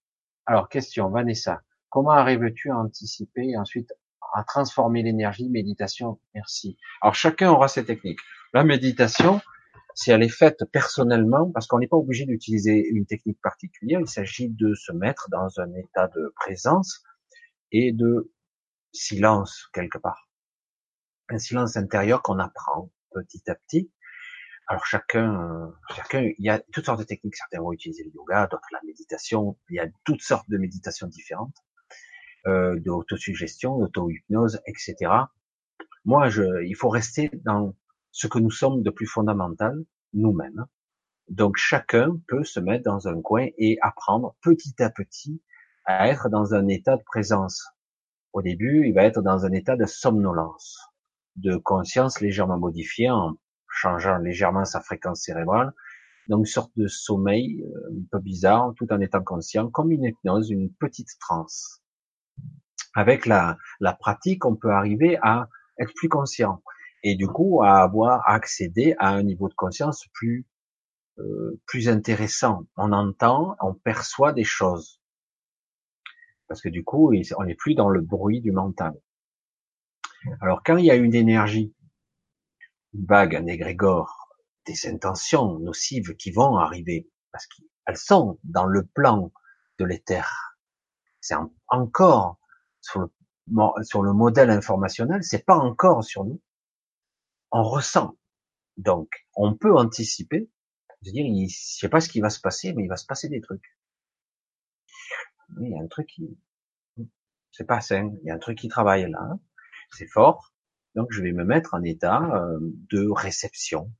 Alors, question, Vanessa. Comment arrives-tu à anticiper ensuite à transformer l'énergie Méditation, merci. Alors, chacun aura ses techniques. La méditation, si elle est faite personnellement, parce qu'on n'est pas obligé d'utiliser une technique particulière, il s'agit de se mettre dans un état de présence et de silence quelque part. Un silence intérieur qu'on apprend petit à petit. Alors chacun, chacun, il y a toutes sortes de techniques. Certains vont utiliser le yoga, d'autres la méditation. Il y a toutes sortes de méditations différentes, euh, d'autosuggestion, d'auto-hypnose, etc. Moi, je, il faut rester dans ce que nous sommes de plus fondamental, nous-mêmes. Donc chacun peut se mettre dans un coin et apprendre petit à petit à être dans un état de présence. Au début, il va être dans un état de somnolence, de conscience légèrement modifié en changeant légèrement sa fréquence cérébrale. Donc une sorte de sommeil euh, un peu bizarre, tout en étant conscient, comme une hypnose, une petite transe. Avec la, la pratique, on peut arriver à être plus conscient et du coup à avoir accédé à un niveau de conscience plus euh, plus intéressant. On entend, on perçoit des choses parce que du coup on n'est plus dans le bruit du mental. Alors quand il y a une énergie, une vague, un égrégore, des intentions nocives qui vont arriver parce qu'elles sont dans le plan de l'éther. C'est encore sur le, sur le modèle informationnel, c'est pas encore sur nous on ressent. Donc, on peut anticiper, je dire, il, je sais pas ce qui va se passer, mais il va se passer des trucs. Il y a un truc qui, c'est pas sain, il y a un truc qui travaille là, hein. c'est fort, donc je vais me mettre en état euh, de réception.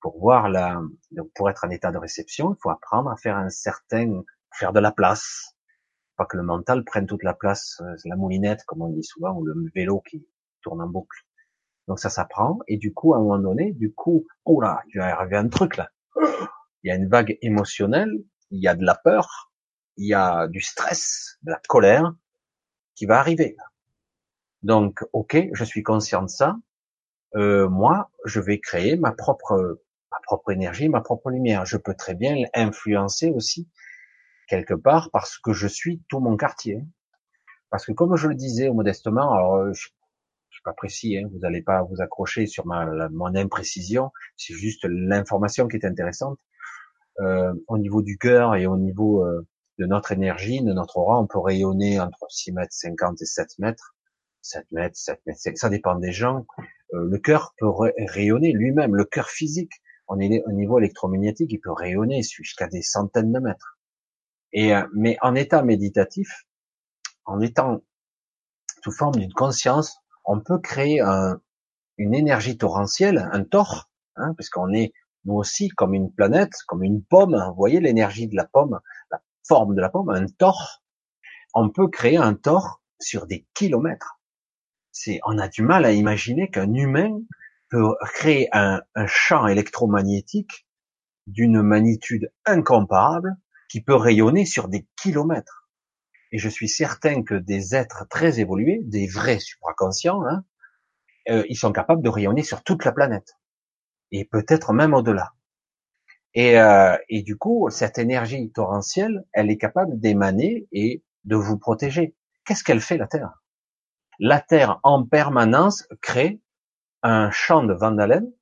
Pour voir la, donc pour être en état de réception, il faut apprendre à faire un certain, faire de la place, pas que le mental prenne toute la place, euh, la moulinette comme on dit souvent, ou le vélo qui tourne en boucle. Donc ça s'apprend, et du coup, à un moment donné, du coup, oh là, il va arriver un truc là. Il y a une vague émotionnelle, il y a de la peur, il y a du stress, de la colère qui va arriver. Donc, ok, je suis conscient de ça. Euh, moi, je vais créer ma propre, ma propre énergie, ma propre lumière. Je peux très bien influencer aussi quelque part parce que je suis tout mon quartier. Parce que comme je le disais modestement, alors je pas précis, hein, vous n'allez pas vous accrocher sur ma, mon imprécision, c'est juste l'information qui est intéressante. Euh, au niveau du cœur et au niveau euh, de notre énergie, de notre aura, on peut rayonner entre 6 mètres 50 et 7 mètres, 7 mètres, 7 mètres, ça dépend des gens. Euh, le cœur peut rayonner lui-même, le cœur physique, on est au niveau électromagnétique, il peut rayonner jusqu'à des centaines de mètres. Et mais en état méditatif, en étant sous forme d'une conscience on peut créer une énergie torrentielle, un tor, hein, puisqu'on est nous aussi comme une planète, comme une pomme. Vous voyez l'énergie de la pomme, la forme de la pomme, un tor. On peut créer un tor sur des kilomètres. C'est, on a du mal à imaginer qu'un humain peut créer un, un champ électromagnétique d'une magnitude incomparable qui peut rayonner sur des kilomètres. Et je suis certain que des êtres très évolués, des vrais supraconscients, hein, euh, ils sont capables de rayonner sur toute la planète et peut-être même au-delà. Et, euh, et du coup, cette énergie torrentielle, elle est capable d'émaner et de vous protéger. Qu'est-ce qu'elle fait la Terre? La Terre en permanence crée un champ de Vandalen.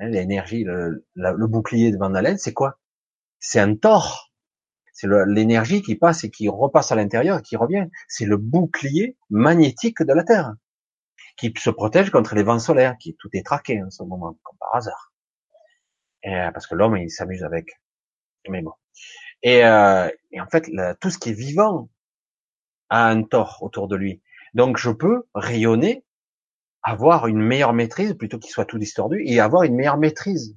Hein, l'énergie, le, le, bouclier de Vandalen, c'est quoi? C'est un tort. C'est l'énergie qui passe et qui repasse à l'intérieur et qui revient. C'est le bouclier magnétique de la Terre qui se protège contre les vents solaires, qui tout est traqué en ce moment, comme par hasard. Euh, parce que l'homme, il s'amuse avec. Mais bon. Et, euh, et en fait, tout ce qui est vivant a un tort autour de lui. Donc, je peux rayonner, avoir une meilleure maîtrise, plutôt qu'il soit tout distordu, et avoir une meilleure maîtrise.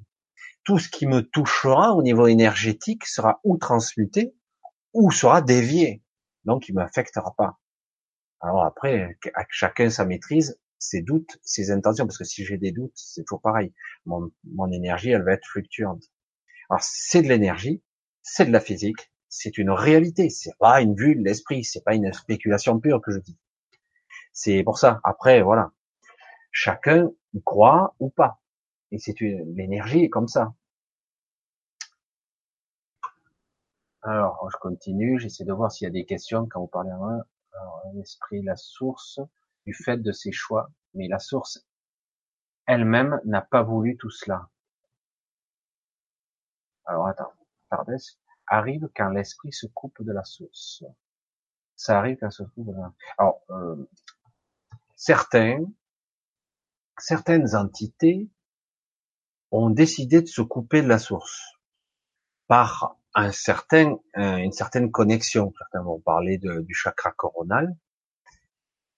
Tout ce qui me touchera au niveau énergétique sera ou transmuté, ou sera dévié. Donc, il m'affectera pas. Alors après, chacun sa maîtrise, ses doutes, ses intentions, parce que si j'ai des doutes, c'est toujours pareil. Mon, énergie, elle va être fluctuante. Alors c'est de l'énergie, c'est de la physique, c'est une réalité, c'est pas une vue de l'esprit, c'est pas une spéculation pure que je dis. C'est pour ça. Après, voilà, chacun croit ou pas. Et c'est une l'énergie comme ça. Alors, je continue, j'essaie de voir s'il y a des questions quand vous parlez en un. Alors, l'esprit, la source du fait de ses choix, mais la source elle-même n'a pas voulu tout cela. Alors attends, Pardès arrive quand l'esprit se coupe de la source. Ça arrive quand se coupe de la... Alors, euh, certains, certaines entités ont décidé de se couper de la source par un certain, une certaine connexion. Certains vont parler du chakra coronal,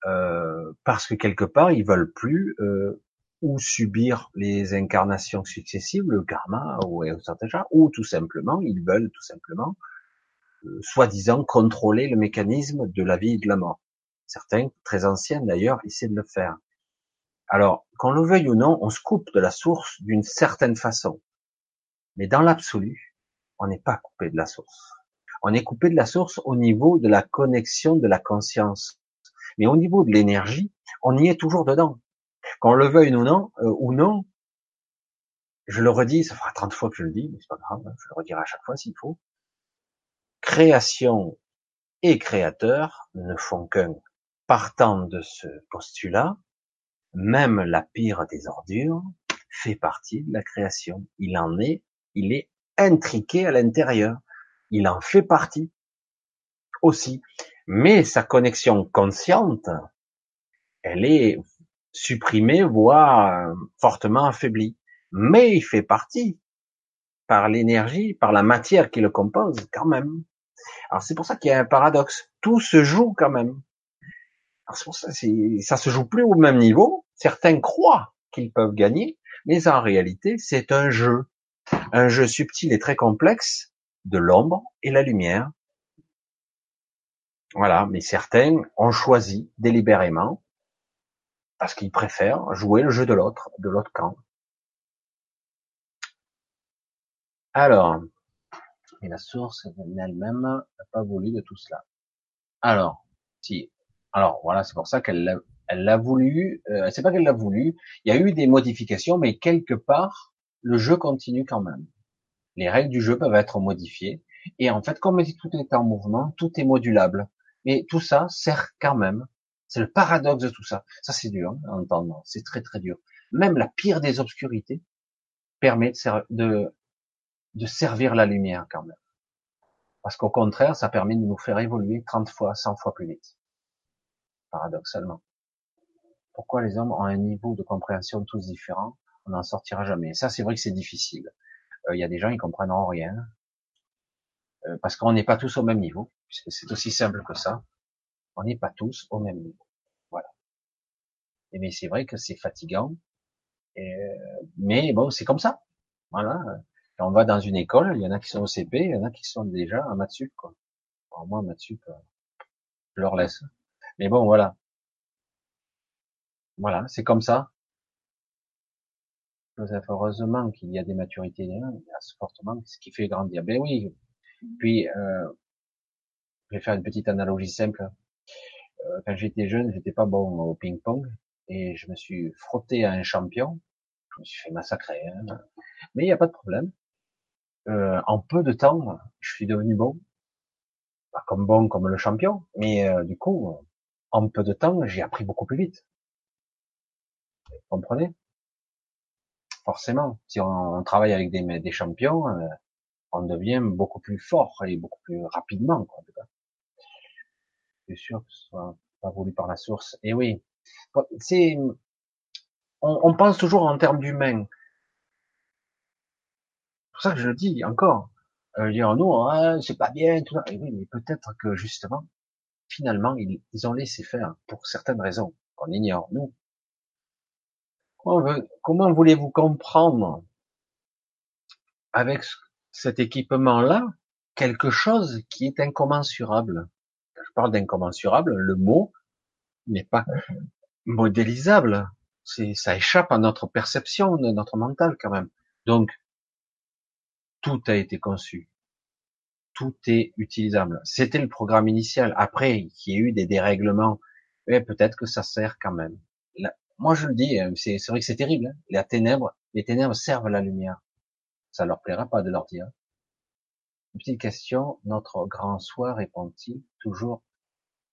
euh, parce que quelque part ils veulent plus euh, ou subir les incarnations successives, le karma ou ou tout simplement ils veulent tout simplement euh, soi-disant contrôler le mécanisme de la vie et de la mort. Certains, très anciens d'ailleurs, essaient de le faire. Alors, qu'on le veuille ou non, on se coupe de la source d'une certaine façon. Mais dans l'absolu, on n'est pas coupé de la source. On est coupé de la source au niveau de la connexion de la conscience mais au niveau de l'énergie, on y est toujours dedans. Qu'on le veuille ou non, euh, ou non, je le redis, ça fera 30 fois que je le dis, mais c'est pas grave, je le redirai à chaque fois s'il faut. Création et créateur ne font qu'un. Partant de ce postulat, même la pire des ordures fait partie de la création. Il en est, il est intriqué à l'intérieur. Il en fait partie aussi mais sa connexion consciente, elle est supprimée, voire euh, fortement affaiblie. Mais il fait partie par l'énergie, par la matière qui le compose quand même. Alors c'est pour ça qu'il y a un paradoxe. Tout se joue quand même. Alors c'est pour ça, ça se joue plus au même niveau. Certains croient qu'ils peuvent gagner, mais en réalité c'est un jeu, un jeu subtil et très complexe de l'ombre et la lumière, voilà, mais certains ont choisi délibérément parce qu'ils préfèrent jouer le jeu de l'autre, de l'autre camp. Alors, et la source elle-même n'a pas voulu de tout cela. Alors, si, alors voilà, c'est pour ça qu'elle l'a, elle l'a voulu. Euh, c'est pas qu'elle l'a voulu. Il y a eu des modifications, mais quelque part, le jeu continue quand même. Les règles du jeu peuvent être modifiées. Et en fait, comme tout est en mouvement, tout est modulable. Mais tout ça sert quand même. C'est le paradoxe de tout ça. Ça, c'est dur hein, à entendre. C'est très, très dur. Même la pire des obscurités permet de, servir la lumière quand même. Parce qu'au contraire, ça permet de nous faire évoluer 30 fois, 100 fois plus vite. Paradoxalement. Pourquoi les hommes ont un niveau de compréhension tous différents On n'en sortira jamais. Ça, c'est vrai que c'est difficile. Euh, il y a des gens, ils comprendront rien. Euh, parce qu'on n'est pas tous au même niveau c'est aussi simple que ça. On n'est pas tous au même niveau. Voilà. Et mais c'est vrai que c'est fatigant. mais bon, c'est comme ça. Voilà. Quand on va dans une école, il y en a qui sont au CP, il y en a qui sont déjà à Matsup, quoi. Alors moi, euh, je leur laisse. Mais bon, voilà. Voilà, c'est comme ça. Heureusement qu'il y a des maturités, il y a ce qui fait grandir. Ben oui. Puis, euh, je vais faire une petite analogie simple. Euh, quand j'étais jeune, j'étais pas bon au ping-pong et je me suis frotté à un champion. Je me suis fait massacrer, hein. mais il n'y a pas de problème. Euh, en peu de temps, je suis devenu bon, pas comme bon comme le champion, mais du coup, en peu de temps, j'ai appris beaucoup plus vite. Vous comprenez? Forcément, si on, travaille avec des, des champions, euh, on devient beaucoup plus fort et beaucoup plus rapidement, quoi, en tout cas. C'est sûr que ce soit pas voulu par la source. Et oui, c'est, on, on, pense toujours en termes d'humain. C'est pour ça que je le dis encore. Euh, dire non, hein, c'est pas bien, tout ça. Et oui, mais peut-être que justement, finalement, ils, ils ont laissé faire pour certaines raisons qu'on ignore nous. Comment, voulez-vous comprendre avec cet équipement-là quelque chose qui est incommensurable? Je parle d'incommensurable, le mot n'est pas modélisable. Ça échappe à notre perception, de notre mental quand même. Donc, tout a été conçu. Tout est utilisable. C'était le programme initial. Après, il y a eu des dérèglements. Mais peut-être que ça sert quand même. Moi, je le dis, hein, c'est, vrai que c'est terrible. Hein. Les ténèbres, les ténèbres servent la lumière. Ça leur plaira pas de leur dire. Une petite question. Notre grand soir répond-il toujours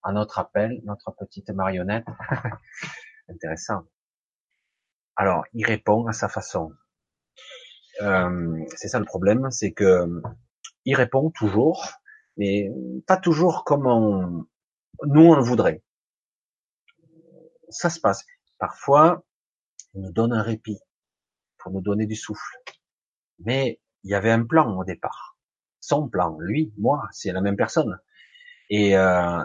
à notre appel, notre petite marionnette? Intéressant. Alors, il répond à sa façon. Euh, c'est ça le problème, c'est que il répond toujours, mais pas toujours comme on, nous on le voudrait. Ça se passe. Parfois, il nous donne un répit pour nous donner du souffle. Mais il y avait un plan au départ. Son plan, lui, moi, c'est la même personne. Et, euh,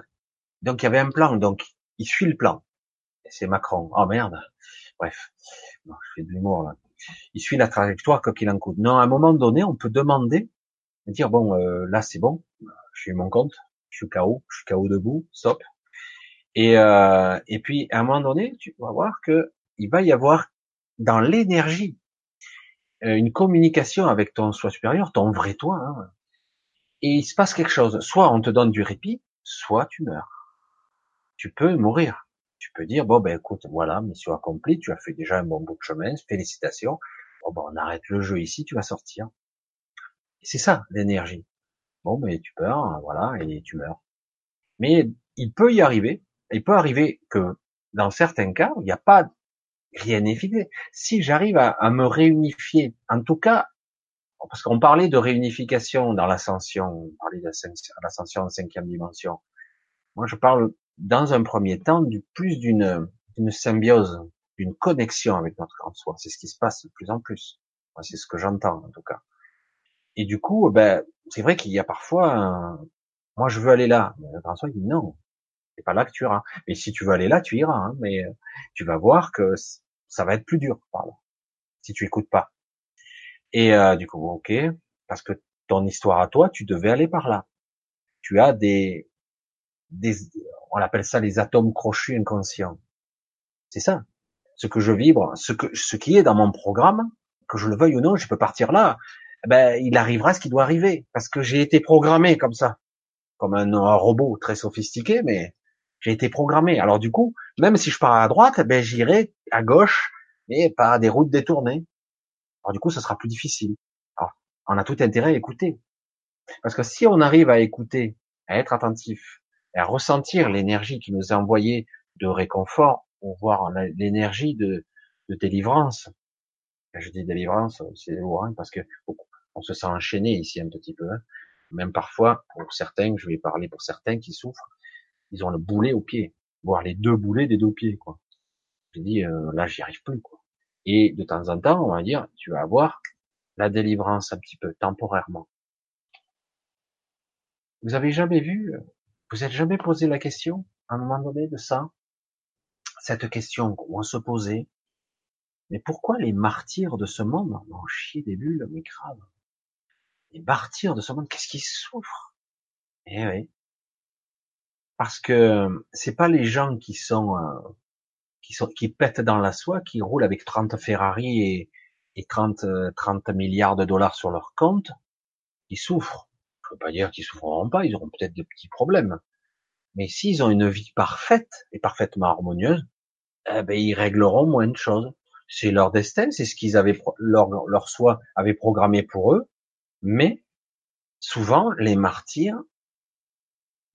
donc il y avait un plan, donc il suit le plan. C'est Macron. Oh merde. Bref, je fais de l'humour là. Il suit la trajectoire quoi qu'il en coûte. Non, à un moment donné, on peut demander, dire bon, euh, là c'est bon, je suis mon compte, je suis KO, je suis KO debout, stop. Et euh, et puis à un moment donné, tu vas voir que il va y avoir dans l'énergie euh, une communication avec ton soi supérieur, ton vrai toi. Hein. Et il se passe quelque chose. Soit on te donne du répit, soit tu meurs tu peux mourir. Tu peux dire, bon, ben, écoute, voilà, mission accomplie, tu as fait déjà un bon bout de chemin, félicitations. Bon, ben, on arrête le jeu ici, tu vas sortir. C'est ça, l'énergie. Bon, ben, tu peurs, voilà, et tu meurs. Mais il peut y arriver, il peut arriver que dans certains cas, il n'y a pas rien n'est fixé. Si j'arrive à, me réunifier, en tout cas, parce qu'on parlait de réunification dans l'ascension, on parlait de l'ascension en cinquième dimension. Moi, je parle dans un premier temps, du plus d'une symbiose, d'une connexion avec notre grand soi. C'est ce qui se passe de plus en plus. C'est ce que j'entends en tout cas. Et du coup, ben, c'est vrai qu'il y a parfois, moi je veux aller là. Mais le grand soi dit non, c'est pas là que tu iras. Mais si tu veux aller là, tu iras. Hein. mais euh, tu vas voir que ça va être plus dur par là, si tu écoutes pas. Et euh, du coup, ok, parce que ton histoire à toi, tu devais aller par là. Tu as des, des, on appelle ça les atomes crochus inconscients. C'est ça. Ce que je vibre, ce que, ce qui est dans mon programme, que je le veuille ou non, je peux partir là. Ben, il arrivera ce qui doit arriver, parce que j'ai été programmé comme ça, comme un, robot très sophistiqué, mais j'ai été programmé. Alors du coup, même si je pars à droite, ben j'irai à gauche, mais par des routes détournées. Alors du coup, ça sera plus difficile. Alors, on a tout intérêt à écouter, parce que si on arrive à écouter, à être attentif, à ressentir l'énergie qui nous est envoyée de réconfort, ou voir l'énergie de, délivrance. je dis délivrance, c'est lourd, hein, parce que on se sent enchaîné ici un petit peu. Hein. Même parfois, pour certains, je vais parler pour certains qui souffrent, ils ont le boulet au pied, voire les deux boulets des deux pieds. Quoi. Je dis, euh, là, j'y arrive plus. Quoi. Et de temps en temps, on va dire, tu vas avoir la délivrance un petit peu temporairement. Vous avez jamais vu vous êtes jamais posé la question, à un moment donné, de ça? Cette question qu'on se posait. Mais pourquoi les martyrs de ce monde en chier des bulles, mais grave? Les martyrs de ce monde, qu'est-ce qu'ils souffrent? Eh oui. Parce que c'est pas les gens qui sont, euh, qui sont, qui pètent dans la soie, qui roulent avec 30 Ferrari et, et 30, 30 euh, milliards de dollars sur leur compte, qui souffrent veux pas dire qu'ils souffreront pas, ils auront peut-être des petits problèmes. Mais s'ils ont une vie parfaite et parfaitement harmonieuse, eh ben, ils régleront moins de choses. C'est leur destin, c'est ce qu'ils avaient, leur, leur soi avait programmé pour eux. Mais, souvent, les martyrs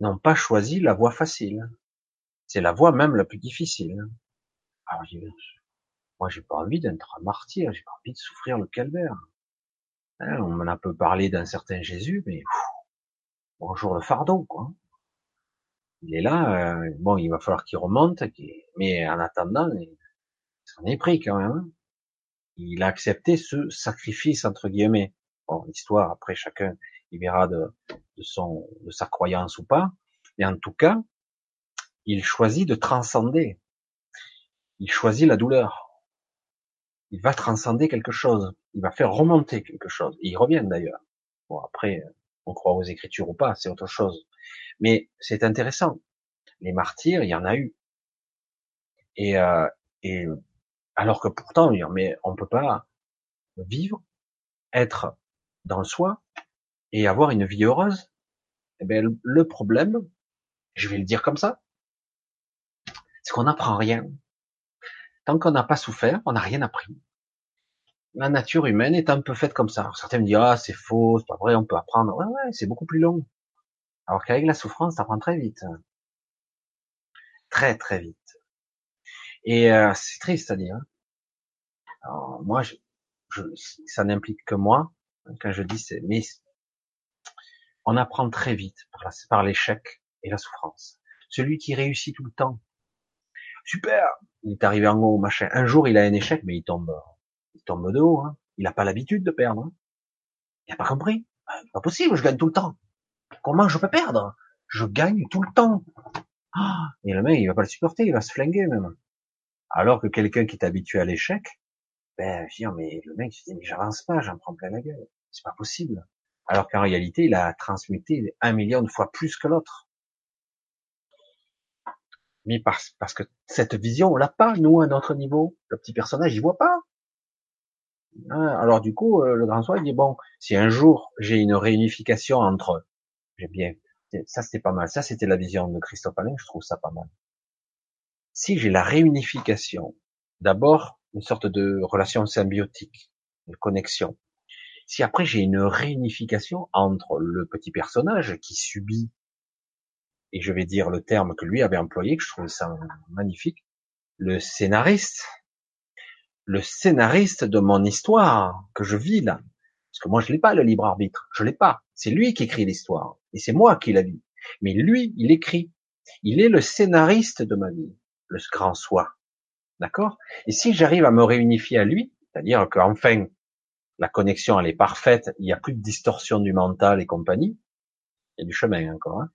n'ont pas choisi la voie facile. C'est la voie même la plus difficile. Alors, moi, j'ai pas envie d'être un martyr, j'ai pas envie de souffrir le calvaire. Hein, on m'en a peu parlé d'un certain Jésus, mais bonjour le fardeau, quoi. Il est là, euh, bon, il va falloir qu'il remonte, mais en attendant, il s'en est pris quand même. Il a accepté ce sacrifice entre guillemets. Bon, l'histoire après chacun il verra de, son de sa croyance ou pas, mais en tout cas, il choisit de transcender. Il choisit la douleur il va transcender quelque chose, il va faire remonter quelque chose. Et il revient d'ailleurs. Bon, après, on croit aux écritures ou pas, c'est autre chose. Mais c'est intéressant. Les martyrs, il y en a eu. Et, euh, et alors que pourtant, mais on peut pas vivre, être dans le soi et avoir une vie heureuse. Eh bien, le problème, je vais le dire comme ça, c'est qu'on n'apprend rien. Tant qu'on n'a pas souffert, on n'a rien appris. La nature humaine est un peu faite comme ça. certains me disent, ah, c'est faux, c'est pas vrai, on peut apprendre. Ouais, ouais, c'est beaucoup plus long. Alors qu'avec la souffrance, ça prend très vite. Très, très vite. Et euh, c'est triste à dire. Hein. Alors, moi, je, ça n'implique que moi. Quand je dis c'est, mais on apprend très vite par, l'échec et la souffrance. Celui qui réussit tout le temps, super, il est arrivé en haut, machin. Un jour, il a un échec, mais il tombe, il tombe de haut. Hein. Il n'a pas l'habitude de perdre. Hein. Il n'a pas compris. Ah, pas possible, je gagne tout le temps. Comment je peux perdre? Je gagne tout le temps. Ah, et le mec, il va pas le supporter, il va se flinguer même. Alors que quelqu'un qui est habitué à l'échec, ben, je dis, mais le mec, il dit, mais j'avance pas, j'en prends plein la gueule. C'est pas possible. Alors qu'en réalité, il a transmuté un million de fois plus que l'autre mais parce, que cette vision, on l'a pas, nous, à notre niveau. Le petit personnage, il voit pas. Hein, alors du coup, euh, le grand soi, il dit, bon, si un jour j'ai une réunification entre, j'ai bien, ça c'était pas mal, ça c'était la vision de Christophe Alain, je trouve ça pas mal. Si j'ai la réunification, d'abord une sorte de relation symbiotique, de connexion. Si après j'ai une réunification entre le petit personnage qui subit et je vais dire le terme que lui avait employé, que je trouve ça magnifique, le scénariste, le scénariste de mon histoire que je vis là. Parce que moi, je l'ai pas, le libre arbitre. Je l'ai pas. C'est lui qui écrit l'histoire. Et c'est moi qui la vis. Mais lui, il écrit. Il est le scénariste de ma vie. Le grand soi. D'accord? Et si j'arrive à me réunifier à lui, c'est-à-dire qu'enfin, la connexion, elle est parfaite, il n'y a plus de distorsion du mental et compagnie, il y a du chemin encore, hein.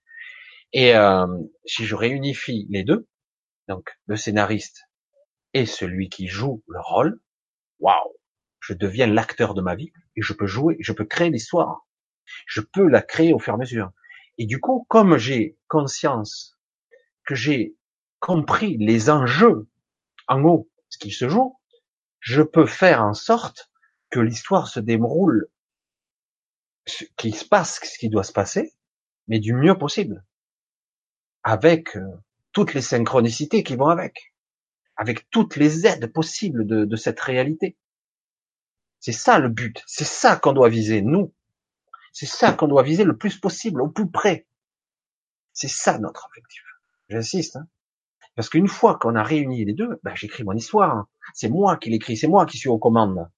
Et euh, si je réunifie les deux, donc le scénariste et celui qui joue le rôle, waouh, je deviens l'acteur de ma vie et je peux jouer, je peux créer l'histoire. Je peux la créer au fur et à mesure. Et du coup, comme j'ai conscience que j'ai compris les enjeux en haut, ce qui se joue, je peux faire en sorte que l'histoire se déroule, qu'il se passe ce qui doit se passer, mais du mieux possible avec euh, toutes les synchronicités qui vont avec, avec toutes les aides possibles de, cette réalité. C'est ça le but, c'est ça qu'on doit viser, nous. C'est ça qu'on doit viser le plus possible, au plus près. C'est ça notre objectif. J'insiste. Hein. Parce qu'une fois qu'on a réuni les deux, ben, j'écris mon histoire. C'est moi qui l'écris, c'est moi qui suis aux commandes.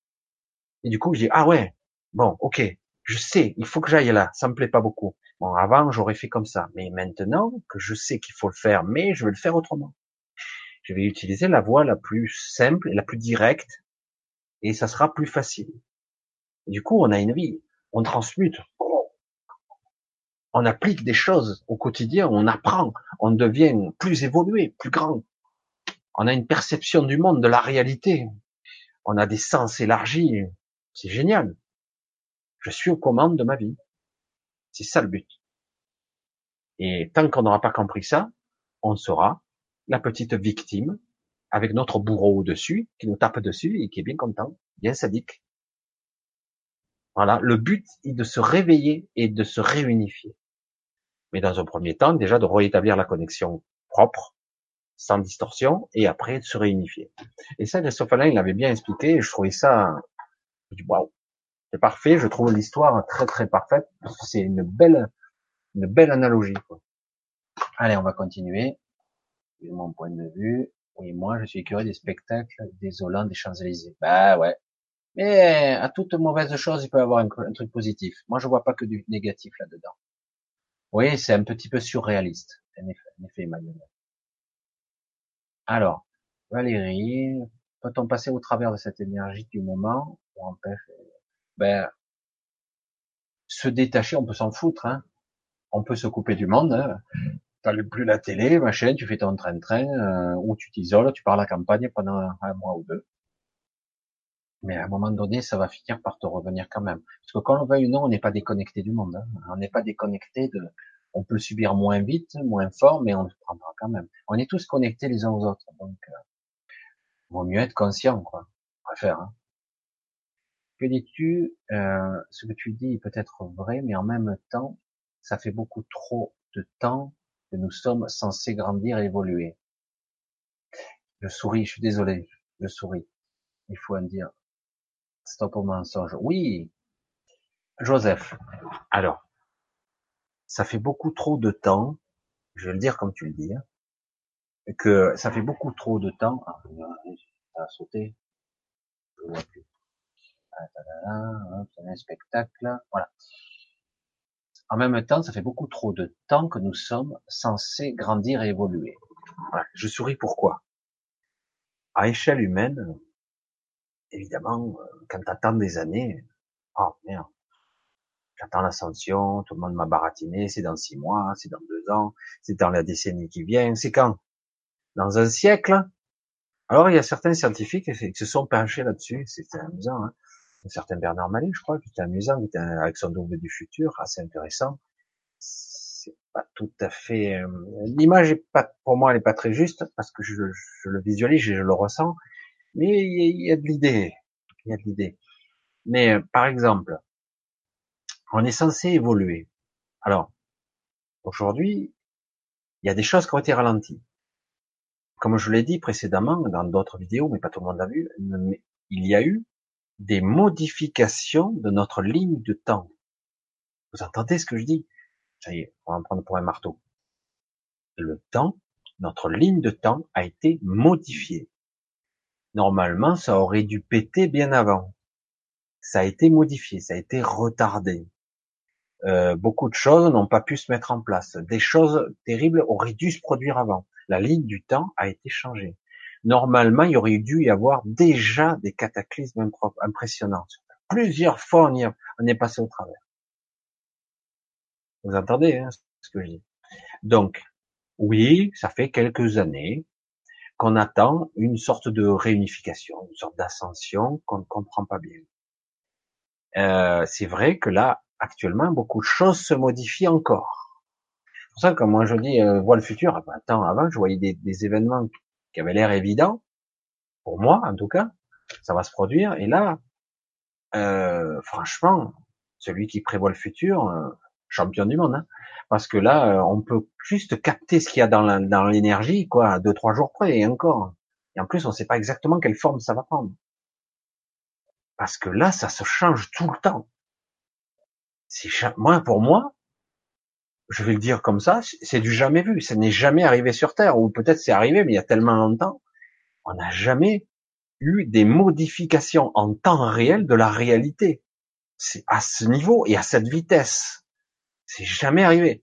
Et du coup, je dis, ah ouais, bon, ok, je sais, il faut que j'aille là, ça me plaît pas beaucoup. Bon, avant, j'aurais fait comme ça. Mais maintenant que je sais qu'il faut le faire, mais je vais le faire autrement. Je vais utiliser la voie la plus simple et la plus directe, et ça sera plus facile. du coup, on a une vie, on transmute, on applique des choses au quotidien, on apprend, on devient plus évolué, plus grand. On a une perception du monde, de la réalité. On a des sens élargis. C'est génial. Je suis aux commandes de ma vie. C'est ça le but. Et tant qu'on n'aura pas compris ça, on sera la petite victime avec notre bourreau au-dessus, qui nous tape dessus et qui est bien content, bien sadique. Voilà, le but est de se réveiller et de se réunifier. Mais dans un premier temps, déjà de rétablir la connexion propre sans distorsion, et après se réunifier. Et ça, Christophe Alain, il l'avait bien expliqué, je trouvais ça, waouh, c'est parfait, je trouve l'histoire très très parfaite, c'est une belle, une belle analogie. Quoi. Allez, on va continuer. Mon point de vue, oui, moi, je suis curieux des spectacles désolants des Champs-Élysées. Bah ouais. Mais à toute mauvaise chose, il peut y avoir un, truc positif. Moi, je vois pas que du négatif là-dedans. Oui, c'est un petit peu surréaliste. En effet, en effet Alors, Valérie, peut-on passer au travers de cette énergie du moment? Empêcher Ben, se détacher, on peut s'en foutre. Hein. On peut se couper du monde. Hein t'allumes plus la télé, machin, tu fais ton train-train, euh, ou tu t'isoles, tu pars à la campagne pendant un, mois ou deux. Mais à un moment donné, ça va finir par te revenir quand même. Parce que quand on veut ou non, on n'est pas déconnecté du monde. Hein. On n'est pas déconnecté de... On peut subir moins vite, moins fort, mais on le prendra quand même. On est tous connectés les uns aux autres. Donc, euh, vaut mieux être conscient, quoi. On faire. Hein. Que dis-tu euh, Ce que tu dis est peut-être vrai, mais en même temps, ça fait beaucoup trop de temps que nous sommes censés grandir et évoluer. Je souris, je suis désolé, je souris. Il faut en dire stop au mensonge. Oui, Joseph. Alors, ça fait beaucoup trop de temps, je vais le dire comme tu le dis, hein, que ça fait beaucoup trop de temps. Ah, ça a sauté. Je vois plus. C'est un spectacle. Voilà. En même temps, ça fait beaucoup trop de temps que nous sommes censés grandir et évoluer. Je souris pourquoi? À échelle humaine, évidemment, quand t'attends des années, oh merde, j'attends l'ascension, tout le monde m'a baratiné, c'est dans six mois, c'est dans deux ans, c'est dans la décennie qui vient, c'est quand? Dans un siècle Alors il y a certains scientifiques qui se sont penchés là-dessus, c'était amusant, hein un certain Bernard Mallet, je crois, qui était amusant, qui était avec son double du futur, assez intéressant. C'est pas tout à fait, euh, l'image est pas, pour moi, elle est pas très juste, parce que je, le visualise et je le ressens, mais il y, a de l'idée, il y a de l'idée. Mais, euh, par exemple, on est censé évoluer. Alors, aujourd'hui, il y a des choses qui ont été ralenties. Comme je l'ai dit précédemment dans d'autres vidéos, mais pas tout le monde l'a vu, il y a eu des modifications de notre ligne de temps. Vous entendez ce que je dis? Ça y est, on va en prendre pour un marteau. Le temps, notre ligne de temps a été modifiée. Normalement, ça aurait dû péter bien avant. Ça a été modifié, ça a été retardé. Euh, beaucoup de choses n'ont pas pu se mettre en place. Des choses terribles auraient dû se produire avant. La ligne du temps a été changée normalement, il y aurait dû y avoir déjà des cataclysmes impressionnants. Plusieurs fois, on, est passé au travers. Vous entendez hein, ce que je dis Donc, oui, ça fait quelques années qu'on attend une sorte de réunification, une sorte d'ascension qu'on ne comprend pas bien. Euh, c'est vrai que là, actuellement, beaucoup de choses se modifient encore. C'est pour ça que moi je dis, euh, vois le futur. Attends, avant, je voyais des, des événements qui avait l'air évident, pour moi en tout cas, ça va se produire. Et là, euh, franchement, celui qui prévoit le futur, euh, champion du monde, hein. parce que là, euh, on peut juste capter ce qu'il y a dans l'énergie, quoi, deux trois jours près, et encore. Et en plus, on ne sait pas exactement quelle forme ça va prendre, parce que là, ça se change tout le temps. Moi, pour moi, je vais le dire comme ça, c'est du jamais vu. Ça n'est jamais arrivé sur Terre, ou peut-être c'est arrivé, mais il y a tellement longtemps, on n'a jamais eu des modifications en temps réel de la réalité. C'est à ce niveau et à cette vitesse. C'est jamais arrivé.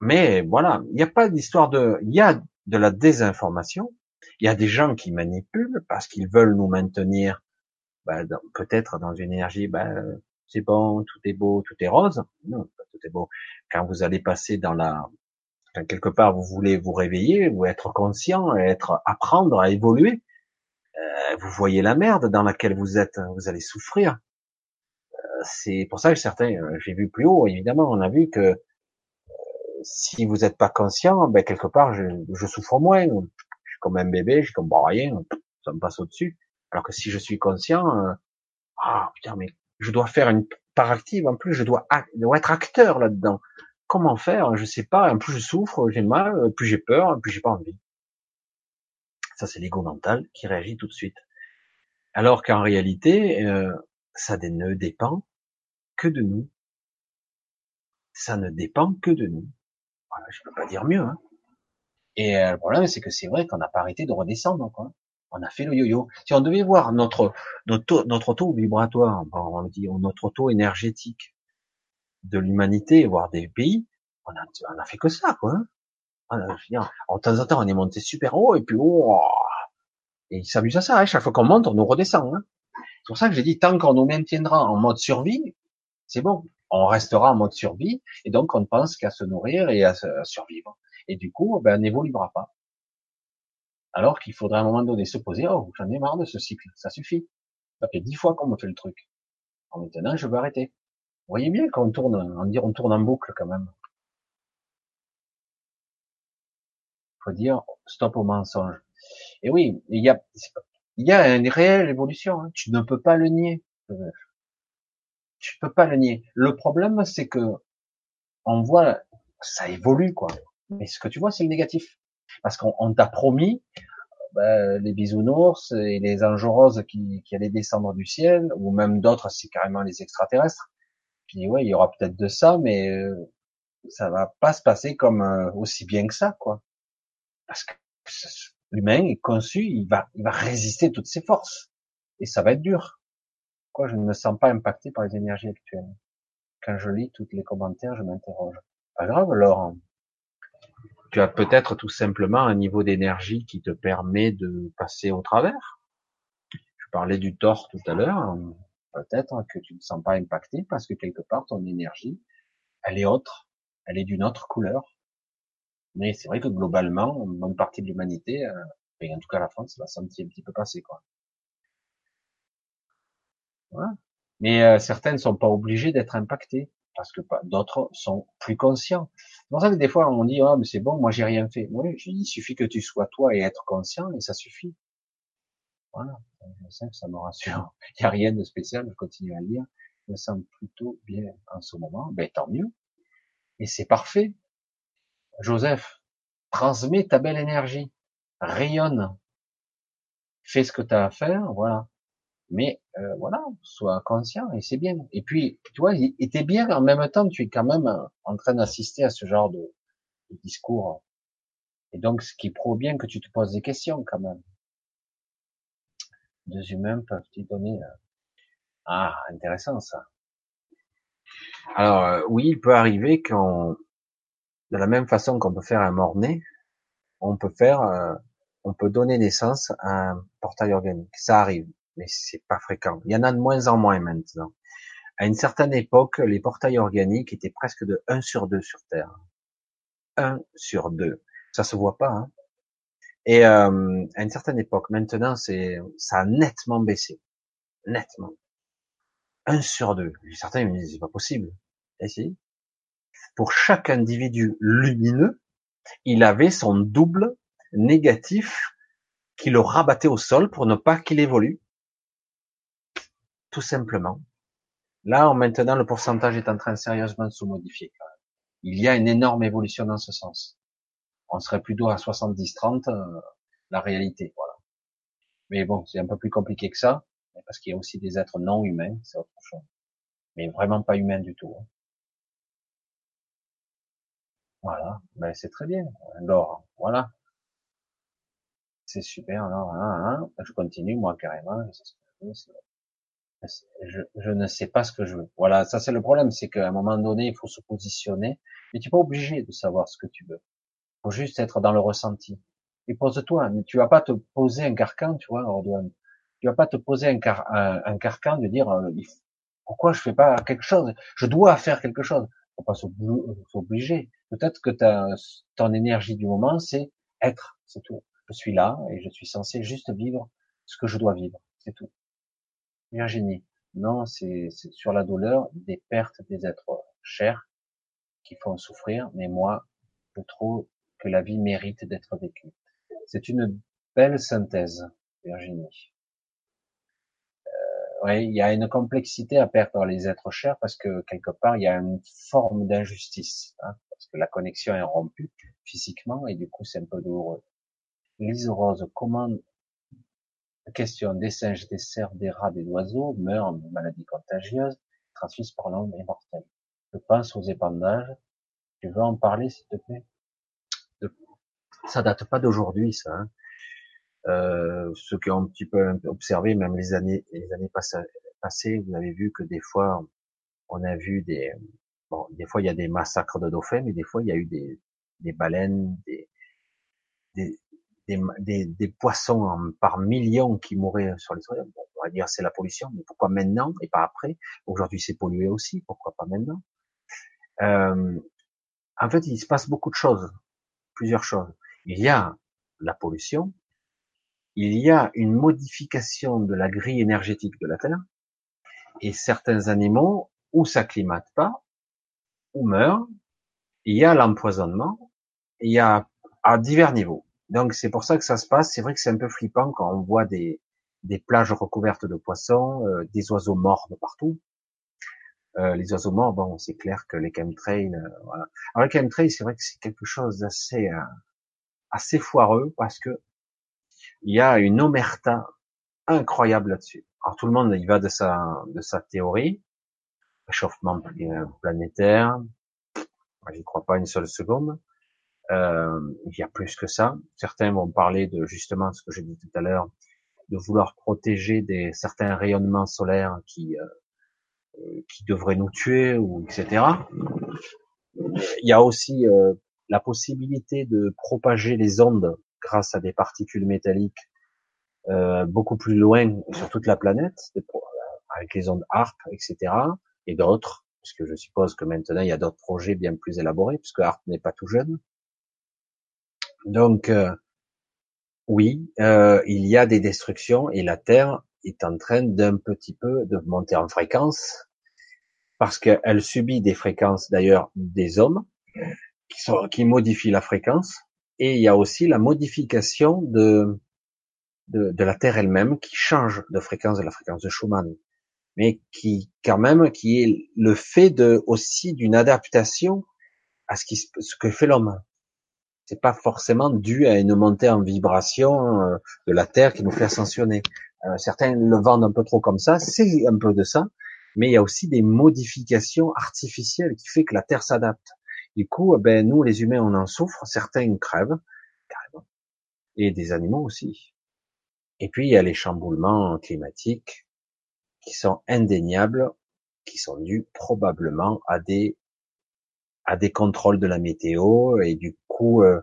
Mais voilà, il n'y a pas d'histoire de, il y a de la désinformation. Il y a des gens qui manipulent parce qu'ils veulent nous maintenir, ben, peut-être dans une énergie, ben, c'est bon, tout est beau, tout est rose. Non, tout est beau. Quand vous allez passer dans la, quand quelque part vous voulez vous réveiller, vous être conscient, être apprendre à évoluer, euh, vous voyez la merde dans laquelle vous êtes, vous allez souffrir. Euh, c'est pour ça que certains, euh, j'ai vu plus haut, évidemment, on a vu que si vous n'êtes pas conscient, ben quelque part je, je, souffre moins. Je suis comme un bébé, je suis comme bon, rien, ça me passe au-dessus. Alors que si je suis conscient, ah putain mais je dois faire une part active. En plus, je dois, être acteur là-dedans. comment faire? Je sais pas. Plus je souffre, j'ai mal, plus j'ai peur, plus j'ai pas envie. Ça, c'est l'ego mental qui réagit tout de suite. Alors qu'en réalité, euh, ça ne dépend que de nous. Ça ne dépend que de nous. Voilà, je peux pas dire mieux. Hein. Et euh, le problème, c'est que c'est vrai qu'on n'a pas arrêté de redescendre. Quoi. On a fait le yo-yo. Si on devait voir notre notre, taux vibratoire, on dit notre taux énergétique de l'humanité, voire des pays, on a, on a fait que ça, quoi. Hein. en temps en temps, on est monté super haut et puis oh, et ils s'amusent à ça. Hein. Chaque fois qu'on monte, on nous redescend. Hein. C'est pour ça que j'ai dit tant qu'on nous maintiendra en mode survie, c'est bon. On restera en mode survie et donc on ne pense qu'à se nourrir et à, survivre. Et du coup, ben, on n'évoluera pas. Alors qu'il faudrait à un moment donné se poser, oh, j'en ai marre de ce cycle, ça suffit. Ça fait dix fois qu'on me fait le truc. En maintenant, je veux arrêter. Vous voyez bien qu'on tourne, on on tourne en boucle quand même. Faut dire stop au mensonge. Et oui, il y a, il y a une réelle évolution. Hein. Tu ne peux pas le nier. Tu peux pas le nier. Le problème, c'est que on voit, ça évolue quoi. Mais ce que tu vois, c'est le négatif, parce qu'on t'a promis ben, les bisounours et les anges roses qui, qui, allaient descendre du ciel, ou même d'autres, c'est carrément les extraterrestres. Puis ouais, il y aura peut-être de ça, mais euh, ça va pas se passer comme euh, aussi bien que ça, quoi. Parce que l'humain est conçu, il va, il va résister toutes ses forces. Et ça va être dur. Quoi, je ne me sens pas impacté par les énergies actuelles. Quand je lis tous les commentaires, je m'interroge. Pas grave, Laurent. Tu as peut-être tout simplement un niveau d'énergie qui te permet de passer au travers. Je parlais du tort tout à l'heure. Peut-être que tu ne te sens pas impacté parce que quelque part ton énergie, elle est autre, elle est d'une autre couleur. Mais c'est vrai que globalement, une bonne partie de l'humanité, euh, et en tout cas la France, l'a senti un petit peu passer, quoi. Mais euh, certaines ne sont pas obligées d'être impactées parce que d'autres sont plus conscients. Pour ça que des fois on dit ah mais c'est bon, moi j'ai rien fait. Oui, il suffit que tu sois toi et être conscient et ça suffit. Voilà, je sais que ça me rassure. Il n'y a rien de spécial, je continue à lire. Je me sens plutôt bien en ce moment. Ben tant mieux. Et c'est parfait. Joseph, transmets ta belle énergie, rayonne, fais ce que tu as à faire, voilà. Mais euh, voilà, sois conscient et c'est bien. Et puis, tu vois, il était bien en même temps, tu es quand même euh, en train d'assister à ce genre de, discours. Et donc, ce qui prouve bien que tu te poses des questions quand même. Deux humains peuvent-ils donner euh, Ah, intéressant ça. Alors oui, il peut arriver qu'on de la même façon qu'on peut faire un mort-né, on peut faire, on peut donner naissance à un portail organique. Ça arrive, mais c'est pas fréquent. Il y en a de moins en moins maintenant. À une certaine époque, les portails organiques étaient presque de 1 sur 2 sur Terre. 1 sur 2. Ça se voit pas. Hein. Et euh, à une certaine époque, maintenant, c'est ça a nettement baissé. Nettement. 1 sur 2. Certains me disent, c'est pas possible. Et si, pour chaque individu lumineux, il avait son double négatif qui le rabattait au sol pour ne pas qu'il évolue. Tout simplement. Là, maintenant, le pourcentage est en train sérieusement de se modifier. Il y a une énorme évolution dans ce sens. On serait plutôt à 70-30, euh, la réalité, voilà. Mais bon, c'est un peu plus compliqué que ça, parce qu'il y a aussi des êtres non humains, c'est autre chose. Mais vraiment pas humains du tout. Hein. Voilà, ben c'est très bien. Alors, voilà. C'est super. Alors, hein, hein. je continue moi carrément. Je, je, ne sais pas ce que je veux. Voilà, ça c'est le problème, c'est qu'à un moment donné, il faut se positionner, mais tu n'es pas obligé de savoir ce que tu veux. Il faut juste être dans le ressenti. Et pose-toi, tu vas pas te poser un carcan, tu vois, Tu vas pas te poser un, un, carcan de dire euh, pourquoi je fais pas quelque chose? Je dois faire quelque chose. Faut pas s'obliger. Peut-être que ta, ton énergie du moment, c'est être, c'est tout. Je suis là et je suis censé juste vivre ce que je dois vivre, c'est tout. Virginie, non, c'est sur la douleur des pertes des êtres chers qui font souffrir, mais moi, je trouve que la vie mérite d'être vécue. C'est une belle synthèse, Virginie. Euh, il y a une complexité à perdre les êtres chers parce que quelque part il y a une forme d'injustice. Hein que la connexion est rompue physiquement et du coup c'est un peu douloureux. Lise Rose, comment question des singes, des cerfs, des rats, des oiseaux meurent de maladies contagieuses transmises par l'homme et. Je pense aux épandages. Tu veux en parler, s'il te plaît? Ça date pas d'aujourd'hui, ça. Hein. Euh, ceux qui ont un petit peu observé, même les années, les années passées, vous avez vu que des fois, on a vu des, bon, des fois il y a des massacres de dauphins, mais des fois il y a eu des, des baleines, des, des, des, des, poissons par millions qui mouraient sur les sols. on va dire c'est la pollution, mais pourquoi maintenant et pas après? Aujourd'hui c'est pollué aussi, pourquoi pas maintenant? Euh, En fait, il se passe beaucoup de choses, plusieurs choses. Il y a la pollution, il y a une modification de la grille énergétique de la Terre, et certains animaux ou s'acclimatent pas, ou meurent. Il y a l'empoisonnement, il y a à divers niveaux. Donc c'est pour ça que ça se passe. C'est vrai que c'est un peu flippant quand on voit des, des plages recouvertes de poissons, euh, des oiseaux morts de partout. Euh, les oiseaux morts, bon, c'est clair que les chemtrails, euh, voilà. Alors les chemtrails, c'est vrai que c'est quelque chose d'assez euh, assez foireux parce que il y a une omerta incroyable là-dessus. Alors tout le monde il va de sa de sa théorie, réchauffement planétaire. Moi, j'y crois pas une seule seconde. Euh, il y a plus que ça. Certains vont parler de justement ce que j'ai dit tout à l'heure, de vouloir protéger des certains rayonnements solaires qui euh, qui devraient nous tuer ou etc. Il y a aussi euh, la possibilité de propager les ondes grâce à des particules métalliques euh, beaucoup plus loin sur toute la planète, avec les ondes HARP, etc. et d'autres, puisque je suppose que maintenant il y a d'autres projets bien plus élaborés, puisque HARP n'est pas tout jeune. Donc, euh, oui, euh, il y a des destructions et la Terre est en train d'un petit peu de monter en fréquence parce qu'elle subit des fréquences d'ailleurs des hommes qui, sont, qui modifient la fréquence et il y a aussi la modification de, de, de la Terre elle-même qui change de fréquence de la fréquence de Schumann, mais qui quand même qui est le fait de aussi d'une adaptation à ce qui ce que fait l'homme c'est pas forcément dû à une montée en vibration euh, de la Terre qui nous fait ascensionner. Euh, certains le vendent un peu trop comme ça, c'est un peu de ça, mais il y a aussi des modifications artificielles qui fait que la Terre s'adapte. Du coup, eh ben nous les humains on en souffre, certains crèvent carrément, et des animaux aussi. Et puis il y a les chamboulements climatiques qui sont indéniables, qui sont dus probablement à des à des contrôles de la météo et du coup, euh,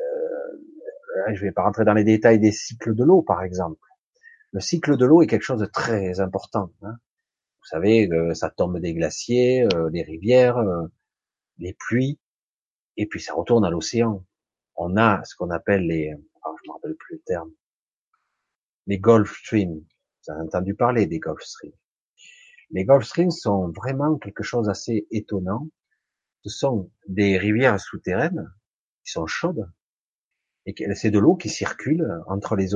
euh, je vais pas rentrer dans les détails des cycles de l'eau, par exemple. Le cycle de l'eau est quelque chose de très important. Hein. Vous savez, ça tombe des glaciers, euh, des rivières, euh, les pluies, et puis ça retourne à l'océan. On a ce qu'on appelle les, oh, je me rappelle plus le terme, les Gulf Streams. Vous avez entendu parler des Gulf Streams. Les Gulf Streams sont vraiment quelque chose d'assez étonnant ce sont des rivières souterraines qui sont chaudes et c'est de l'eau qui circule entre les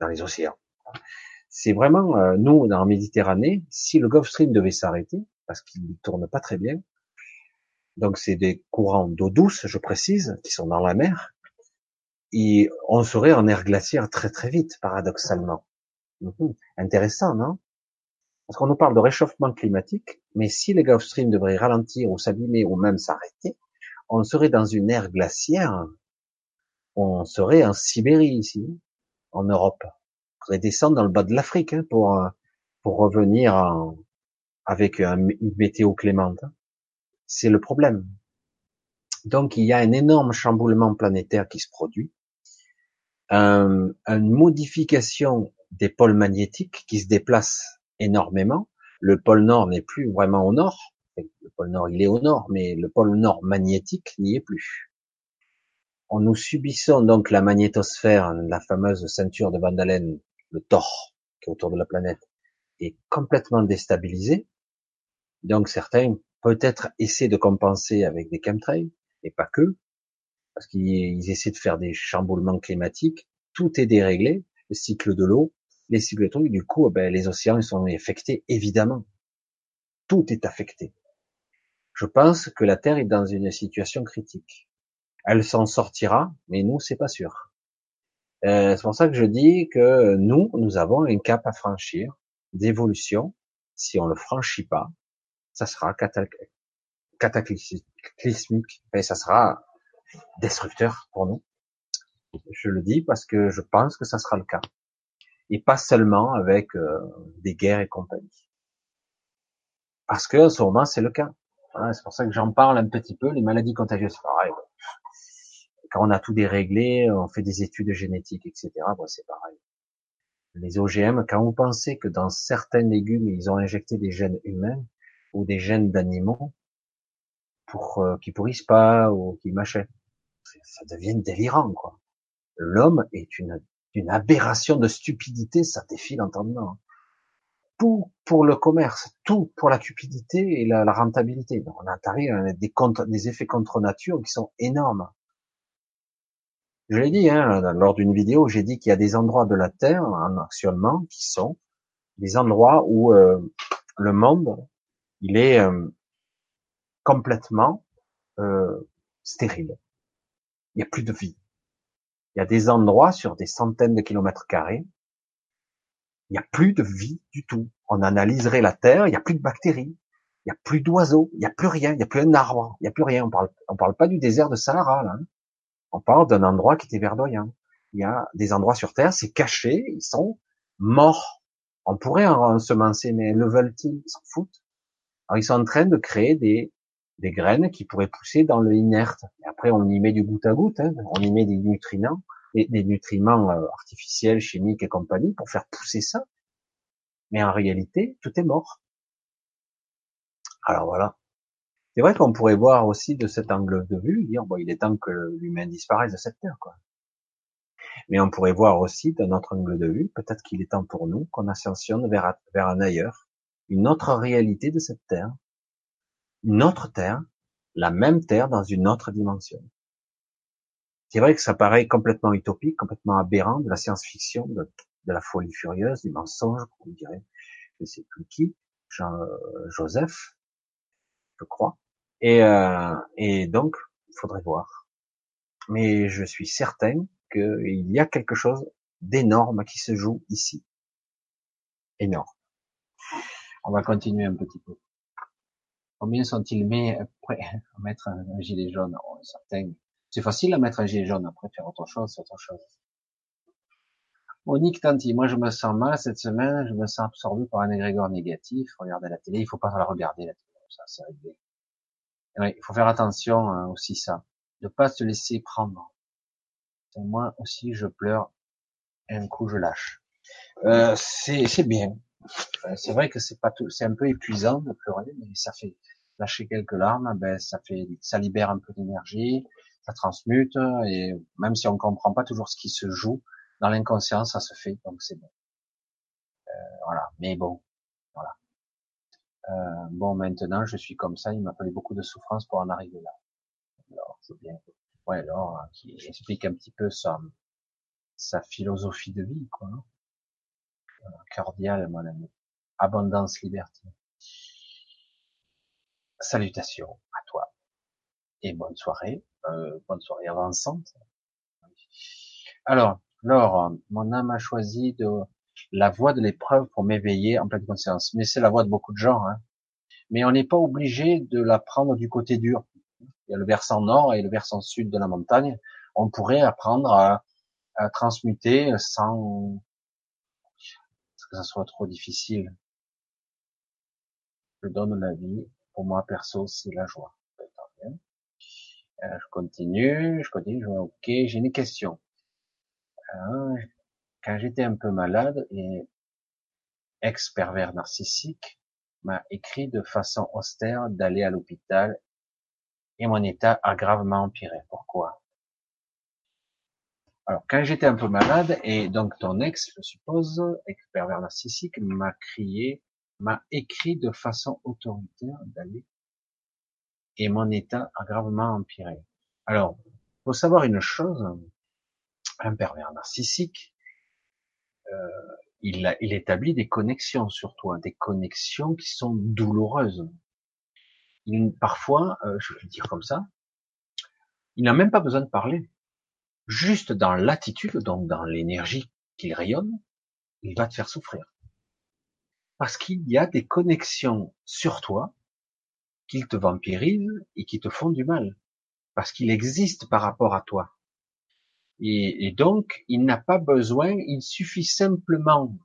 dans les océans. C'est vraiment euh, nous dans la Méditerranée, si le Gulf Stream devait s'arrêter parce qu'il ne tourne pas très bien, donc c'est des courants d'eau douce, je précise, qui sont dans la mer, et on serait en air glaciaire très très vite, paradoxalement. Mhm. Intéressant, non? Parce qu'on nous parle de réchauffement climatique, mais si les Gulf Stream devraient ralentir ou s'abîmer ou même s'arrêter, on serait dans une ère glaciaire. On serait en Sibérie ici, en Europe. On pourrait descendre dans le bas de l'Afrique hein, pour pour revenir avec une météo clémente. C'est le problème. Donc il y a un énorme chamboulement planétaire qui se produit, une modification des pôles magnétiques qui se déplacent énormément. Le pôle Nord n'est plus vraiment au nord. Le pôle Nord, il est au nord, mais le pôle Nord magnétique n'y est plus. On nous subissons donc la magnétosphère, la fameuse ceinture de Van le Thor, qui est autour de la planète, est complètement déstabilisée. Donc certains peut-être essaient de compenser avec des chemtrails, et pas que, parce qu'ils essaient de faire des chamboulements climatiques. Tout est déréglé, le cycle de l'eau, les cyclotrons, du coup, ben, les océans ils sont affectés, évidemment. Tout est affecté. Je pense que la Terre est dans une situation critique. Elle s'en sortira, mais nous, c'est pas sûr. Euh, c'est pour ça que je dis que nous, nous avons un cap à franchir d'évolution. Si on le franchit pas, ça sera cataclysmique et ça sera destructeur pour nous. Je le dis parce que je pense que ça sera le cas. Et pas seulement avec euh, des guerres et compagnie. Parce que en ce moment, c'est le cas. c'est pour ça que j'en parle un petit peu. Les maladies contagieuses, pareil. Quand on a tout déréglé, on fait des études génétiques, etc. C'est pareil. Les OGM, quand vous pensez que dans certains légumes, ils ont injecté des gènes humains ou des gènes d'animaux pour euh, qui pourrissent pas ou qui mâchaient, ça devient délirant, quoi. L'homme est une, une aberration de stupidité, ça défie l'entendement. Tout pour le commerce, tout pour la cupidité et la, rentabilité. on a des, des effets contre nature qui sont énormes. Je l'ai dit hein, lors d'une vidéo, j'ai dit qu'il y a des endroits de la Terre actuellement qui sont des endroits où euh, le monde il est euh, complètement euh, stérile. Il n'y a plus de vie. Il y a des endroits sur des centaines de kilomètres carrés, il n'y a plus de vie du tout. On analyserait la Terre, il n'y a plus de bactéries, il n'y a plus d'oiseaux, il n'y a plus rien, il n'y a plus un arbre, il n'y a plus rien. On parle, on parle pas du désert de Sahara, là. Hein. On parle d'un endroit qui était verdoyant. Il y a des endroits sur Terre, c'est caché, ils sont morts. On pourrait en ensemencer, mais le veulent-ils? Ils s'en foutent. Alors ils sont en train de créer des, des graines qui pourraient pousser dans le inerte. Après, on y met du goutte à goutte, hein. on y met des nutriments, des, des nutriments euh, artificiels, chimiques et compagnie pour faire pousser ça. Mais en réalité, tout est mort. Alors voilà. C'est vrai qu'on pourrait voir aussi de cet angle de vue, dire bon, il est temps que l'humain disparaisse de cette terre, quoi. Mais on pourrait voir aussi d'un autre angle de vue, peut-être qu'il est temps pour nous qu'on ascensionne vers, vers un ailleurs, une autre réalité de cette terre, une autre terre, la même terre dans une autre dimension. C'est vrai que ça paraît complètement utopique, complètement aberrant, de la science-fiction, de, la folie furieuse, du mensonge, on dirait, je sais plus qui, Jean, euh, Joseph, je crois. Et, euh, et donc, il faudrait voir. Mais je suis certain qu'il y a quelque chose d'énorme qui se joue ici. Énorme. On va continuer un petit peu. Combien sont-ils mis prêts à mettre un, gilet jaune? C'est facile à mettre un gilet jaune. Après, faire autre chose, c'est autre chose. Monique Tanti, moi je me sens mal cette semaine, je me sens absorbé par un égrégore négatif. Regardez la télé, il faut pas la regarder la télé, ça c'est réglé il faut faire attention hein, aussi ça, de pas se laisser prendre. Moi aussi, je pleure et un coup je lâche. Euh, c'est bien. Euh, c'est vrai que c'est pas tout, c'est un peu épuisant de pleurer, mais ça fait lâcher quelques larmes, ben ça fait, ça libère un peu d'énergie, ça transmute et même si on comprend pas toujours ce qui se joue dans l'inconscient, ça se fait, donc c'est bon. Euh, voilà. Mais bon, euh, bon, maintenant, je suis comme ça. Il m'a fallu beaucoup de souffrance pour en arriver là. Alors, je bien. Ouais, alors, hein, qui explique un petit peu sa, sa philosophie de vie, quoi. Cordial, mon ami. Abondance, liberté. Salutations à toi. Et bonne soirée. Euh, bonne soirée avançante. Alors, Laure, mon âme a choisi de la voie de l'épreuve pour m'éveiller en pleine conscience. Mais c'est la voie de beaucoup de gens. Hein. Mais on n'est pas obligé de la prendre du côté dur. Il y a le versant nord et le versant sud de la montagne. On pourrait apprendre à, à transmuter sans que ça soit trop difficile. Je donne la vie. Pour moi, perso, c'est la joie. Euh, je continue, je continue, je ok, j'ai une question. Euh, quand j'étais un peu malade et ex-pervers narcissique, m'a écrit de façon austère d'aller à l'hôpital et mon état a gravement empiré. Pourquoi? Alors, quand j'étais un peu malade, et donc ton ex, je suppose, ex-pervers narcissique, m'a crié, m'a écrit de façon autoritaire d'aller et mon état a gravement empiré. Alors, faut savoir une chose, un pervers narcissique, euh, il, établit des connexions sur toi, des connexions qui sont douloureuses. parfois, euh, je vais le dire comme ça, il n'a même pas besoin de parler. Juste dans l'attitude, donc dans l'énergie qu'il rayonne, il va te faire souffrir. Parce qu'il y a des connexions sur toi qui te vampirisent et qui te font du mal. Parce qu'il existe par rapport à toi. Et, et donc, il n'a pas besoin, il suffit simplement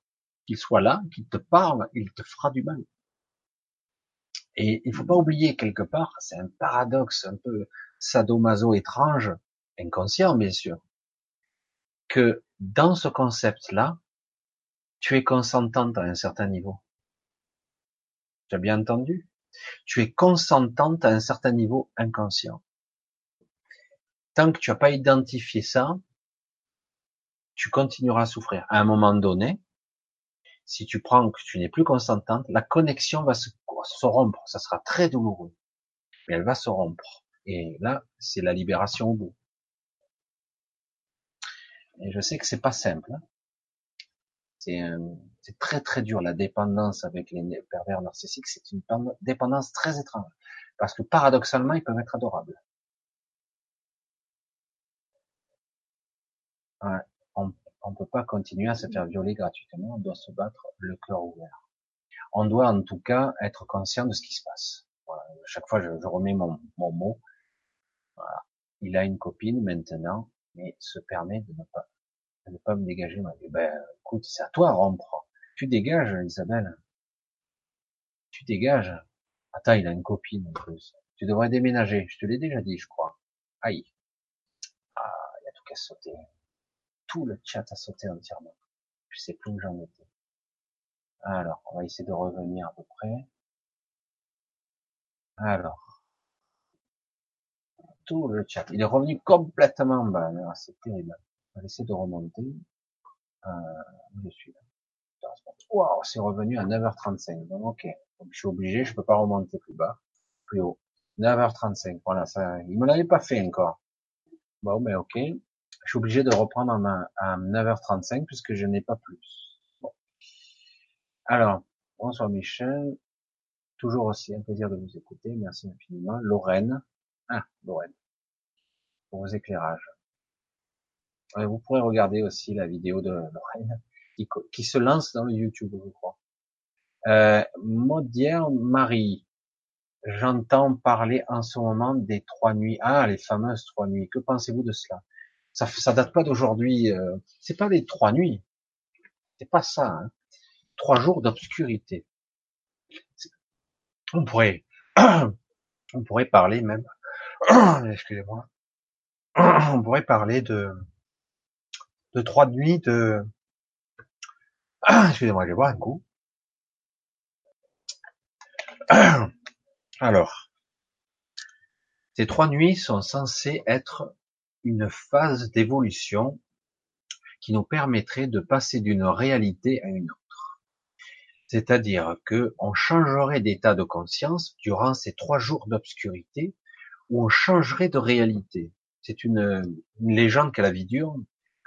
qu'il soit là, qu'il te parle, il te fera du mal. Et il faut pas oublier quelque part, c'est un paradoxe un peu sadomaso étrange, inconscient bien sûr, que dans ce concept-là, tu es consentante à un certain niveau. Tu as bien entendu Tu es consentante à un certain niveau inconscient. Tant que tu n'as pas identifié ça, tu continueras à souffrir. À un moment donné, si tu prends que tu n'es plus consentante, la connexion va se, se rompre. Ça sera très douloureux. Mais elle va se rompre. Et là, c'est la libération au bout. Et je sais que c'est pas simple. Hein. C'est très très dur la dépendance avec les pervers narcissiques. C'est une dépendance très étrange parce que paradoxalement, ils peuvent être adorables. On on peut pas continuer à se faire violer gratuitement. On doit se battre le cœur ouvert. On doit en tout cas être conscient de ce qui se passe. Voilà. Chaque fois, je, je remets mon, mon mot. Voilà. Il a une copine maintenant, mais se permet de ne pas ne pas me dégager. Ben, écoute, c'est à toi à rompre. Tu dégages, Isabelle. Tu dégages. Attends, il a une copine en plus. Tu devrais déménager. Je te l'ai déjà dit, je crois. Aïe. Ah, il y a tout qu'à sauter. Tout le chat a sauté entièrement. Je sais plus où j'en étais. Alors, on va essayer de revenir à peu près. Alors. Tout le chat. Il est revenu complètement bas. C'est terrible. On va essayer de remonter. Euh, je suis là. Wow, c'est revenu à 9h35. Donc, ok. Donc, je suis obligé, je peux pas remonter plus bas, plus haut. 9h35. Voilà, ça, il me l'avait pas fait encore. Bon, mais ok. Je suis obligé de reprendre à 9h35 puisque je n'ai pas plus. Bon. Alors, bonsoir Michel. Toujours aussi un plaisir de vous écouter. Merci infiniment. Lorraine. Ah, Lorraine. Pour vos éclairages. Vous pourrez regarder aussi la vidéo de Lorraine qui, se lance dans le YouTube, je crois. Euh, Maudière Marie, j'entends parler en ce moment des trois nuits. Ah, les fameuses trois nuits. Que pensez-vous de cela? Ça, ça date pas d'aujourd'hui. Euh, c'est pas les trois nuits. C'est pas ça. Hein. Trois jours d'obscurité. On pourrait, on pourrait parler même. Excusez-moi. On pourrait parler de de trois nuits de... Ah, excusez-moi, je boire un coup. Alors, ces trois nuits sont censées être une phase d'évolution qui nous permettrait de passer d'une réalité à une autre. C'est-à-dire que on changerait d'état de conscience durant ces trois jours d'obscurité où on changerait de réalité. C'est une, une légende qu'à la vie dure,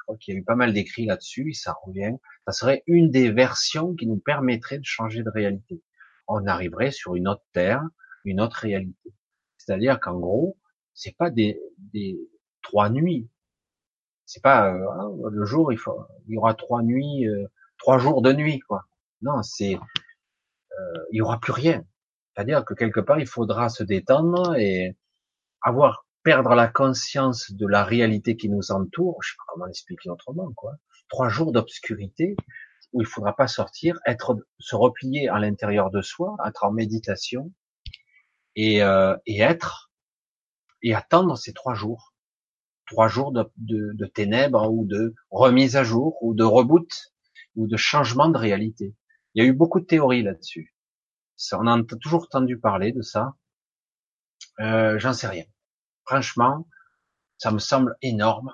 crois qu'il y a eu pas mal d'écrits là-dessus, ça revient. Ça serait une des versions qui nous permettrait de changer de réalité. On arriverait sur une autre terre, une autre réalité. C'est-à-dire qu'en gros, c'est pas des, des trois nuits. C'est pas euh, hein, le jour, il faut, il y aura trois nuits, euh, trois jours de nuit, quoi. Non, c'est, euh, il y aura plus rien. C'est-à-dire que quelque part, il faudra se détendre et avoir perdre la conscience de la réalité qui nous entoure, je sais pas comment l'expliquer autrement, quoi. Trois jours d'obscurité où il faudra pas sortir, être, se replier à l'intérieur de soi, être en méditation et, euh, et être et attendre ces trois jours, trois jours de, de, de, ténèbres ou de remise à jour ou de reboot ou de changement de réalité. Il y a eu beaucoup de théories là-dessus. On a toujours entendu parler de ça. Euh, J'en sais rien. Franchement, ça me semble énorme.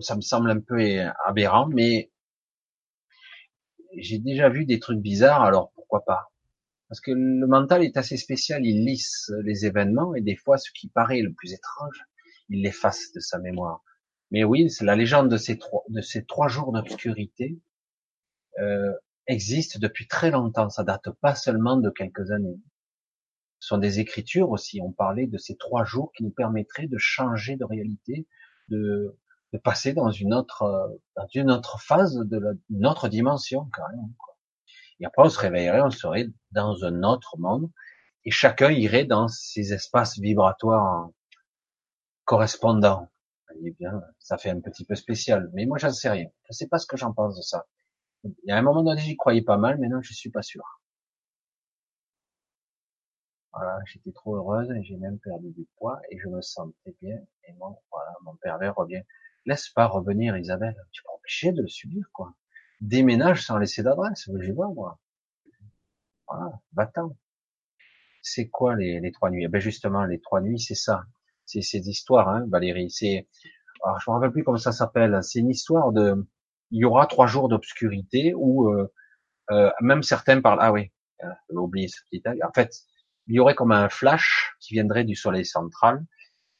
Ça me semble un peu aberrant, mais j'ai déjà vu des trucs bizarres, alors pourquoi pas? Parce que le mental est assez spécial, il lisse les événements et des fois ce qui paraît le plus étrange, il l'efface de sa mémoire. Mais oui, la légende de ces trois, de ces trois jours d'obscurité euh, existe depuis très longtemps. Ça date pas seulement de quelques années. Sont des écritures aussi. On parlait de ces trois jours qui nous permettraient de changer de réalité, de, de passer dans une autre, dans une autre phase de la, une autre dimension, carrément. Quoi. Et après, on se réveillerait, on serait dans un autre monde, et chacun irait dans ses espaces vibratoires correspondants. Eh bien, ça fait un petit peu spécial, mais moi, j'en sais rien. Je sais pas ce que j'en pense de ça. Il y a un moment donné, j'y croyais pas mal, mais non, je suis pas sûr. Voilà, j'étais trop heureuse et j'ai même perdu du poids et je me sentais bien. Et mon, voilà, mon pervers revient. Laisse pas revenir Isabelle. Tu peux empêcher de le subir, quoi. Déménage sans laisser d'adresse. Je vois, moi. Voilà, va-t'en. C'est quoi les, les trois nuits? Eh ben justement, les trois nuits, c'est ça. C'est cette histoire, hein, Valérie. C'est, alors je me rappelle plus comment ça s'appelle. C'est une histoire de, il y aura trois jours d'obscurité où euh, euh, même certains parlent. Ah oui, euh, j'ai oublié ce petit En fait, il y aurait comme un flash qui viendrait du soleil central,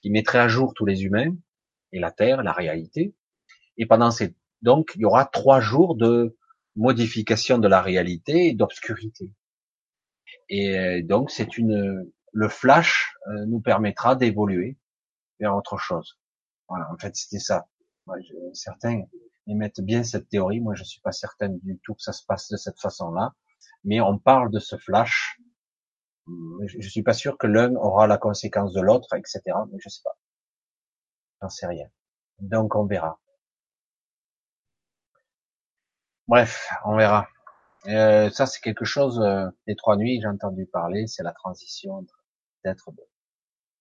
qui mettrait à jour tous les humains et la Terre, la réalité. Et pendant ces, donc, il y aura trois jours de modification de la réalité et d'obscurité. Et euh, donc, c'est une, le flash euh, nous permettra d'évoluer vers autre chose. Voilà, en fait, c'était ça. Certains émettent bien cette théorie. Moi, je suis pas certain du tout que ça se passe de cette façon-là. Mais on parle de ce flash je, je suis pas sûr que l'un aura la conséquence de l'autre, etc. Mais je sais pas. J'en sais rien. Donc on verra. Bref, on verra. Euh, ça c'est quelque chose euh, des trois nuits j'ai entendu parler, c'est la transition d'être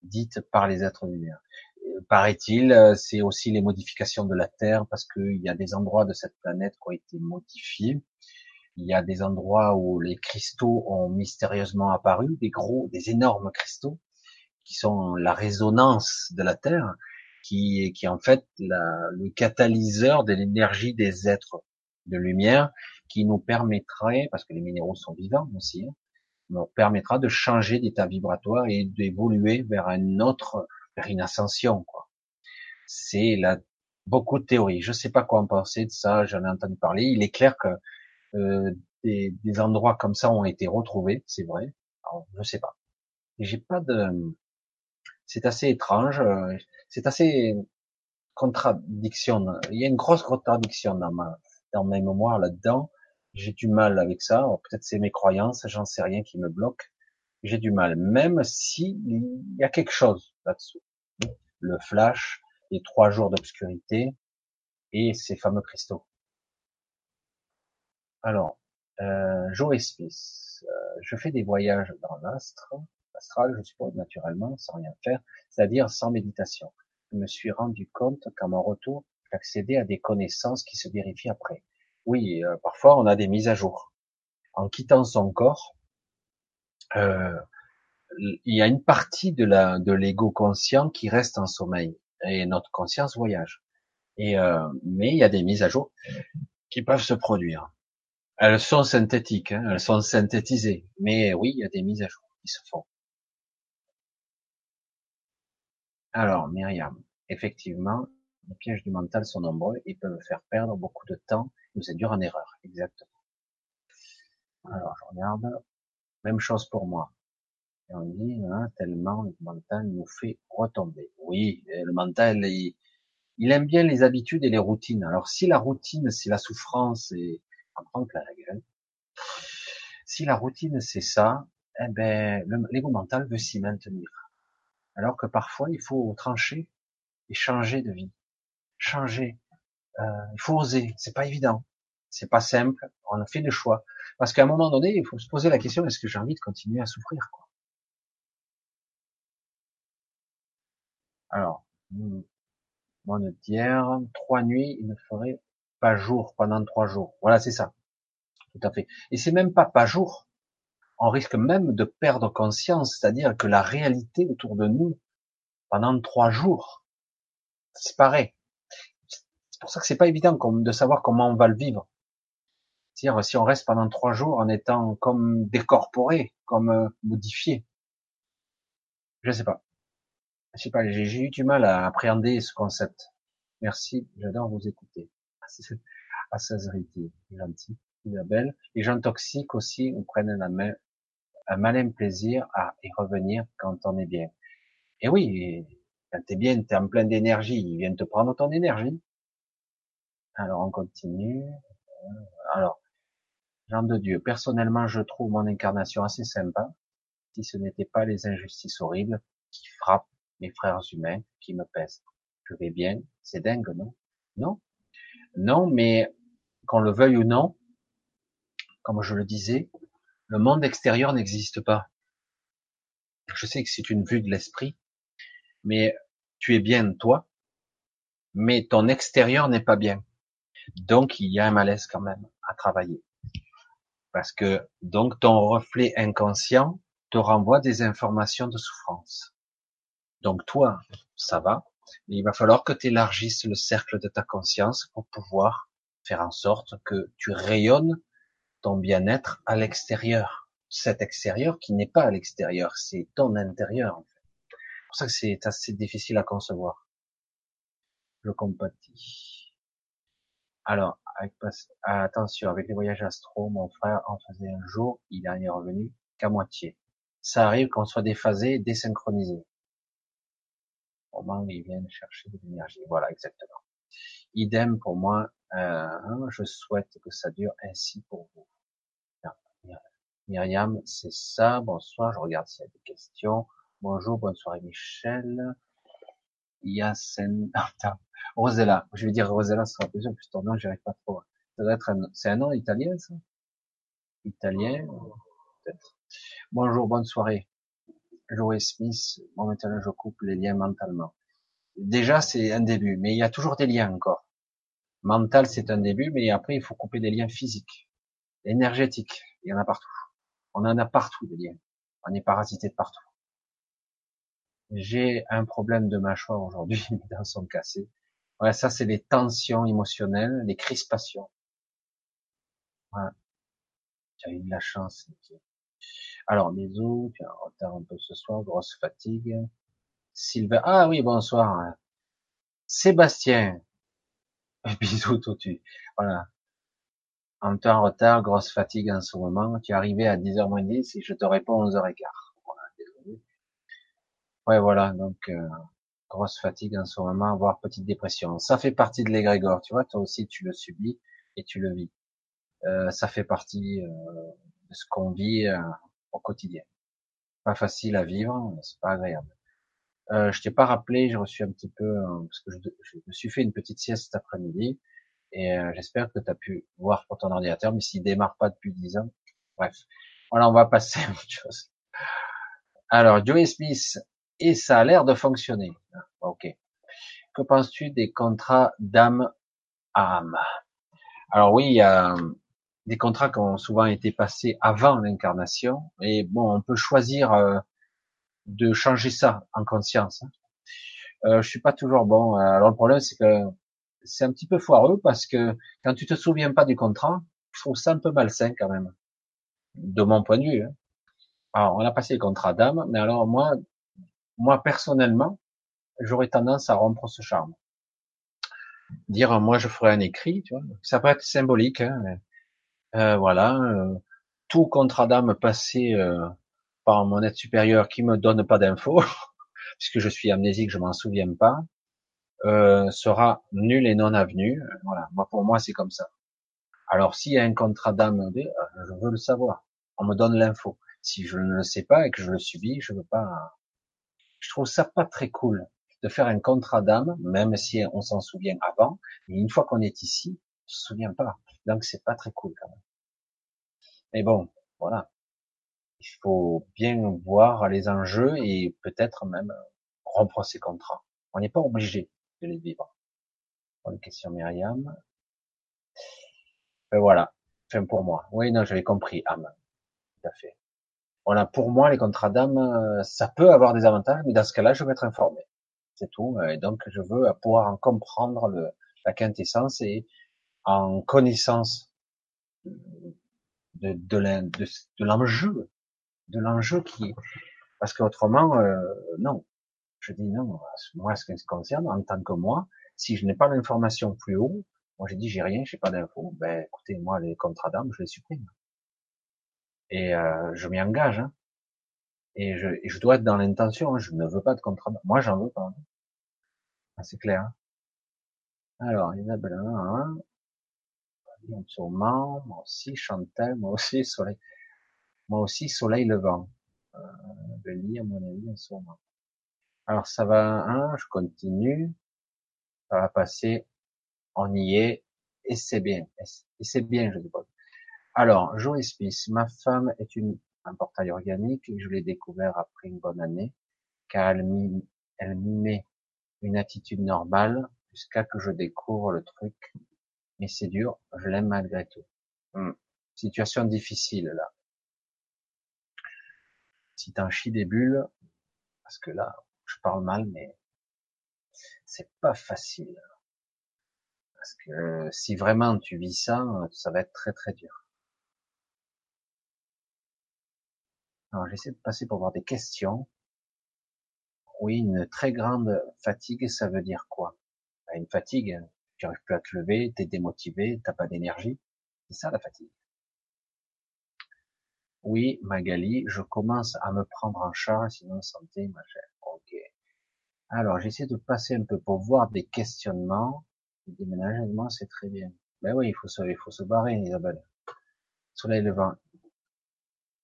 dite par les êtres lumière. Euh, paraît-il, euh, c'est aussi les modifications de la Terre parce qu'il y a des endroits de cette planète qui ont été modifiés il y a des endroits où les cristaux ont mystérieusement apparu, des gros, des énormes cristaux, qui sont la résonance de la Terre, qui est, qui est en fait la, le catalyseur de l'énergie des êtres de lumière, qui nous permettrait, parce que les minéraux sont vivants aussi, hein, nous permettra de changer d'état vibratoire et d'évoluer vers un autre, vers une ascension, quoi. C'est là beaucoup de théories. Je sais pas quoi en penser de ça, j'en ai entendu parler. Il est clair que des, des, endroits comme ça ont été retrouvés, c'est vrai. Alors, je sais pas. J'ai pas de. C'est assez étrange. Euh, c'est assez contradiction. Il y a une grosse contradiction dans ma dans mes mémoires là-dedans. J'ai du mal avec ça. Peut-être c'est mes croyances, j'en sais rien qui me bloque. J'ai du mal, même si il y a quelque chose là-dessous. Le flash, les trois jours d'obscurité et ces fameux cristaux. Alors, euh, euh, je fais des voyages dans l'astre, astral, je suppose naturellement, sans rien faire, c'est-à-dire sans méditation. Je me suis rendu compte qu'à mon retour, j'accédais à des connaissances qui se vérifient après. Oui, euh, parfois on a des mises à jour. En quittant son corps, euh, il y a une partie de la l'ego conscient qui reste en sommeil et notre conscience voyage. Mais il y a des mises à jour qui peuvent se produire. Elles sont synthétiques, hein, elles sont synthétisées. Mais oui, il y a des mises à jour qui se font. Alors, Myriam, effectivement, les pièges du mental sont nombreux et peuvent faire perdre beaucoup de temps, nous induire en erreur. Exactement. Alors, je regarde. Même chose pour moi. Et on dit, hein, tellement le mental nous fait retomber. Oui, le mental, il, il aime bien les habitudes et les routines. Alors, si la routine, c'est la souffrance et en plein la gueule. Si la routine c'est ça, eh ben l'ego mental veut s'y maintenir. Alors que parfois il faut trancher et changer de vie, changer. Euh, il faut oser. C'est pas évident, c'est pas simple. On a fait des choix parce qu'à un moment donné, il faut se poser la question est-ce que j'ai envie de continuer à souffrir quoi? Alors, monétaire, trois nuits, il me ferait pas jour pendant trois jours. Voilà, c'est ça. Tout à fait. Et c'est même pas pas jour. On risque même de perdre conscience, c'est-à-dire que la réalité autour de nous, pendant trois jours, disparaît. C'est pour ça que c'est pas évident de savoir comment on va le vivre. C'est-à-dire si on reste pendant trois jours en étant comme décorporé, comme euh, modifié. Je sais pas. Je sais pas, j'ai eu du mal à appréhender ce concept. Merci, j'adore vous écouter à Sazeriti, gentil, Isabelle. Les gens toxiques aussi, on prenne la main un malin plaisir à y revenir quand on est bien. Et oui, quand t'es bien, t'es en plein d'énergie, ils viennent te prendre ton énergie. Alors on continue. Alors, Jean de Dieu, personnellement, je trouve mon incarnation assez sympa, si ce n'était pas les injustices horribles qui frappent mes frères humains, qui me pèsent. Je vais bien, c'est dingue, non? Non? Non, mais qu'on le veuille ou non, comme je le disais, le monde extérieur n'existe pas. Je sais que c'est une vue de l'esprit, mais tu es bien toi, mais ton extérieur n'est pas bien. Donc il y a un malaise quand même à travailler. Parce que donc ton reflet inconscient te renvoie des informations de souffrance. Donc toi, ça va, il va falloir que tu élargisses le cercle de ta conscience pour pouvoir faire en sorte que tu rayonnes ton bien-être à l'extérieur. Cet extérieur qui n'est pas à l'extérieur, c'est ton intérieur. En C'est pour ça que c'est assez difficile à concevoir. Je compatis. Alors, attention, avec les voyages astro, mon frère en faisait un jour, il en est revenu qu'à moitié. Ça arrive qu'on soit déphasé, désynchronisé. Où ils viennent chercher de l'énergie. Voilà, exactement. Idem pour moi, euh, je souhaite que ça dure ainsi pour vous. Myriam, c'est ça. Bonsoir, je regarde s'il y a des questions. Bonjour, bonne soirée Michel. Attends, Rosella. Je vais dire Rosella, ce sera plus plus ton nom, j'arrive pas trop. Ça doit être c'est un nom italien, ça? Italien, peut-être. Bonjour, bonne soirée. Joey Smith, bon maintenant je coupe les liens mentalement. Déjà, c'est un début, mais il y a toujours des liens encore. Mental, c'est un début, mais après, il faut couper des liens physiques, énergétiques. Il y en a partout. On en a partout des liens. On est parasité de partout. J'ai un problème de mâchoire aujourd'hui, mes dents sont cassées. Ouais, ça c'est les tensions émotionnelles, les crispations. Voilà. As eu de la chance. Alors, bisous, tu as un retard un peu ce soir, grosse fatigue. Sylvain, ah oui, bonsoir. Sébastien, bisous tout tu. Voilà. En temps en retard, grosse fatigue en ce moment. Tu es arrivé à 10h moins 10 et je te réponds 11h15. Voilà, désolé. Ouais, voilà, donc euh, grosse fatigue en ce moment, voire petite dépression. Ça fait partie de l'égrégore, tu vois, toi aussi tu le subis et tu le vis. Euh, ça fait partie euh, de ce qu'on vit euh, au quotidien. Pas facile à vivre, c'est pas agréable. Euh, je t'ai pas rappelé, j'ai reçu un petit peu, euh, parce que je, me suis fait une petite sieste cet après-midi, et euh, j'espère que tu as pu voir pour ton ordinateur, mais s'il démarre pas depuis 10 ans, bref. Voilà, on va passer à autre chose. Alors, Joey Smith, et ça a l'air de fonctionner. Ok. Que penses-tu des contrats d'âme à âme? Alors oui, des contrats qui ont souvent été passés avant l'incarnation, et bon, on peut choisir euh, de changer ça en conscience. Hein. Euh, je suis pas toujours bon. Alors le problème, c'est que c'est un petit peu foireux parce que quand tu te souviens pas du contrat, je trouve ça un peu malsain quand même, de mon point de vue. Hein. Alors on a passé le contrat d'âme, mais alors moi, moi personnellement, j'aurais tendance à rompre ce charme. Dire moi je ferai un écrit, tu vois, ça peut être symbolique. Hein, euh, voilà, euh, tout contrat d'âme passé euh, par mon aide supérieur qui me donne pas d'infos, puisque je suis amnésique, je m'en souviens pas, euh, sera nul et non avenu. Voilà, moi pour moi c'est comme ça. Alors s'il y a un contrat d'âme, euh, je veux le savoir. On me donne l'info. Si je ne le sais pas et que je le subis, je veux pas. Je trouve ça pas très cool de faire un contrat d'âme, même si on s'en souvient avant. Mais une fois qu'on est ici, on se souvient pas. Donc c'est pas très cool quand même. Mais bon, voilà il faut bien voir les enjeux et peut-être même rompre ces contrats. On n'est pas obligé de les vivre. Bonne question Myriam. Ben voilà. Enfin pour moi. Oui, non, j'avais compris, âme. Tout à fait. Voilà, pour moi, les contrats d'âme, ça peut avoir des avantages, mais dans ce cas-là, je veux être informé. C'est tout. Et donc, je veux pouvoir en comprendre le, la quintessence et en connaissance de, de l'enjeu de l'enjeu qui, parce qu'autrement, euh, non. Je dis non. Moi, ce qui me concerne, en tant que moi, si je n'ai pas l'information plus haut, moi j'ai dit j'ai rien, j'ai pas d'infos. Ben écoutez, moi les contrats d'âme, je les supprime. Et euh, je m'y engage. Hein. Et, je, je dois être dans l'intention. Hein. Je ne veux pas de contrat. Moi, j'en veux pas. Ah, c'est clair. Hein. Alors, Isabelle, hein, sûrement, moi aussi, Chantal, moi aussi, Soleil, moi aussi, Soleil levant. Euh, mon avis, sûrement. Alors, ça va, hein, je continue. Ça va passer. On y est. Et c'est bien. Et c'est bien, je pas. Alors, Joe Smith, ma femme est une, un portail organique je l'ai découvert après une bonne année, car elle elle une attitude normale jusqu'à que je découvre le truc. Mais c'est dur, je l'aime malgré tout. Hmm. Situation difficile là. Si t'en chies des bulles, parce que là, je parle mal, mais c'est pas facile. Parce que si vraiment tu vis ça, ça va être très très dur. Alors j'essaie de passer pour voir des questions. Oui, une très grande fatigue, ça veut dire quoi? Bah, Une fatigue, tu n'arrives plus à te lever, tu démotivé, t'as pas d'énergie. C'est ça la fatigue. Oui, Magali, je commence à me prendre en charge, sinon santé, ma chère. Ok. Alors, j'essaie de passer un peu pour voir des questionnements. Le déménagement, c'est très bien. Ben oui, il faut se, il faut se barrer, Isabelle. Soleil levant.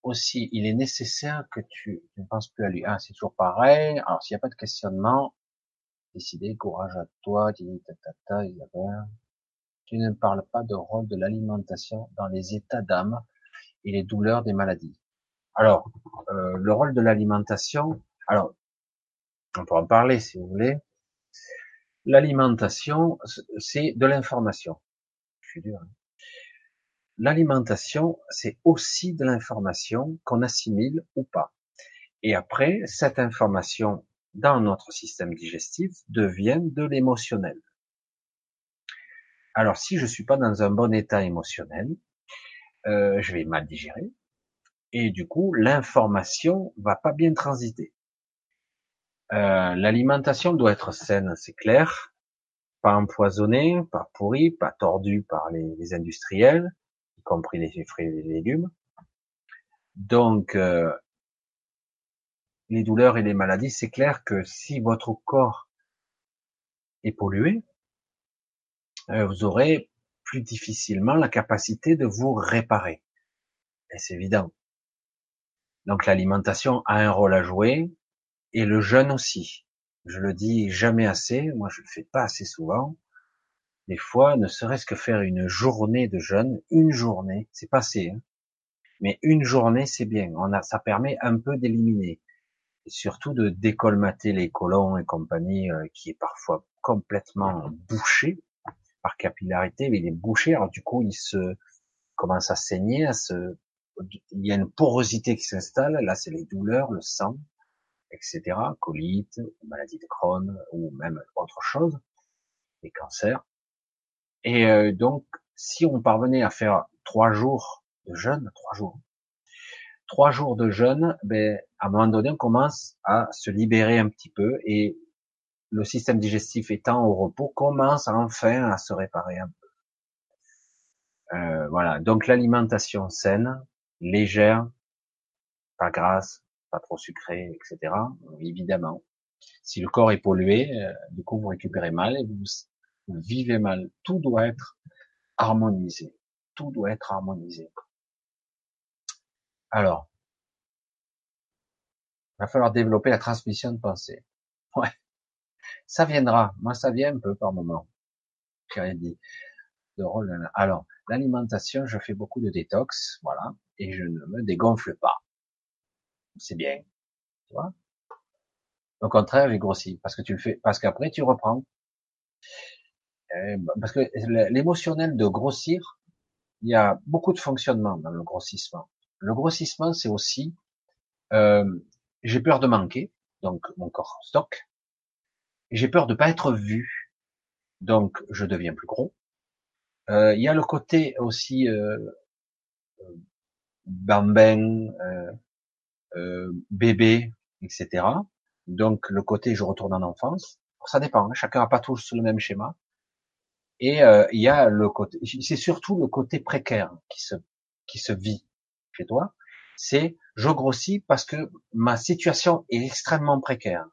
Aussi, il est nécessaire que tu, tu ne penses plus à lui. Ah, c'est toujours pareil. Alors, s'il n'y a pas de questionnement, décider, courage à toi, tata, Isabelle. Tu ne parles pas de rôle de l'alimentation dans les états d'âme et les douleurs des maladies. Alors, euh, le rôle de l'alimentation, alors, on peut en parler si vous voulez. L'alimentation, c'est de l'information. Je suis dur. Hein. L'alimentation, c'est aussi de l'information qu'on assimile ou pas. Et après, cette information dans notre système digestif devient de l'émotionnel. Alors, si je suis pas dans un bon état émotionnel, euh, je vais mal digérer, et du coup, l'information va pas bien transiter. Euh, l'alimentation doit être saine, c'est clair, pas empoisonnée, pas pourrie, pas tordue par les, industriels, y compris les fruits et les légumes. Donc, euh, les douleurs et les maladies, c'est clair que si votre corps est pollué, euh, vous aurez plus difficilement la capacité de vous réparer. Et c'est évident. Donc l'alimentation a un rôle à jouer et le jeûne aussi. Je le dis jamais assez, moi je le fais pas assez souvent. Des fois, ne serait-ce que faire une journée de jeûne, une journée, c'est pas assez, hein. mais une journée c'est bien. Ça permet un peu d'éliminer, surtout de décolmater les colons et compagnie euh, qui est parfois complètement bouché par capillarité, mais il est bouché, alors du coup il se commence à saigner, à se, il y a une porosité qui s'installe, là c'est les douleurs, le sang, etc., colite, maladie de Crohn ou même autre chose, les cancers. Et euh, donc, si on parvenait à faire trois jours de jeûne, trois jours, trois jours de jeûne, ben à un moment donné, on commence à se libérer un petit peu et le système digestif étant au repos, commence enfin à se réparer un peu. Euh, voilà. Donc l'alimentation saine, légère, pas grasse, pas trop sucrée, etc. Évidemment. Si le corps est pollué, euh, du coup vous récupérez mal et vous, vous vivez mal. Tout doit être harmonisé. Tout doit être harmonisé. Alors, il va falloir développer la transmission de pensée. Ouais. Ça viendra. Moi, ça vient un peu par moment. J'ai dit. De. Alors, l'alimentation, je fais beaucoup de détox, voilà, et je ne me dégonfle pas. C'est bien. Tu vois? Au contraire, j'ai grossi. Parce que tu le fais, parce qu'après, tu reprends. Euh, parce que l'émotionnel de grossir, il y a beaucoup de fonctionnement dans le grossissement. Le grossissement, c'est aussi, euh, j'ai peur de manquer, donc mon corps stocke. J'ai peur de pas être vu, donc je deviens plus gros. Euh, il y a le côté aussi euh, bambin, bébé, etc. Donc le côté je retourne en enfance. Ça dépend, hein, chacun n'a pas tous le même schéma. Et il y a le côté, c'est surtout le côté précaire qui se qui se vit chez toi. C'est je grossis parce que ma situation est extrêmement précaire.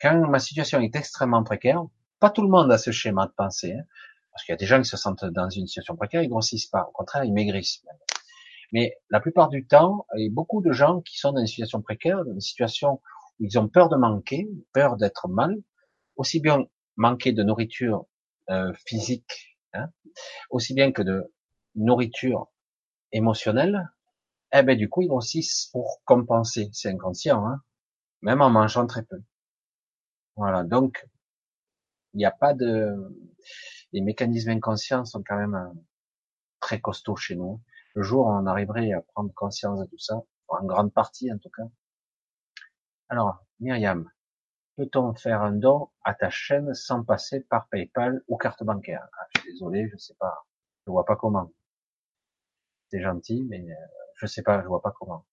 Quand ma situation est extrêmement précaire, pas tout le monde a ce schéma de pensée, hein, parce qu'il y a des gens qui se sentent dans une situation précaire, ils grossissent pas, au contraire, ils maigrissent. Mais la plupart du temps, il y a beaucoup de gens qui sont dans une situation précaire, dans une situation où ils ont peur de manquer, peur d'être mal, aussi bien manquer de nourriture euh, physique, hein, aussi bien que de nourriture émotionnelle, eh ben du coup ils grossissent pour compenser. C'est inconscient, hein, même en mangeant très peu. Voilà, donc il n'y a pas de les mécanismes inconscients sont quand même euh, très costauds chez nous. Le jour où on arriverait à prendre conscience de tout ça, en grande partie en tout cas. Alors, Myriam, peut-on faire un don à ta chaîne sans passer par PayPal ou carte bancaire? Ah, Je suis désolé, je sais pas, je vois pas comment. C'est gentil, mais euh, je sais pas, je vois pas comment.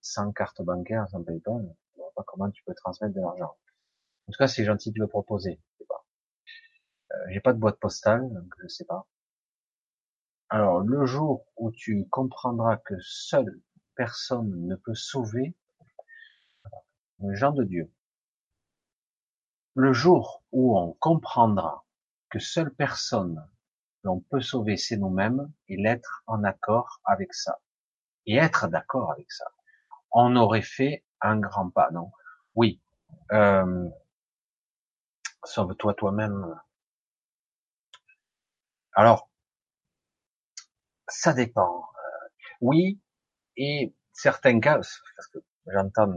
Sans carte bancaire, sans PayPal, je vois pas comment tu peux transmettre de l'argent. En tout cas, c'est gentil de le proposer. Je sais pas. Euh, j'ai pas de boîte postale, donc je sais pas. Alors, le jour où tu comprendras que seule personne ne peut sauver, le gens de Dieu, le jour où on comprendra que seule personne l'on peut sauver, c'est nous-mêmes, et l'être en accord avec ça. Et être d'accord avec ça. On aurait fait un grand pas, non? Oui. Euh, Sauve-toi toi-même. Alors, ça dépend. Euh, oui, et certains cas, parce que j'entends,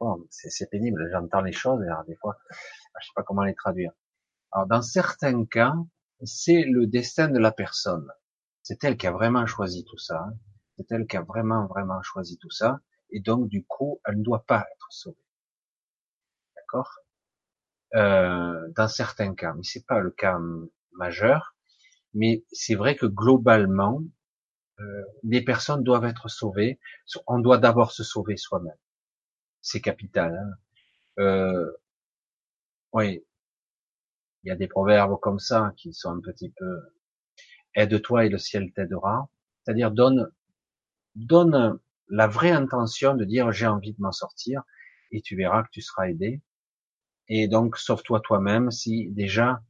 bon, c'est pénible, j'entends les choses, alors des fois, je sais pas comment les traduire. Alors, dans certains cas, c'est le destin de la personne. C'est elle qui a vraiment choisi tout ça. C'est elle qui a vraiment, vraiment choisi tout ça. Et donc, du coup, elle ne doit pas être sauvée. D'accord? Euh, Dans certains cas, mais c'est pas le cas majeur. Mais c'est vrai que globalement, euh, les personnes doivent être sauvées. On doit d'abord se sauver soi-même. C'est capital. Hein. Euh, oui, il y a des proverbes comme ça qui sont un petit peu aide-toi et le ciel t'aidera. C'est-à-dire donne donne la vraie intention de dire j'ai envie de m'en sortir et tu verras que tu seras aidé. Et donc sauve-toi toi-même si déjà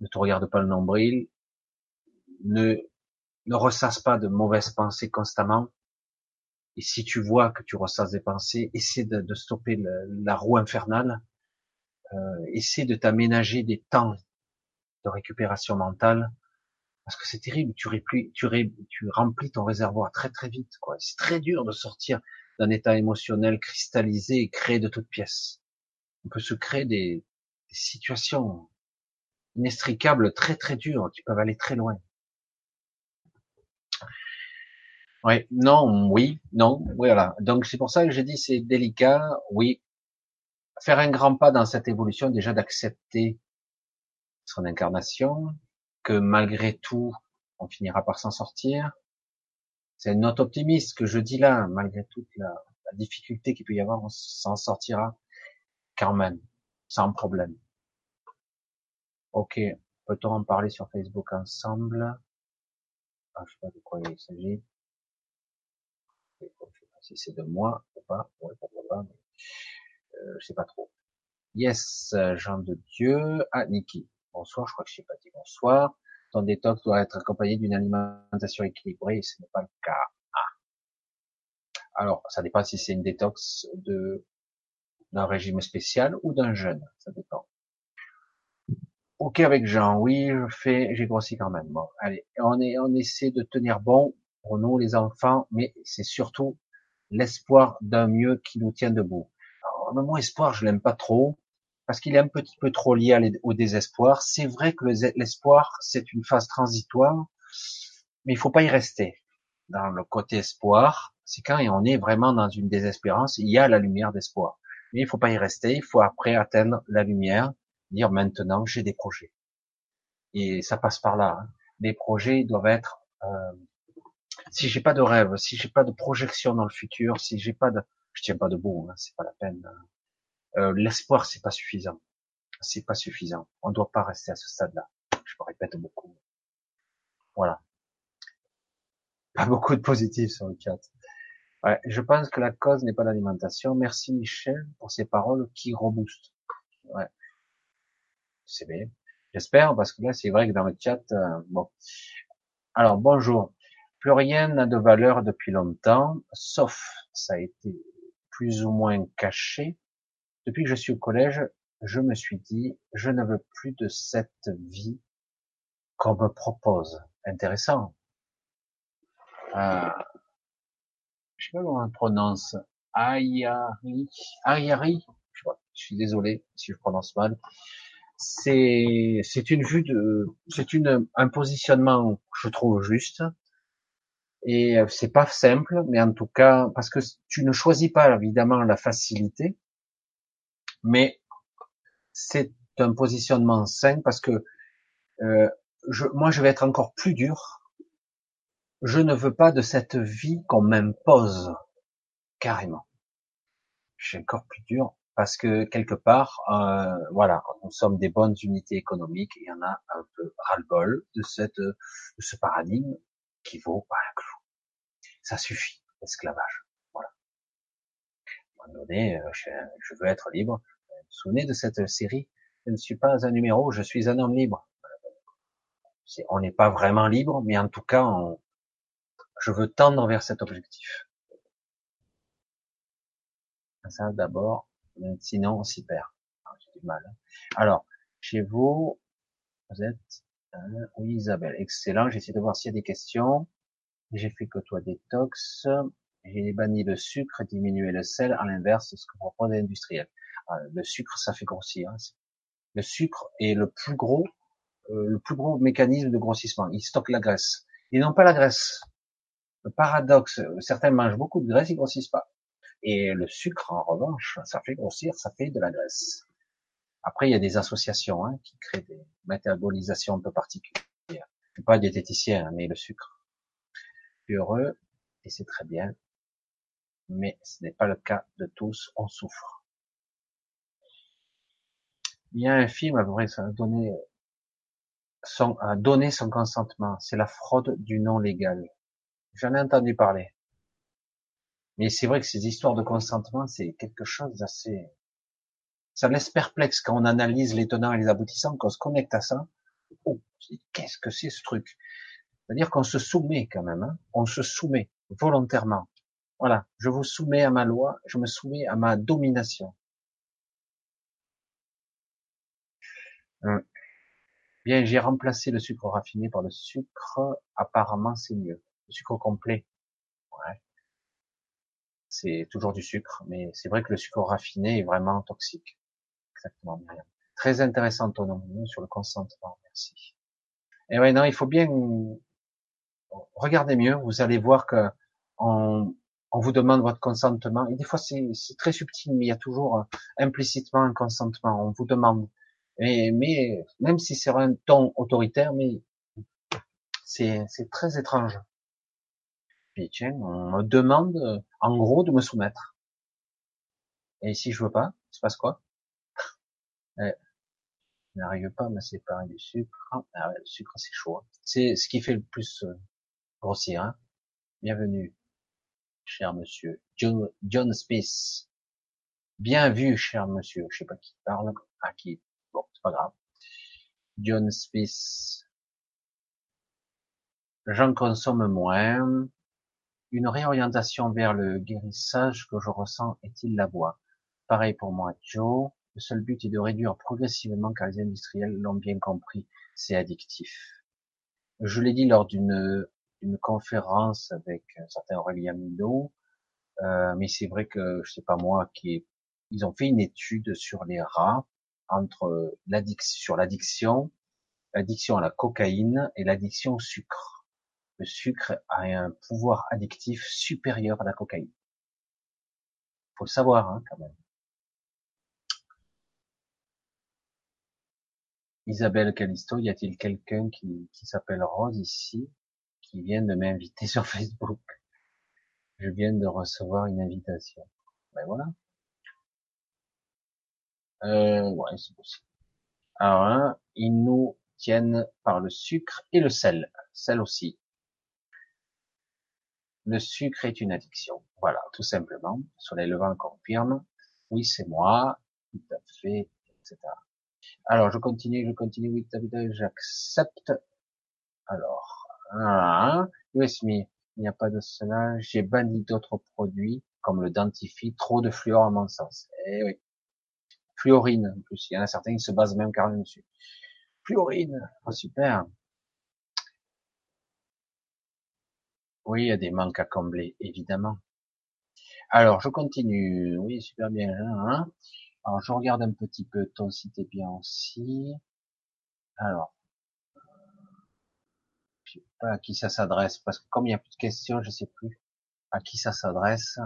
ne te regarde pas le nombril, ne ne ressasse pas de mauvaises pensées constamment. Et si tu vois que tu ressasses des pensées, essaie de, stopper la roue infernale. Euh, essaie de t'aménager des temps de récupération mentale, parce que c'est terrible. Tu, remplis, tu, tu remplis ton réservoir très très vite. Quoi. C'est très dur de sortir d'un état émotionnel cristallisé et créer de toutes pièces. On peut se créer des, des situations inextricables très très dures qui peuvent aller très loin. Oui, non, oui, non, voilà. Donc c'est pour ça que j'ai dit c'est délicat. Oui, faire un grand pas dans cette évolution, déjà d'accepter son incarnation, que malgré tout, on finira par s'en sortir. C'est une note optimiste que je dis là, malgré toute la, difficulté qu'il peut y avoir, on s'en sortira quand même, sans problème. Ok, peut-on en parler sur Facebook ensemble? Ah, Je sais pas de quoi il s'agit. Je sais pas si c'est de moi ou pas. Ouais, pourquoi pas. Mais... Euh, je sais pas trop. Yes, Jean de Dieu. Ah, Niki. Bonsoir, je crois que je sais pas dit bonsoir. Ton détox doit être accompagné d'une alimentation équilibrée, ce n'est pas le cas. Ah. Alors, ça dépend si c'est une détox d'un régime spécial ou d'un jeûne, ça dépend. Ok avec Jean, oui, je fais, j'ai grossi quand même. Bon, allez, on est, on essaie de tenir bon pour nous les enfants, mais c'est surtout l'espoir d'un mieux qui nous tient debout le mot espoir, je l'aime pas trop parce qu'il est un petit peu trop lié au désespoir. C'est vrai que l'espoir, c'est une phase transitoire, mais il faut pas y rester. Dans le côté espoir, c'est quand on est vraiment dans une désespérance, il y a la lumière d'espoir. Mais il faut pas y rester, il faut après atteindre la lumière, dire maintenant j'ai des projets. Et ça passe par là. Hein. Les projets doivent être euh, si j'ai pas de rêve, si j'ai pas de projection dans le futur, si j'ai pas de je tiens pas debout, hein, c'est pas la peine. Hein. Euh, L'espoir, c'est pas suffisant. C'est pas suffisant. On ne doit pas rester à ce stade-là. Je me répète beaucoup. Voilà. Pas beaucoup de positifs sur le chat. Je pense que la cause n'est pas l'alimentation. Merci Michel pour ces paroles qui reboostent. C'est bien. J'espère parce que là c'est vrai que dans le chat, euh, bon. Alors bonjour. Plus rien n'a de valeur depuis longtemps, sauf ça a été plus ou moins caché. Depuis que je suis au collège, je me suis dit, je ne veux plus de cette vie qu'on me propose. Intéressant. Euh, je sais pas comment on prononce. Ayari. Ayari. Je, je suis désolé si je prononce mal. C'est, c'est une vue de, c'est une, un positionnement que je trouve juste. Et c'est pas simple, mais en tout cas, parce que tu ne choisis pas évidemment la facilité, mais c'est un positionnement sain parce que euh, je, moi je vais être encore plus dur. Je ne veux pas de cette vie qu'on m'impose carrément. Je suis encore plus dur parce que quelque part, euh, voilà, nous sommes des bonnes unités économiques il y en a un peu ras-le-bol de cette de ce paradigme qui vaut pas un clou. Ça suffit, l'esclavage. Voilà. À un moment donné, euh, je veux être libre. Vous souvenez de cette série? Je ne suis pas un numéro, je suis un homme libre. On n'est pas vraiment libre, mais en tout cas, je veux tendre vers cet objectif. Ça d'abord, sinon on s'y perd. Ah, j'ai du mal. Alors, chez vous, vous êtes, euh, oui Isabelle, excellent. J'essaie de voir s'il y a des questions. J'ai fait que toi détox. J'ai banni le sucre, diminué le sel, à l'inverse, ce que propose l'industriel. Ah, le sucre, ça fait grossir. Hein. Le sucre est le plus gros, euh, le plus gros mécanisme de grossissement. Il stocke la graisse. Ils n'ont pas la graisse. Le paradoxe, certains mangent beaucoup de graisse, ils grossissent pas. Et le sucre, en revanche, ça fait grossir, ça fait de la graisse. Après, il y a des associations hein, qui créent des métabolisations un peu particulières. Je suis pas diététicien, hein, mais le sucre. Heureux, et c'est très bien. Mais ce n'est pas le cas de tous, on souffre. Il y a un film, à peu près, ça a donné son, a donné son consentement. C'est la fraude du non légal. J'en ai entendu parler. Mais c'est vrai que ces histoires de consentement, c'est quelque chose d'assez... Ça laisse perplexe quand on analyse les tenants et les aboutissants, qu'on se connecte à ça. Oh, qu'est-ce que c'est ce truc? C'est-à-dire qu'on se soumet quand même. Hein on se soumet volontairement. Voilà, je vous soumets à ma loi, je me soumets à ma domination. Bien, j'ai remplacé le sucre raffiné par le sucre. Apparemment, c'est mieux. Le sucre complet. Ouais c'est toujours du sucre, mais c'est vrai que le sucre raffiné est vraiment toxique. Exactement, Très intéressant ton nom sur le consentement, merci. Et ouais, non, il faut bien regarder mieux, vous allez voir que on, on vous demande votre consentement, et des fois c'est très subtil, mais il y a toujours euh, implicitement un consentement, on vous demande. Et, mais même si c'est un ton autoritaire, mais c'est très étrange. Puis tiens, on me demande, euh, en gros, de me soumettre. Et si je veux pas, il se passe quoi? Eh, Je n'arrive pas à me séparer du sucre. Ah le sucre, c'est chaud. Hein. C'est ce qui fait le plus euh, grossir. Hein. Bienvenue, cher monsieur. John, John Smith. Bien vu, cher monsieur. Je sais pas qui parle, à qui. Pas grave. John Smith. J'en consomme moins. Une réorientation vers le guérissage que je ressens est-il la voie? Pareil pour moi, Joe. Le seul but est de réduire progressivement car les industriels l'ont bien compris, c'est addictif. Je l'ai dit lors d'une conférence avec un certain Aurélien Mido, euh, mais c'est vrai que je sais pas moi qui ils ont fait une étude sur les rats entre l'addiction sur l'addiction, l'addiction à la cocaïne et l'addiction au sucre le sucre a un pouvoir addictif supérieur à la cocaïne. Faut le savoir, hein, quand même. Isabelle Calisto, y a-t-il quelqu'un qui, qui s'appelle Rose ici, qui vient de m'inviter sur Facebook? Je viens de recevoir une invitation. Ben voilà. Euh, ouais, c'est possible. Alors, hein, ils nous tiennent par le sucre et le sel. Sel aussi. Le sucre est une addiction. Voilà, tout simplement. Soleil levant confirme. Oui, c'est moi. Tout à fait, etc. Alors, je continue, je continue. Oui, j'accepte. Alors, ah, USMI, il n'y a pas de cela. J'ai banni d'autres produits, comme le dentifrice, trop de fluor à mon sens. Eh oui. Fluorine, en plus. Il y en a certains qui se basent même carrément dessus. Fluorine. Oh, super. Oui, il y a des manques à combler, évidemment. Alors, je continue. Oui, super bien. Hein Alors, je regarde un petit peu ton site bien aussi. Alors, je sais pas à qui ça s'adresse, parce que comme il n'y a plus de questions, je sais plus à qui ça s'adresse.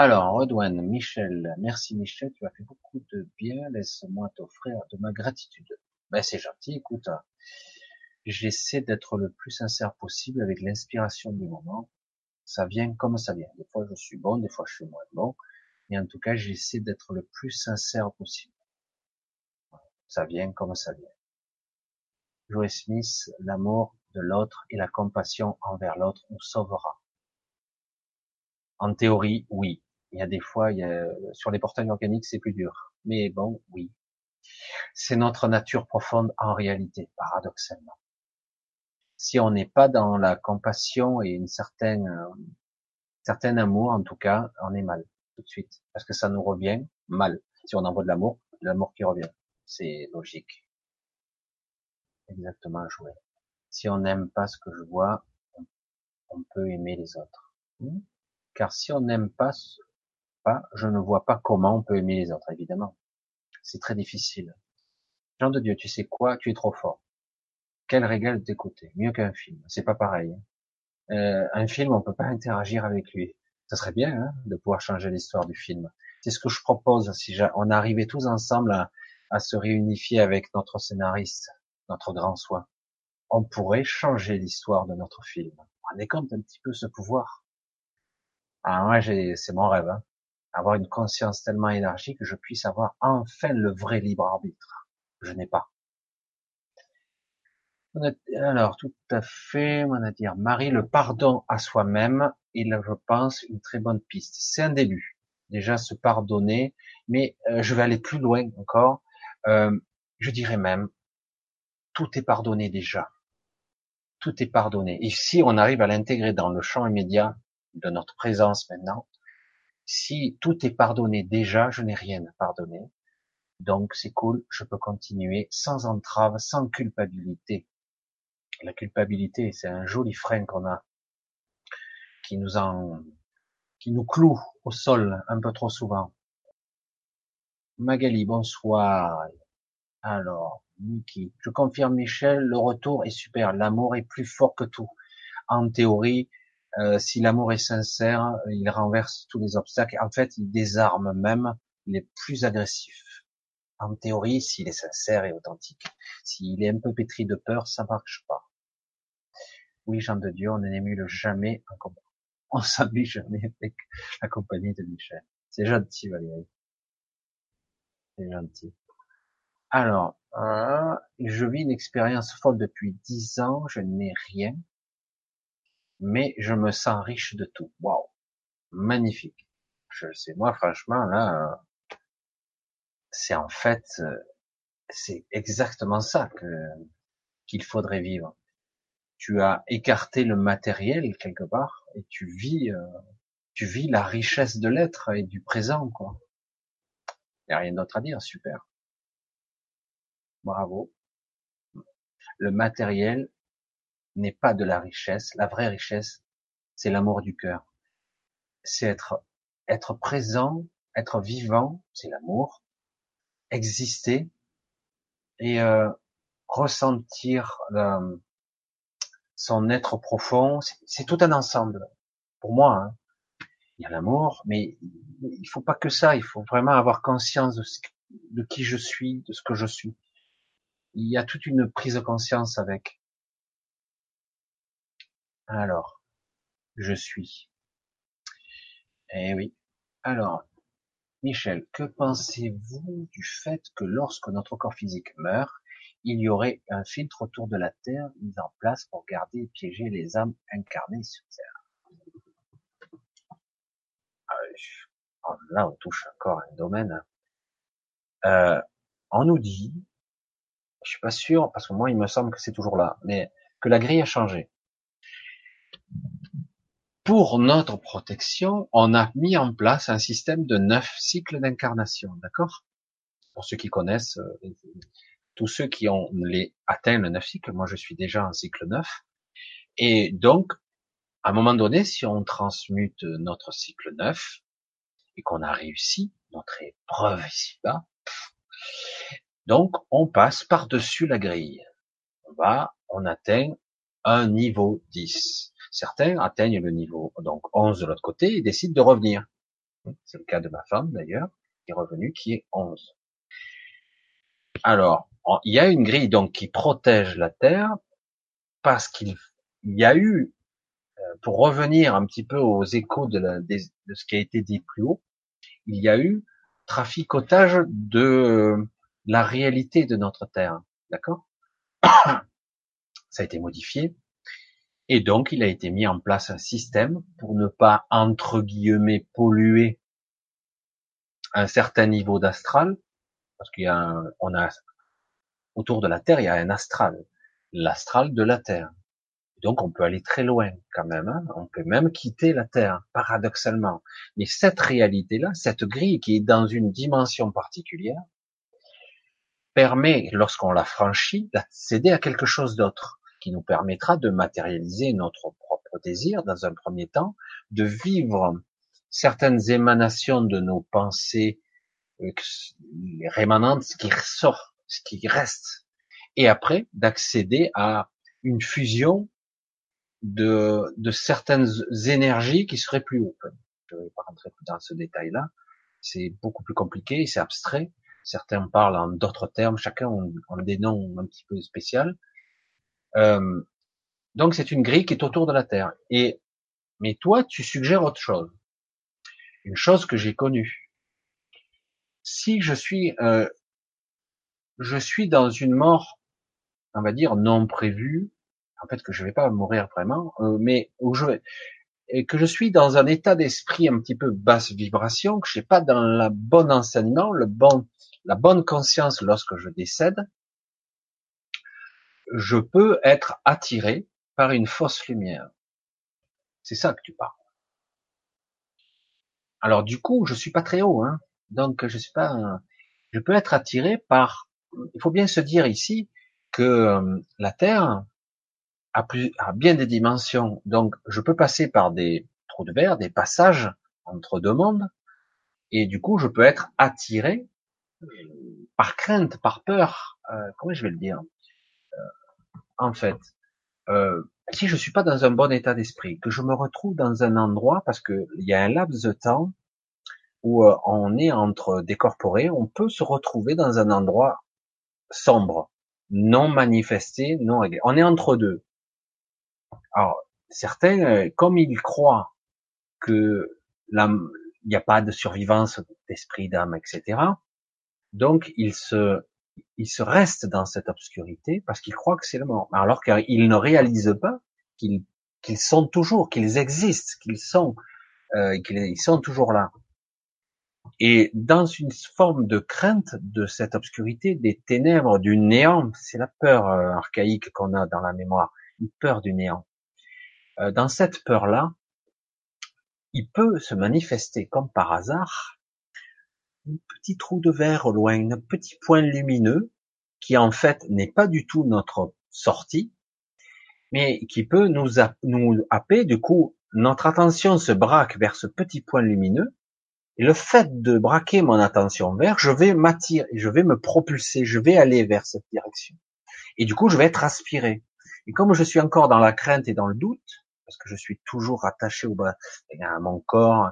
Alors, Redouane, Michel, merci Michel, tu as fait beaucoup de bien, laisse-moi t'offrir de ma gratitude. Ben, c'est gentil, écoute, j'essaie d'être le plus sincère possible avec l'inspiration du moment. Ça vient comme ça vient. Des fois je suis bon, des fois je suis moins bon, mais en tout cas j'essaie d'être le plus sincère possible. Ça vient comme ça vient. Joe Smith, l'amour de l'autre et la compassion envers l'autre nous sauvera. En théorie, oui. Il y a des fois, il y a, sur les portails organiques, c'est plus dur. Mais bon, oui. C'est notre nature profonde en réalité, paradoxalement. Si on n'est pas dans la compassion et une certaine, euh, certain amour, en tout cas, on est mal tout de suite, parce que ça nous revient mal. Si on envoie de l'amour, l'amour qui revient, c'est logique. Exactement, jouer. Si on n'aime pas ce que je vois, on peut aimer les autres. Hmm? Car si on n'aime pas, je ne vois pas comment on peut aimer les autres, évidemment. C'est très difficile. Jean de Dieu, tu sais quoi Tu es trop fort. Quel régal d'écouter. Mieux qu'un film. C'est pas pareil. Hein. Euh, un film, on peut pas interagir avec lui. Ça serait bien hein, de pouvoir changer l'histoire du film. C'est ce que je propose. Si on arrivait tous ensemble à, se réunifier avec notre scénariste, notre grand soi, on pourrait changer l'histoire de notre film. Est compte un petit peu ce pouvoir. Ah, moi, c'est mon rêve. Hein. Avoir une conscience tellement énergique que je puisse avoir enfin le vrai libre arbitre. Je n'ai pas. Alors, tout à fait, on va dire, Marie, le pardon à soi-même, il, je pense, une très bonne piste. C'est un début. Déjà, se pardonner, mais euh, je vais aller plus loin encore. Euh, je dirais même, tout est pardonné déjà. Tout est pardonné. Et si on arrive à l'intégrer dans le champ immédiat de notre présence maintenant, si tout est pardonné déjà, je n'ai rien à pardonner. Donc c'est cool, je peux continuer sans entrave, sans culpabilité. La culpabilité, c'est un joli frein qu'on a, qui nous en, qui nous cloue au sol un peu trop souvent. Magali, bonsoir. Alors, Niki, je confirme Michel, le retour est super. L'amour est plus fort que tout. En théorie, euh, si l'amour est sincère, il renverse tous les obstacles. En fait, il désarme même les plus agressifs. En théorie, s'il est sincère et authentique. S'il est un peu pétri de peur, ça marche pas. Oui, Jean de Dieu, on n'émule jamais en compagnie. On s'amuse jamais avec la compagnie de Michel. C'est gentil, Valérie. C'est gentil. Alors, euh, je vis une expérience folle depuis dix ans, je n'ai rien, mais je me sens riche de tout. Waouh, magnifique. Je sais, moi, franchement, là, c'est en fait, euh, c'est exactement ça que qu'il faudrait vivre tu as écarté le matériel quelque part et tu vis, euh, tu vis la richesse de l'être et du présent, quoi. Il n'y a rien d'autre à dire, super. Bravo. Le matériel n'est pas de la richesse. La vraie richesse, c'est l'amour du cœur. C'est être, être présent, être vivant, c'est l'amour. Exister et euh, ressentir euh, son être profond, c'est tout un ensemble. Pour moi, hein. il y a l'amour, mais il faut pas que ça. Il faut vraiment avoir conscience de, de qui je suis, de ce que je suis. Il y a toute une prise de conscience avec. Alors, je suis. Eh oui. Alors, Michel, que pensez-vous du fait que lorsque notre corps physique meurt, il y aurait un filtre autour de la Terre mis en place pour garder et piéger les âmes incarnées sur Terre? Ah, oh, là, on touche encore un domaine. Euh, on nous dit, je suis pas sûr, parce que moi, il me semble que c'est toujours là, mais que la grille a changé. Pour notre protection, on a mis en place un système de neuf cycles d'incarnation, d'accord? Pour ceux qui connaissent, euh, tous ceux qui ont atteint le neuf cycle, moi je suis déjà en cycle neuf, et donc, à un moment donné, si on transmute notre cycle neuf, et qu'on a réussi notre épreuve ici-bas, donc on passe par-dessus la grille. On va, on atteint un niveau 10. Certains atteignent le niveau donc 11 de l'autre côté et décident de revenir. C'est le cas de ma femme d'ailleurs, qui est revenue, qui est 11. Alors, il y a une grille donc qui protège la Terre parce qu'il y a eu, euh, pour revenir un petit peu aux échos de, de ce qui a été dit plus haut, il y a eu traficotage de la réalité de notre Terre. D'accord? Ça a été modifié. Et donc, il a été mis en place un système pour ne pas, entre guillemets, polluer un certain niveau d'astral, parce qu'il y a, on a, autour de la Terre, il y a un astral, l'astral de la Terre. Donc, on peut aller très loin, quand même. Hein. on peut même quitter la Terre, paradoxalement. Mais cette réalité-là, cette grille qui est dans une dimension particulière, permet, lorsqu'on la franchit, d'accéder à quelque chose d'autre qui nous permettra de matérialiser notre propre désir dans un premier temps, de vivre certaines émanations de nos pensées euh, rémanentes, ce qui ressort, ce qui reste, et après d'accéder à une fusion de, de certaines énergies qui seraient plus hautes. Je ne vais pas rentrer dans ce détail-là, c'est beaucoup plus compliqué, c'est abstrait. Certains parlent en d'autres termes, chacun a des noms un petit peu spéciaux. Euh, donc c'est une grille qui est autour de la Terre. Et mais toi, tu suggères autre chose, une chose que j'ai connue. Si je suis, euh, je suis dans une mort, on va dire non prévue, en fait que je vais pas mourir vraiment, euh, mais où je et que je suis dans un état d'esprit un petit peu basse vibration, que je suis pas dans la bonne enseignement, le bon, la bonne conscience lorsque je décède, je peux être attiré par une fausse lumière. C'est ça que tu parles. Alors du coup, je suis pas très haut, hein. donc je suis pas. Je peux être attiré par. Il faut bien se dire ici que euh, la Terre a, bien des dimensions, donc je peux passer par des trous de verre, des passages entre deux mondes, et du coup, je peux être attiré euh, par crainte, par peur. Euh, comment je vais le dire? En fait, euh, si je suis pas dans un bon état d'esprit, que je me retrouve dans un endroit, parce que il y a un laps de temps où euh, on est entre décorporés, on peut se retrouver dans un endroit sombre, non manifesté, non réglé. On est entre deux. Alors, certains, euh, comme ils croient que il n'y a pas de survivance d'esprit, d'âme, etc., donc ils se ils se restent dans cette obscurité parce qu'ils croient que c'est le mort. Alors qu'ils ne réalisent pas qu'ils qu'ils sont toujours, qu'ils existent, qu'ils sont, euh, qu'ils sont toujours là. Et dans une forme de crainte de cette obscurité, des ténèbres, du néant, c'est la peur euh, archaïque qu'on a dans la mémoire, une peur du néant. Euh, dans cette peur-là, il peut se manifester comme par hasard petit trou de verre au loin, un petit point lumineux qui en fait n'est pas du tout notre sortie, mais qui peut nous, nous happer. Du coup, notre attention se braque vers ce petit point lumineux. Et le fait de braquer mon attention vers, je vais m'attirer, je vais me propulser, je vais aller vers cette direction. Et du coup, je vais être aspiré. Et comme je suis encore dans la crainte et dans le doute, parce que je suis toujours attaché au, à mon corps,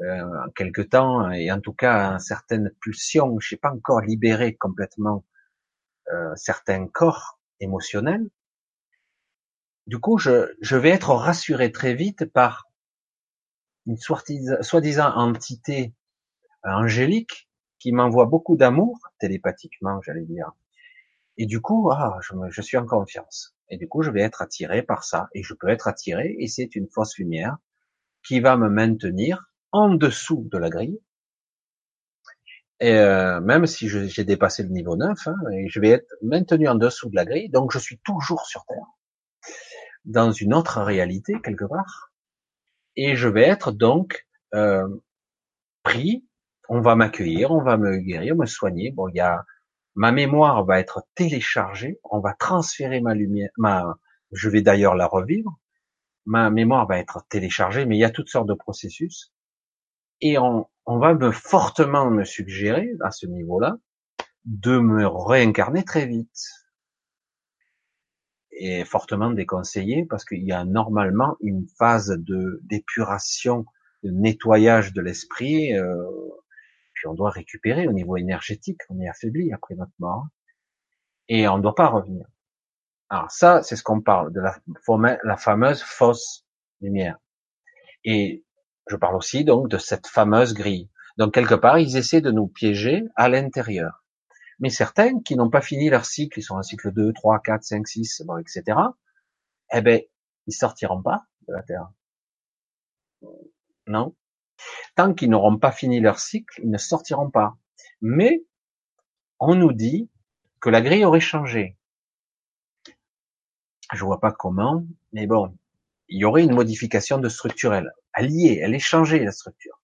euh, quelque temps, et en tout cas certaines pulsions, je n'ai pas encore libéré complètement euh, certains corps émotionnels. Du coup, je, je vais être rassuré très vite par une soi-disant entité angélique qui m'envoie beaucoup d'amour, télépathiquement, j'allais dire, Et du coup, ah, je, je suis en confiance. Et du coup, je vais être attiré par ça. Et je peux être attiré, et c'est une fausse lumière qui va me maintenir en dessous de la grille. Et euh, même si j'ai dépassé le niveau 9, hein, je vais être maintenu en dessous de la grille, donc je suis toujours sur Terre, dans une autre réalité quelque part, et je vais être donc euh, pris. On va m'accueillir, on va me guérir, me soigner. Bon, il y a ma mémoire va être téléchargée, on va transférer ma lumière, ma, je vais d'ailleurs la revivre, ma mémoire va être téléchargée, mais il y a toutes sortes de processus, et on, on va me fortement me suggérer, à ce niveau-là, de me réincarner très vite. Et fortement déconseillé, parce qu'il y a normalement une phase de d'épuration, de nettoyage de l'esprit, euh, puis on doit récupérer au niveau énergétique, on est affaibli après notre mort, et on ne doit pas revenir. Alors ça, c'est ce qu'on parle de la, la fameuse fausse lumière. Et je parle aussi donc de cette fameuse grille. Donc quelque part, ils essaient de nous piéger à l'intérieur. Mais certains qui n'ont pas fini leur cycle, ils sont en cycle 2, 3, 4, 5, 6, bon, etc., eh ben, ils sortiront pas de la Terre. Non. Tant qu'ils n'auront pas fini leur cycle, ils ne sortiront pas. Mais, on nous dit que la grille aurait changé. Je vois pas comment, mais bon, il y aurait une modification de structurelle. Y est, elle est changée, la structure.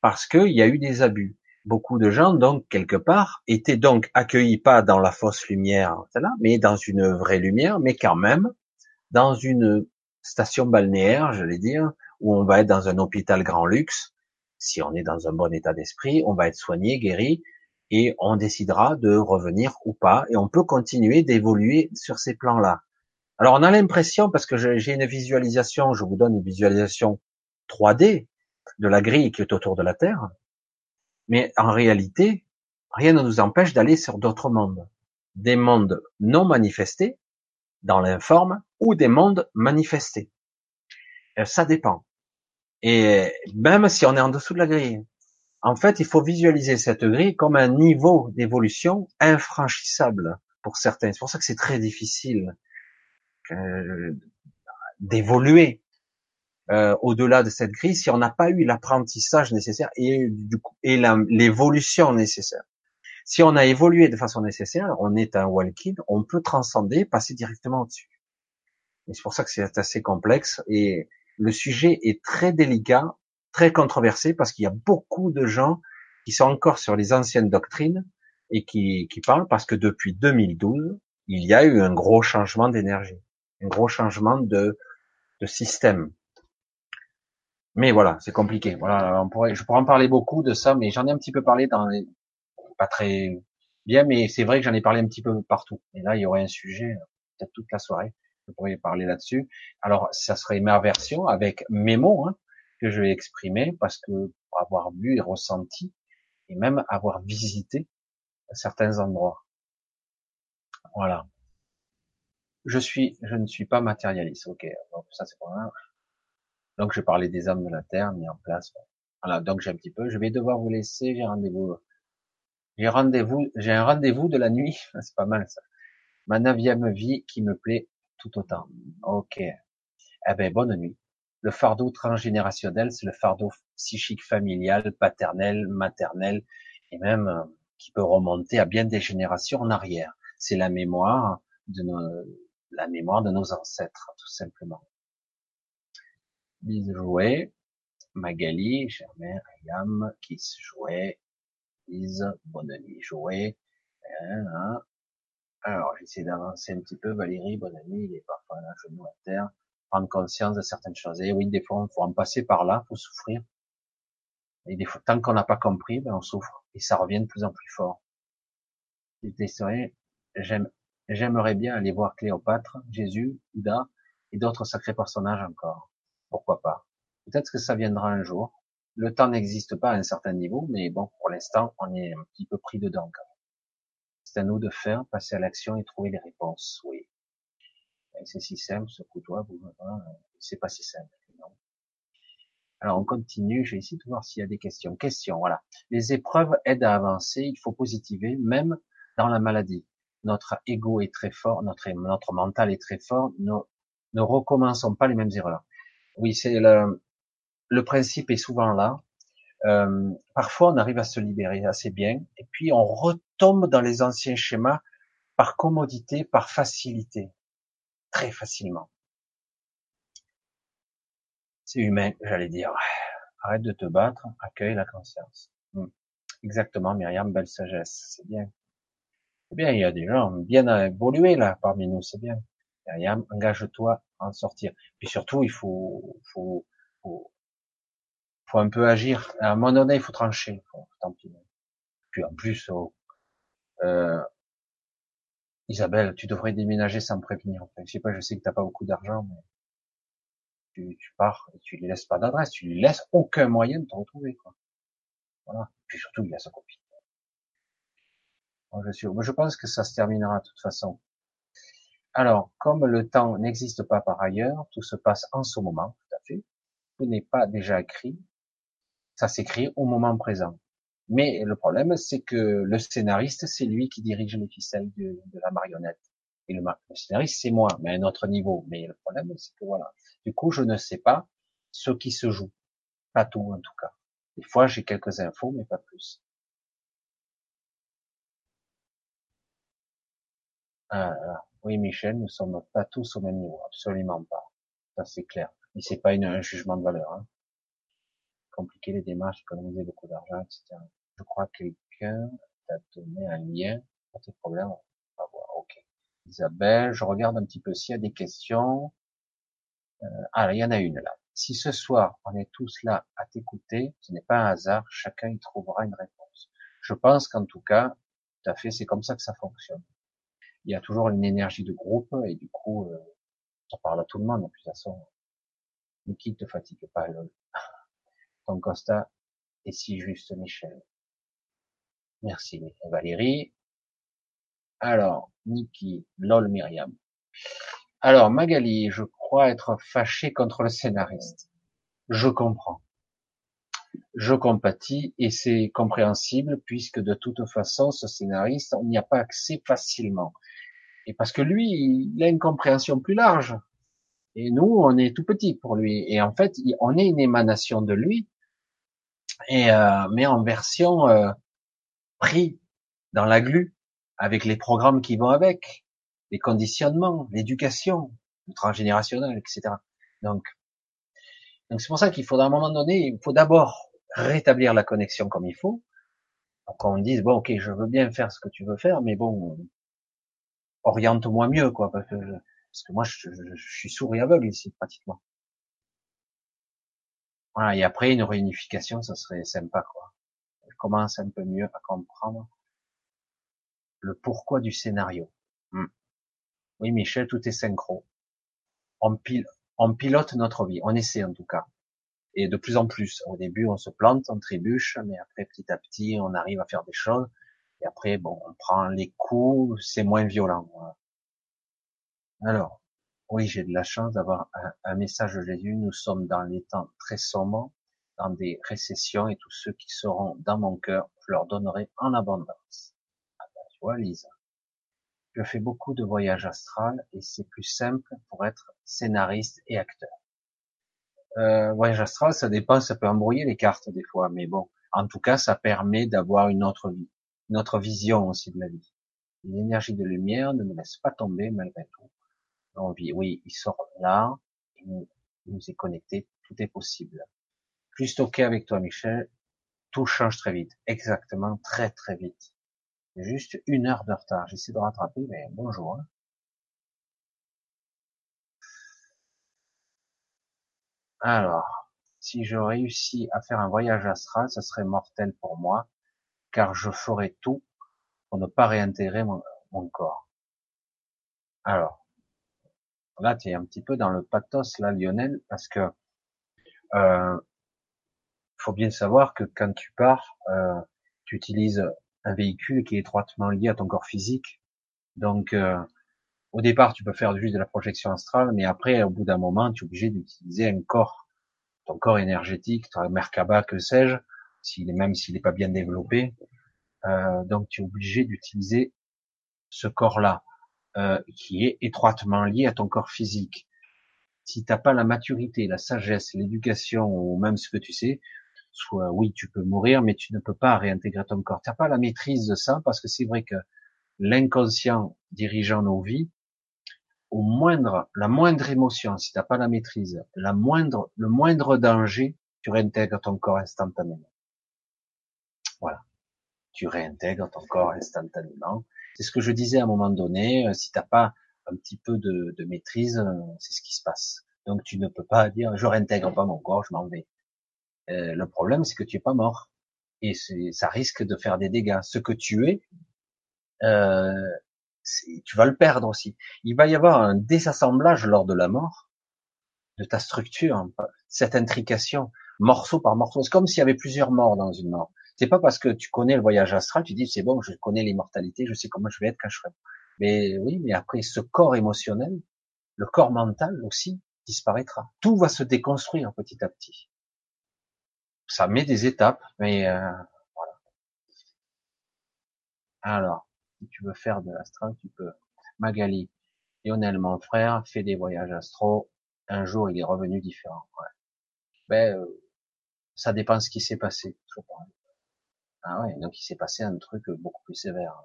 Parce qu'il y a eu des abus. Beaucoup de gens, donc, quelque part, étaient donc accueillis pas dans la fausse lumière, mais dans une vraie lumière, mais quand même, dans une station balnéaire, je vais dire, où on va être dans un hôpital grand luxe. Si on est dans un bon état d'esprit, on va être soigné, guéri, et on décidera de revenir ou pas, et on peut continuer d'évoluer sur ces plans-là. Alors on a l'impression, parce que j'ai une visualisation, je vous donne une visualisation 3D de la grille qui est autour de la Terre, mais en réalité, rien ne nous empêche d'aller sur d'autres mondes, des mondes non manifestés dans l'informe ou des mondes manifestés. Euh, ça dépend. Et même si on est en dessous de la grille, en fait, il faut visualiser cette grille comme un niveau d'évolution infranchissable pour certains. C'est pour ça que c'est très difficile euh, d'évoluer euh, au-delà de cette grille si on n'a pas eu l'apprentissage nécessaire et du coup et l'évolution nécessaire. Si on a évolué de façon nécessaire, on est un walking, on peut transcender, passer directement au-dessus. Et c'est pour ça que c'est assez complexe et le sujet est très délicat, très controversé parce qu'il y a beaucoup de gens qui sont encore sur les anciennes doctrines et qui, qui parlent parce que depuis 2012, il y a eu un gros changement d'énergie un gros changement de, de système. Mais voilà, c'est compliqué. Voilà, on pourrait, je pourrais en parler beaucoup de ça, mais j'en ai un petit peu parlé dans les, pas très bien, mais c'est vrai que j'en ai parlé un petit peu partout. Et là, il y aurait un sujet, peut-être toute la soirée, je pourrais parler là-dessus. Alors, ça serait ma version avec mes mots, hein, que je vais exprimer, parce que pour avoir vu et ressenti, et même avoir visité certains endroits. Voilà je suis, je ne suis pas matérialiste. Ok, donc ça c'est pas Donc je parlais des âmes de la terre mis en place. Voilà, donc j'ai un petit peu. Je vais devoir vous laisser. J'ai rendez-vous. J'ai rendez-vous. J'ai un rendez-vous de la nuit. c'est pas mal ça. Ma neuvième vie qui me plaît tout autant. Ok. Eh ben bonne nuit. Le fardeau transgénérationnel, c'est le fardeau psychique familial, paternel, maternel, et même euh, qui peut remonter à bien des générations en arrière. C'est la mémoire de nos, la mémoire de nos ancêtres, tout simplement. Jouait, Magali, Germain, Ayam, qui se jouait, Lise, bonne nuit jouait, hein, hein. Alors, j'essaie d'avancer un petit peu, Valérie, bonne nuit, il est parfois là, genou à terre, prendre conscience de certaines choses. Et oui, des fois, il faut en passer par là, faut souffrir. Et des fois, tant qu'on n'a pas compris, ben, on souffre. Et ça revient de plus en plus fort. J'aime J'aimerais bien aller voir Cléopâtre, Jésus, Bouddha et d'autres sacrés personnages encore. Pourquoi pas Peut-être que ça viendra un jour. Le temps n'existe pas à un certain niveau, mais bon, pour l'instant, on est un petit peu pris dedans. C'est à nous de faire, passer à l'action et trouver les réponses. Oui. C'est si simple, ce couteau, vous, c'est pas si simple. Non. Alors on continue, je vais essayer de voir s'il y a des questions. Questions, voilà. Les épreuves aident à avancer, il faut positiver, même dans la maladie notre ego est très fort, notre, mental est très fort, ne recommençons pas les mêmes erreurs. Oui, c'est le, principe est souvent là. Euh, parfois, on arrive à se libérer assez bien, et puis on retombe dans les anciens schémas par commodité, par facilité, très facilement. C'est humain, j'allais dire. Arrête de te battre, accueille la conscience. Hmm. Exactement, Myriam, belle sagesse, c'est bien. C'est bien, il y a des gens bien évolués là parmi nous, c'est bien. Engage-toi à en sortir. Puis surtout, il faut, faut, faut, faut un peu agir. À un moment donné, il faut trancher. Tant pis. Puis en plus, oh, euh, Isabelle, tu devrais déménager sans prévenir. Je sais pas, je sais que t'as pas beaucoup d'argent, mais tu, pars et tu lui laisses pas d'adresse, tu lui laisses aucun moyen de te retrouver. Voilà. Puis surtout, il a sa copine. Je suis, je pense que ça se terminera de toute façon. Alors, comme le temps n'existe pas par ailleurs, tout se passe en ce moment, tout à fait. Tout n'est pas déjà écrit. Ça s'écrit au moment présent. Mais le problème, c'est que le scénariste, c'est lui qui dirige les ficelles de, la marionnette. Et le, scénariste, c'est moi, mais à un autre niveau. Mais le problème, c'est que voilà. Du coup, je ne sais pas ce qui se joue. Pas tout, en tout cas. Des fois, j'ai quelques infos, mais pas plus. Ah, oui, Michel, nous sommes pas tous au même niveau. Absolument pas. Ça, c'est clair. Et c'est pas un jugement de valeur. Hein compliquer les démarches, économiser beaucoup d'argent, etc. Je crois que quelqu'un t'a donné un lien pour tes problèmes. On. Ok. Isabelle, je regarde un petit peu s'il y a des questions. Euh, ah, il y en a une là. Si ce soir on est tous là à t'écouter, ce n'est pas un hasard, chacun y trouvera une réponse. Je pense qu'en tout cas, tout à fait, c'est comme ça que ça fonctionne. Il y a toujours une énergie de groupe et du coup, euh, ça parle à tout le monde. De toute façon, ne te fatigue pas, lol. Ton constat est si juste, Michel. Merci, Valérie. Alors, Niki, lol, Myriam. Alors, Magali, je crois être fâché contre le scénariste. Je comprends. Je compatis et c'est compréhensible puisque de toute façon, ce scénariste, on n'y a pas accès facilement. Et parce que lui, il a une compréhension plus large. Et nous, on est tout petit pour lui. Et en fait, on est une émanation de lui et euh, mais en version euh, pris dans la glu avec les programmes qui vont avec, les conditionnements, l'éducation, le transgénérationnel, etc. Donc, donc c'est pour ça qu'il faudra à un moment donné, il faut d'abord rétablir la connexion comme il faut, pour qu'on dise bon ok je veux bien faire ce que tu veux faire, mais bon oriente-moi mieux quoi, parce que, parce que moi je, je suis sourd et aveugle ici pratiquement. Voilà, et après, une réunification, ça serait sympa, quoi. Je commence un peu mieux à comprendre le pourquoi du scénario. Hmm. Oui, Michel, tout est synchro. On, on pilote notre vie, on essaie en tout cas. Et de plus en plus. Au début, on se plante, on trébuche, mais après, petit à petit, on arrive à faire des choses. Et après, bon, on prend les coups, c'est moins violent. Alors, oui, j'ai de la chance d'avoir un, message de Jésus. Nous sommes dans les temps très sombres, dans des récessions, et tous ceux qui seront dans mon cœur, je leur donnerai en abondance. Ah ben, tu vois, Lisa. Je fais beaucoup de voyages astral et c'est plus simple pour être scénariste et acteur. Euh, voyage astral, ça dépend, ça peut embrouiller les cartes des fois, mais bon, en tout cas, ça permet d'avoir une autre vie, une autre vision aussi de la vie. Une énergie de lumière ne me laisse pas tomber malgré tout oui, il sort là, il nous, est connecté, tout est possible. Juste ok avec toi, Michel, tout change très vite, exactement, très très vite. Juste une heure de retard, j'essaie de rattraper, mais bonjour. Hein. Alors, si je réussis à faire un voyage astral, ça serait mortel pour moi, car je ferai tout pour ne pas réintégrer mon corps. Alors, là, tu es un petit peu dans le pathos, là, Lionel, parce que euh, faut bien savoir que quand tu pars, euh, tu utilises un véhicule qui est étroitement lié à ton corps physique. Donc, euh, au départ, tu peux faire juste de la projection astrale, mais après, au bout d'un moment, tu es obligé d'utiliser un corps, ton corps énergétique, ton Merkaba, que sais-je, s'il même s'il n'est pas bien développé. Euh, donc, tu es obligé d'utiliser ce corps-là, euh, qui est étroitement lié à ton corps physique. Si t'as pas la maturité, la sagesse, l'éducation, ou même ce que tu sais, soit oui, tu peux mourir, mais tu ne peux pas réintégrer ton corps. T'as pas la maîtrise de ça, parce que c'est vrai que l'inconscient dirigeant nos vies, au moindre, la moindre émotion, si t'as pas la maîtrise, la moindre, le moindre danger, tu réintègres ton corps instantanément. Tu réintègres ton corps instantanément. C'est ce que je disais à un moment donné, euh, si t'as pas un petit peu de, maîtrise, euh, c'est ce qui se passe. Donc tu ne peux pas dire je réintègre pas mon corps, je m'en vais. Euh, le problème c'est que tu es pas mort et ça risque de faire des dégâts. Ce que tu es, euh, tu vas le perdre aussi. Il va y avoir un désassemblage lors de la mort de ta structure, cette intrication, morceau par morceau. C'est comme s'il y avait plusieurs morts dans une mort. C'est pas parce que tu connais le voyage astral, tu dis c'est bon, je connais l'immortalité, je sais comment je vais être quand je serai. Mais oui, mais après ce corps émotionnel, le corps mental aussi disparaîtra. Tout va se déconstruire petit à petit. Ça met des étapes, mais euh, voilà. Alors, si tu veux faire de l'astral, tu peux. Magali, Lionel, mon frère, fait des voyages astro. Un jour, il est revenu différent. Ouais. Ben, euh, ça dépend ce qui s'est passé. Ah ouais, donc il s'est passé un truc beaucoup plus sévère.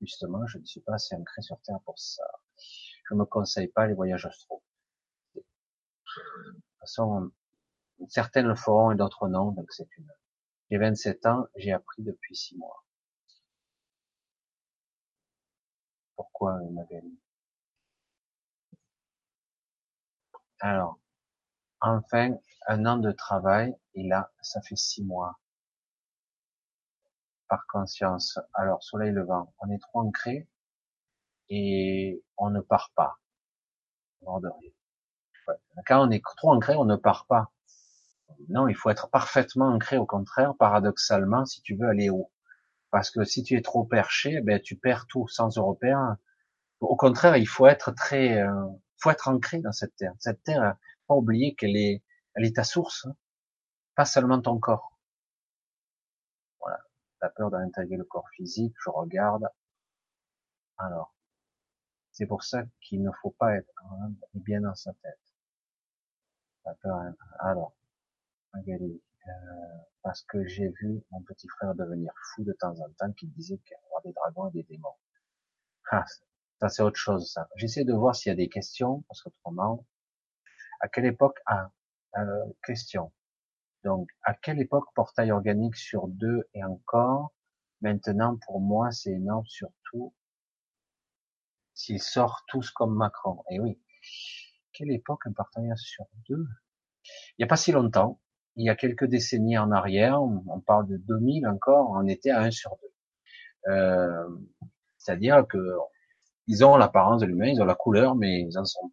Justement, je ne suis pas assez ancré sur Terre pour ça. Je me conseille pas les voyages astro. De toute façon, certaines le feront et d'autres non, donc c'est une. J'ai 27 ans, j'ai appris depuis 6 mois. Pourquoi, Magali Alors, enfin, un an de travail, et là, ça fait 6 mois par conscience. Alors, soleil levant, on est trop ancré et on ne part pas. Quand on est trop ancré, on ne part pas. Non, il faut être parfaitement ancré, au contraire, paradoxalement, si tu veux aller haut. Parce que si tu es trop perché, ben, tu perds tout sans repère. Au contraire, il faut être très, euh, faut être ancré dans cette terre. Cette terre, pas oublier qu'elle est, elle est ta source, hein. pas seulement ton corps la peur d'intégrer le corps physique, je regarde. Alors, c'est pour ça qu'il ne faut pas être bien dans sa tête. La peur, alors, Magali, euh, parce que j'ai vu mon petit frère devenir fou de temps en temps, qui disait qu'il y avait des dragons et des démons. Ah, ça c'est autre chose, ça. J'essaie de voir s'il y a des questions, parce qu'autrement, à quelle époque, ah, euh, question. Donc, à quelle époque portail organique sur deux et encore? Maintenant, pour moi, c'est énorme, surtout s'ils sortent tous comme Macron. Et eh oui, quelle époque un partenariat sur deux? Il n'y a pas si longtemps, il y a quelques décennies en arrière, on parle de 2000 encore, on était à un sur deux. Euh, C'est-à-dire que ils ont l'apparence de l'humain, ils ont la couleur, mais ils en sont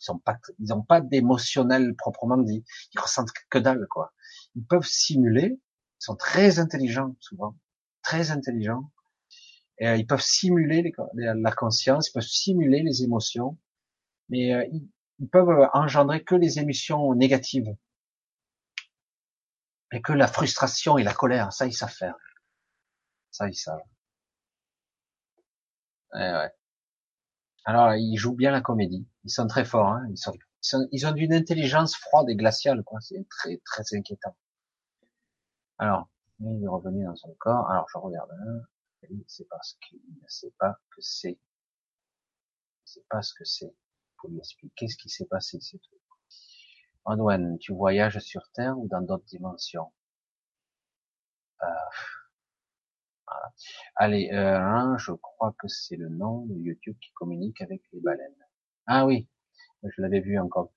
ils sont pas, ils ont pas d'émotionnel proprement dit. Ils ressentent que dalle, quoi. Ils peuvent simuler. Ils sont très intelligents, souvent. Très intelligents. Et, euh, ils peuvent simuler la conscience, ils peuvent simuler les émotions. Mais euh, ils, peuvent engendrer que les émotions négatives. Et que la frustration et la colère, ça ils savent faire. Ça ils savent. Eh ouais. Alors, ils jouent bien la comédie. Ils sont très forts. Hein. Ils, sont, ils, ont d'une intelligence froide et glaciale. Quoi. C'est très, très inquiétant. Alors, il est revenu dans son corps. Alors, je regarde. Hein. C'est parce qu'il ne sait pas que c'est. C'est pas ce que c'est. Pour lui expliquer ce qui s'est passé, c'est tout. Antoine, tu voyages sur Terre ou dans d'autres dimensions? Euh, Allez, euh, je crois que c'est le nom de YouTube qui communique avec les baleines. Ah oui, je l'avais vu encore.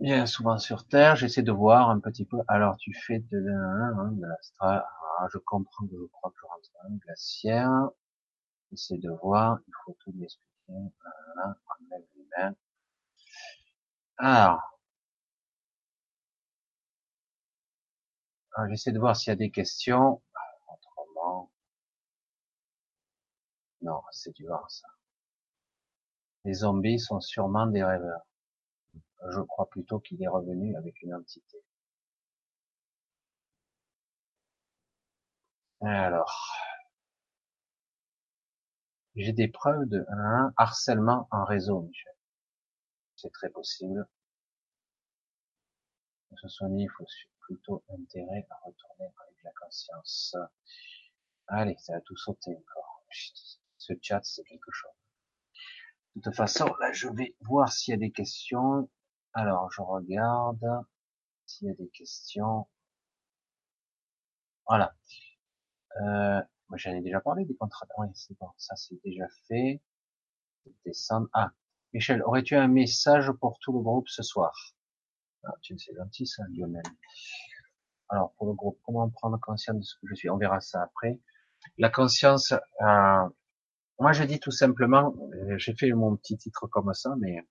Bien souvent sur Terre, j'essaie de voir un petit peu. Alors, tu fais de, hein, de l'astra. Ah, je comprends que je crois que je rentre dans une glaciaire. J'essaie de voir. Il faut tout lui expliquer. Voilà, on Alors, Ah, j'essaie de voir s'il y a des questions. Autrement, non, c'est du vent, ça. Les zombies sont sûrement des rêveurs. Je crois plutôt qu'il est revenu avec une entité. Alors, J'ai des preuves de harcèlement en réseau, Michel. C'est très possible. Se soigner, il faut plutôt intérêt à retourner avec la conscience. Allez, ça a tout sauté encore. Ce chat, c'est quelque chose. De toute façon, là, je vais voir s'il y a des questions. Alors, je regarde s'il y a des questions. Voilà. Euh, j'en ai déjà parlé des contrats. Oui, c'est bon, ça c'est déjà fait. Décembre. Ah, Michel, aurais-tu un message pour tout le groupe ce soir? Ah, Tu c'est gentil ça, Lionel. Alors, pour le groupe, comment prendre conscience de ce que je suis? On verra ça après. La conscience, euh, moi je dis tout simplement, euh, j'ai fait mon petit titre comme ça, mais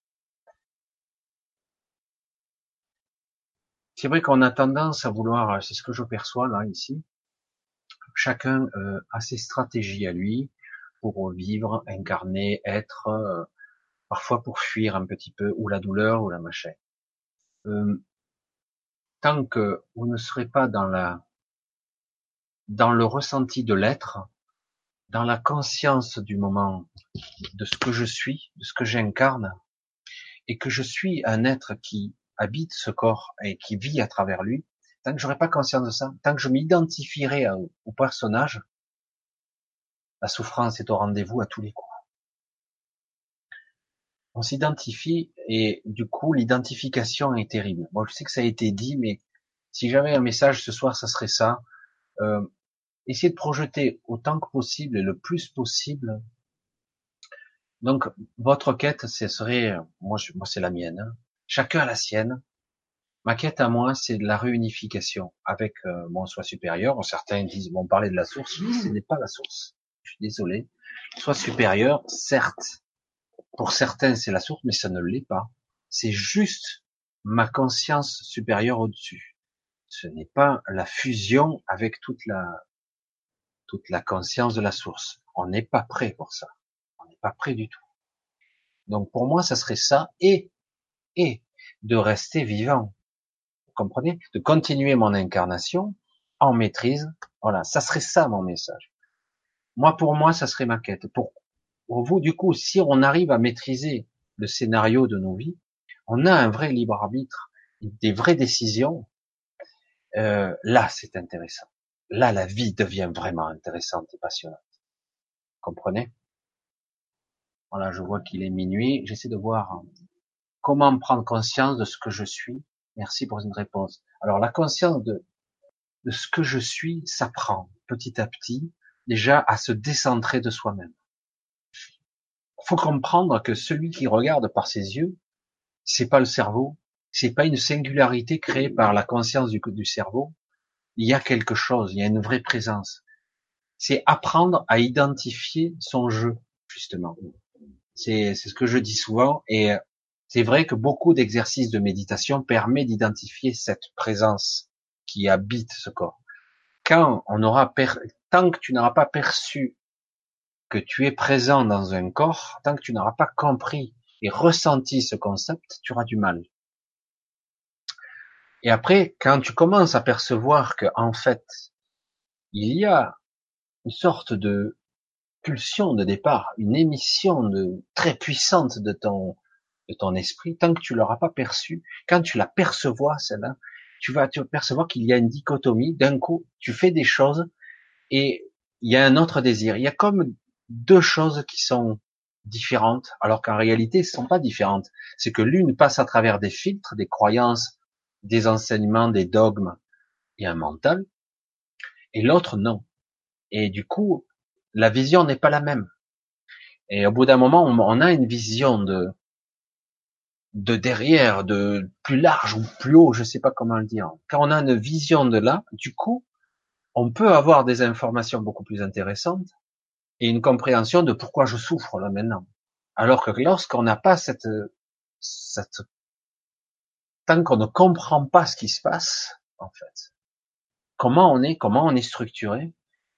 c'est vrai qu'on a tendance à vouloir, c'est ce que je perçois là ici, chacun euh, a ses stratégies à lui pour vivre, incarner, être, euh, parfois pour fuir un petit peu ou la douleur ou la machin. Euh, tant que vous ne serez pas dans la dans le ressenti de l'être, dans la conscience du moment de ce que je suis, de ce que j'incarne, et que je suis un être qui habite ce corps et qui vit à travers lui, tant que j'aurai pas conscience de ça, tant que je m'identifierai au personnage, la souffrance est au rendez-vous à tous les coups. On s'identifie et du coup l'identification est terrible. Bon, je sais que ça a été dit, mais si j'avais un message ce soir, ça serait ça. Euh, essayez de projeter autant que possible et le plus possible. Donc votre quête, ce serait, moi, moi c'est la mienne. Hein. Chacun a la sienne. Ma quête à moi, c'est la réunification avec euh, mon soi supérieur. Certains disent, bon, parler de la source, ce n'est pas la source. Je suis désolé. Soi supérieur, certes, pour certains c'est la source, mais ça ne l'est pas. C'est juste ma conscience supérieure au-dessus. Ce n'est pas la fusion avec toute la toute la conscience de la source. On n'est pas prêt pour ça. On n'est pas prêt du tout. Donc pour moi, ça serait ça et et de rester vivant comprenez? De continuer mon incarnation en maîtrise. Voilà, ça serait ça mon message. Moi, pour moi, ça serait ma quête. Pour, vous, du coup, si on arrive à maîtriser le scénario de nos vies, on a un vrai libre arbitre, des vraies décisions. Euh, là, c'est intéressant. Là, la vie devient vraiment intéressante et passionnante. Comprenez? Voilà, je vois qu'il est minuit. J'essaie de voir comment prendre conscience de ce que je suis? Merci pour une réponse. Alors la conscience de, de ce que je suis s'apprend petit à petit déjà à se décentrer de soi-même. Faut comprendre que celui qui regarde par ses yeux, c'est pas le cerveau, c'est pas une singularité créée par la conscience du, du cerveau. Il y a quelque chose, il y a une vraie présence. C'est apprendre à identifier son jeu, justement. C'est ce que je dis souvent et c'est vrai que beaucoup d'exercices de méditation permettent d'identifier cette présence qui habite ce corps. Quand on aura tant que tu n'auras pas perçu que tu es présent dans un corps, tant que tu n'auras pas compris et ressenti ce concept, tu auras du mal. Et après, quand tu commences à percevoir que, en fait, il y a une sorte de pulsion de départ, une émission de, très puissante de ton, de ton esprit, tant que tu l'auras pas perçu, quand tu la percevoir, celle-là, tu vas, tu percevoir qu'il y a une dichotomie. D'un coup, tu fais des choses et il y a un autre désir. Il y a comme deux choses qui sont différentes, alors qu'en réalité, ce sont pas différentes. C'est que l'une passe à travers des filtres, des croyances, des enseignements, des dogmes et un mental, et l'autre non. Et du coup, la vision n'est pas la même. Et au bout d'un moment, on a une vision de, de derrière, de plus large ou plus haut, je sais pas comment le dire. Quand on a une vision de là, du coup, on peut avoir des informations beaucoup plus intéressantes et une compréhension de pourquoi je souffre là maintenant. Alors que lorsqu'on n'a pas cette, cette, tant qu'on ne comprend pas ce qui se passe, en fait, comment on est, comment on est structuré,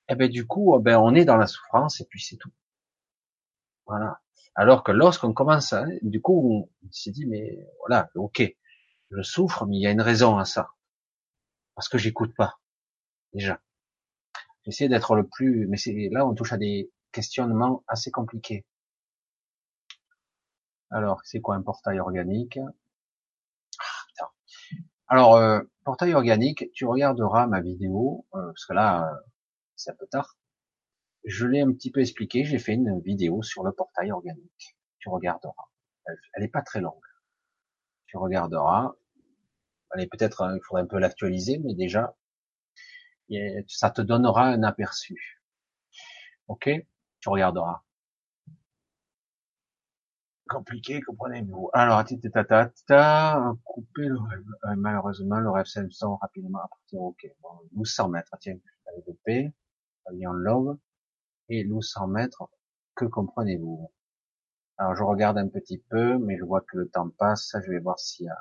eh ben du coup, eh ben on est dans la souffrance et puis c'est tout. Voilà. Alors que lorsqu'on commence à, du coup, on s'est dit, mais voilà, ok, je souffre, mais il y a une raison à ça. Parce que j'écoute pas, déjà. J'essaie d'être le plus, mais là, on touche à des, questionnement assez compliqué. Alors, c'est quoi un portail organique? Alors, euh, portail organique, tu regarderas ma vidéo, euh, parce que là, euh, c'est un peu tard. Je l'ai un petit peu expliqué, j'ai fait une vidéo sur le portail organique. Tu regarderas. Elle, est pas très longue. Tu regarderas. Est peut-être, hein, il faudrait un peu l'actualiser, mais déjà, ça te donnera un aperçu. Ok? Tu regarderas compliqué, comprenez-vous. Alors, ta, couper le rêve. Euh, malheureusement, le rêve s'installe rapidement à partir, ok, bon, 1200 mètres, tiens, avec de P, en love, et 1200 mètres, que comprenez-vous? Alors, je regarde un petit peu, mais je vois que le temps passe, je vais voir s'il y a,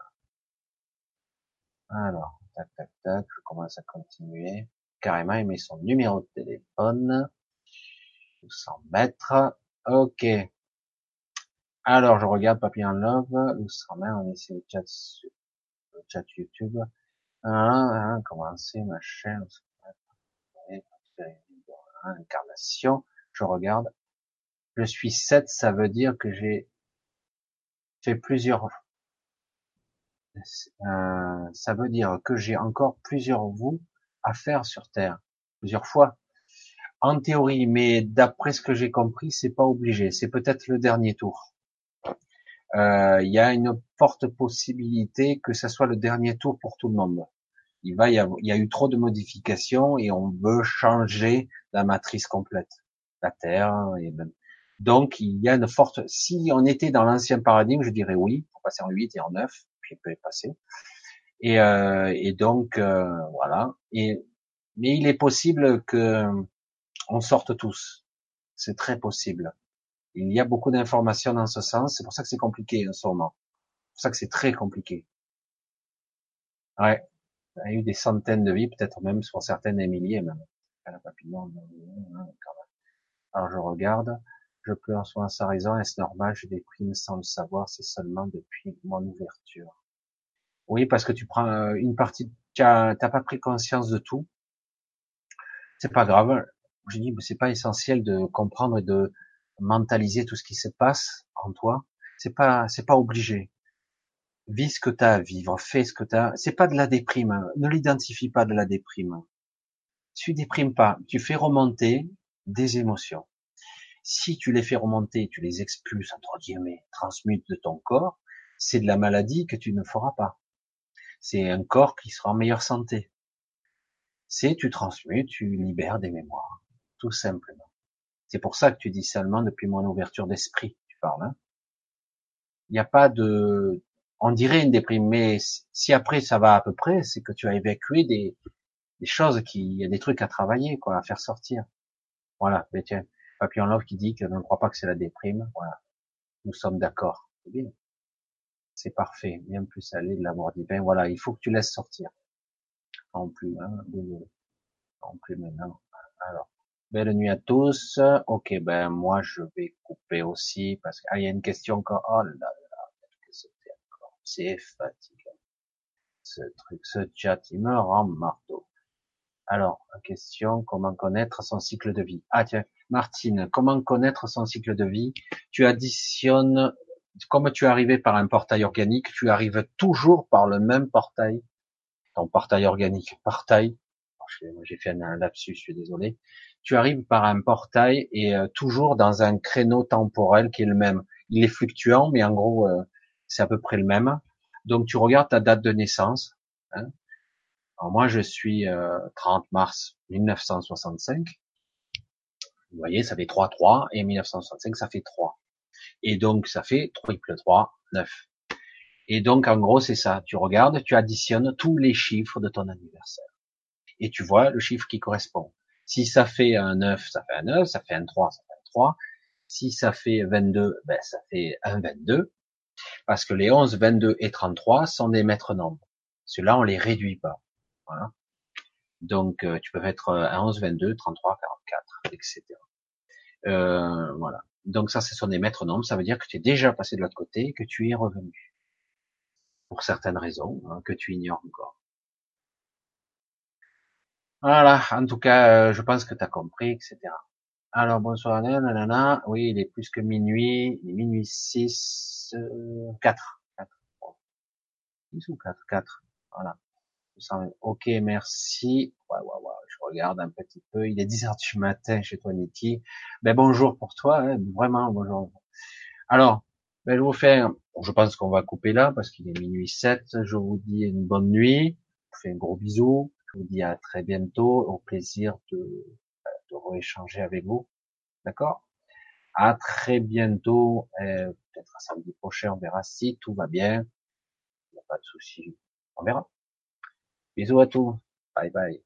alors, tac, tac, tac, je commence à continuer. Carrément, il met son numéro de téléphone. 1200 mètres. Ok. Alors, je regarde Papillon Love, nous sommes on essaie le chat, le chat YouTube. Ah, ah, commencer ma chaîne, incarnation. Je regarde. Je suis 7, ça veut dire que j'ai fait plusieurs, euh, ça veut dire que j'ai encore plusieurs vous à faire sur Terre. Plusieurs fois. En théorie, mais d'après ce que j'ai compris, c'est pas obligé. C'est peut-être le dernier tour. Euh, il y a une forte possibilité que ce soit le dernier tour pour tout le monde. Il va y il y a eu trop de modifications et on veut changer la matrice complète, la Terre et même. Donc il y a une forte. Si on était dans l'ancien paradigme, je dirais oui, pour passer en 8 et en 9, puis peut passer. Et, euh, et donc euh, voilà. Et mais il est possible que on sorte tous. C'est très possible. Il y a beaucoup d'informations dans ce sens. C'est pour ça que c'est compliqué en ce moment. C'est pour ça que c'est très compliqué. Ouais. A eu des centaines de vies, peut-être même sur certaines des milliers même. Alors je regarde. Je pleure soit sa raison. Est-ce normal? Je déprime sans le savoir. C'est seulement depuis mon ouverture. Oui, parce que tu prends euh, une partie, tu n'as pas pris conscience de tout. C'est pas grave. Je dis, c'est pas essentiel de comprendre et de mentaliser tout ce qui se passe en toi. C'est pas, c'est pas obligé. Vis ce que tu as à vivre, fais ce que tu as. C'est pas de la déprime. Hein. Ne l'identifie pas de la déprime. Tu déprimes pas. Tu fais remonter des émotions. Si tu les fais remonter, tu les expulses entre guillemets, transmutes de ton corps, c'est de la maladie que tu ne feras pas. C'est un corps qui sera en meilleure santé. C'est tu transmutes, tu libères des mémoires, tout simplement. C'est pour ça que tu dis seulement depuis mon ouverture d'esprit, tu parles. Hein il n'y a pas de, on dirait une déprime, mais si après ça va à peu près, c'est que tu as évacué des, choses qui, il y a des trucs à travailler, quoi, à faire sortir. Voilà. Mais tiens, Papillon Love qui dit que ne croit pas que c'est la déprime. Voilà. Nous sommes d'accord. C'est bien. C'est parfait. Bien plus aller de l'amour divin. Voilà. Il faut que tu laisses sortir. En plus, hein, En plus maintenant. Alors. Belle nuit à tous. Ok, ben moi je vais couper aussi parce qu'il ah, y a une question encore. Oh là, c'est fatigant. Ce truc, ce chat, il me rend marteau. Alors, question, comment connaître son cycle de vie? Ah tiens, Martine, comment connaître son cycle de vie? Tu additionnes, comme tu es par un portail organique, tu arrives toujours par le même portail. Ton portail organique, portail. J'ai fait un lapsus, je suis désolé tu arrives par un portail et euh, toujours dans un créneau temporel qui est le même. Il est fluctuant, mais en gros, euh, c'est à peu près le même. Donc tu regardes ta date de naissance. Hein. Alors moi, je suis 30 euh, mars 1965. Vous voyez, ça fait 3-3, et 1965, ça fait 3. Et donc, ça fait triple 3, 9. Et donc, en gros, c'est ça. Tu regardes, tu additionnes tous les chiffres de ton anniversaire. Et tu vois le chiffre qui correspond. Si ça fait un 9, ça fait un 9, ça fait un 3, ça fait un 3. Si ça fait 22, ben, ça fait un 22. Parce que les 11, 22 et 33 sont des maîtres nombres. Ceux-là, on les réduit pas. Voilà. Donc, euh, tu peux un 11, 22, 33, 44, etc. Voilà. Donc ça, ce sont des maîtres nombres. Ça veut dire que tu es déjà passé de l'autre côté et que tu es revenu. Pour certaines raisons hein, que tu ignores encore. Voilà, en tout cas, euh, je pense que tu as compris, etc. Alors, bonsoir, nanana. Oui, il est plus que minuit. Il est minuit 6, euh, 4. 4. 6 ou 4? 4. Voilà. Ok, merci. Ouais, ouais, ouais. Je regarde un petit peu. Il est 10 heures du matin chez toi, Niki. Ben, bonjour pour toi, hein. vraiment, bonjour. Alors, ben, je vous fais, je pense qu'on va couper là parce qu'il est minuit 7. Je vous dis une bonne nuit. Je vous fais un gros bisou. Je vous dis à très bientôt. Au plaisir de, de rééchanger avec vous. D'accord? À très bientôt. Euh, Peut-être à samedi prochain, on verra si tout va bien. Il n'y a pas de souci. On verra. Bisous à tous. Bye bye.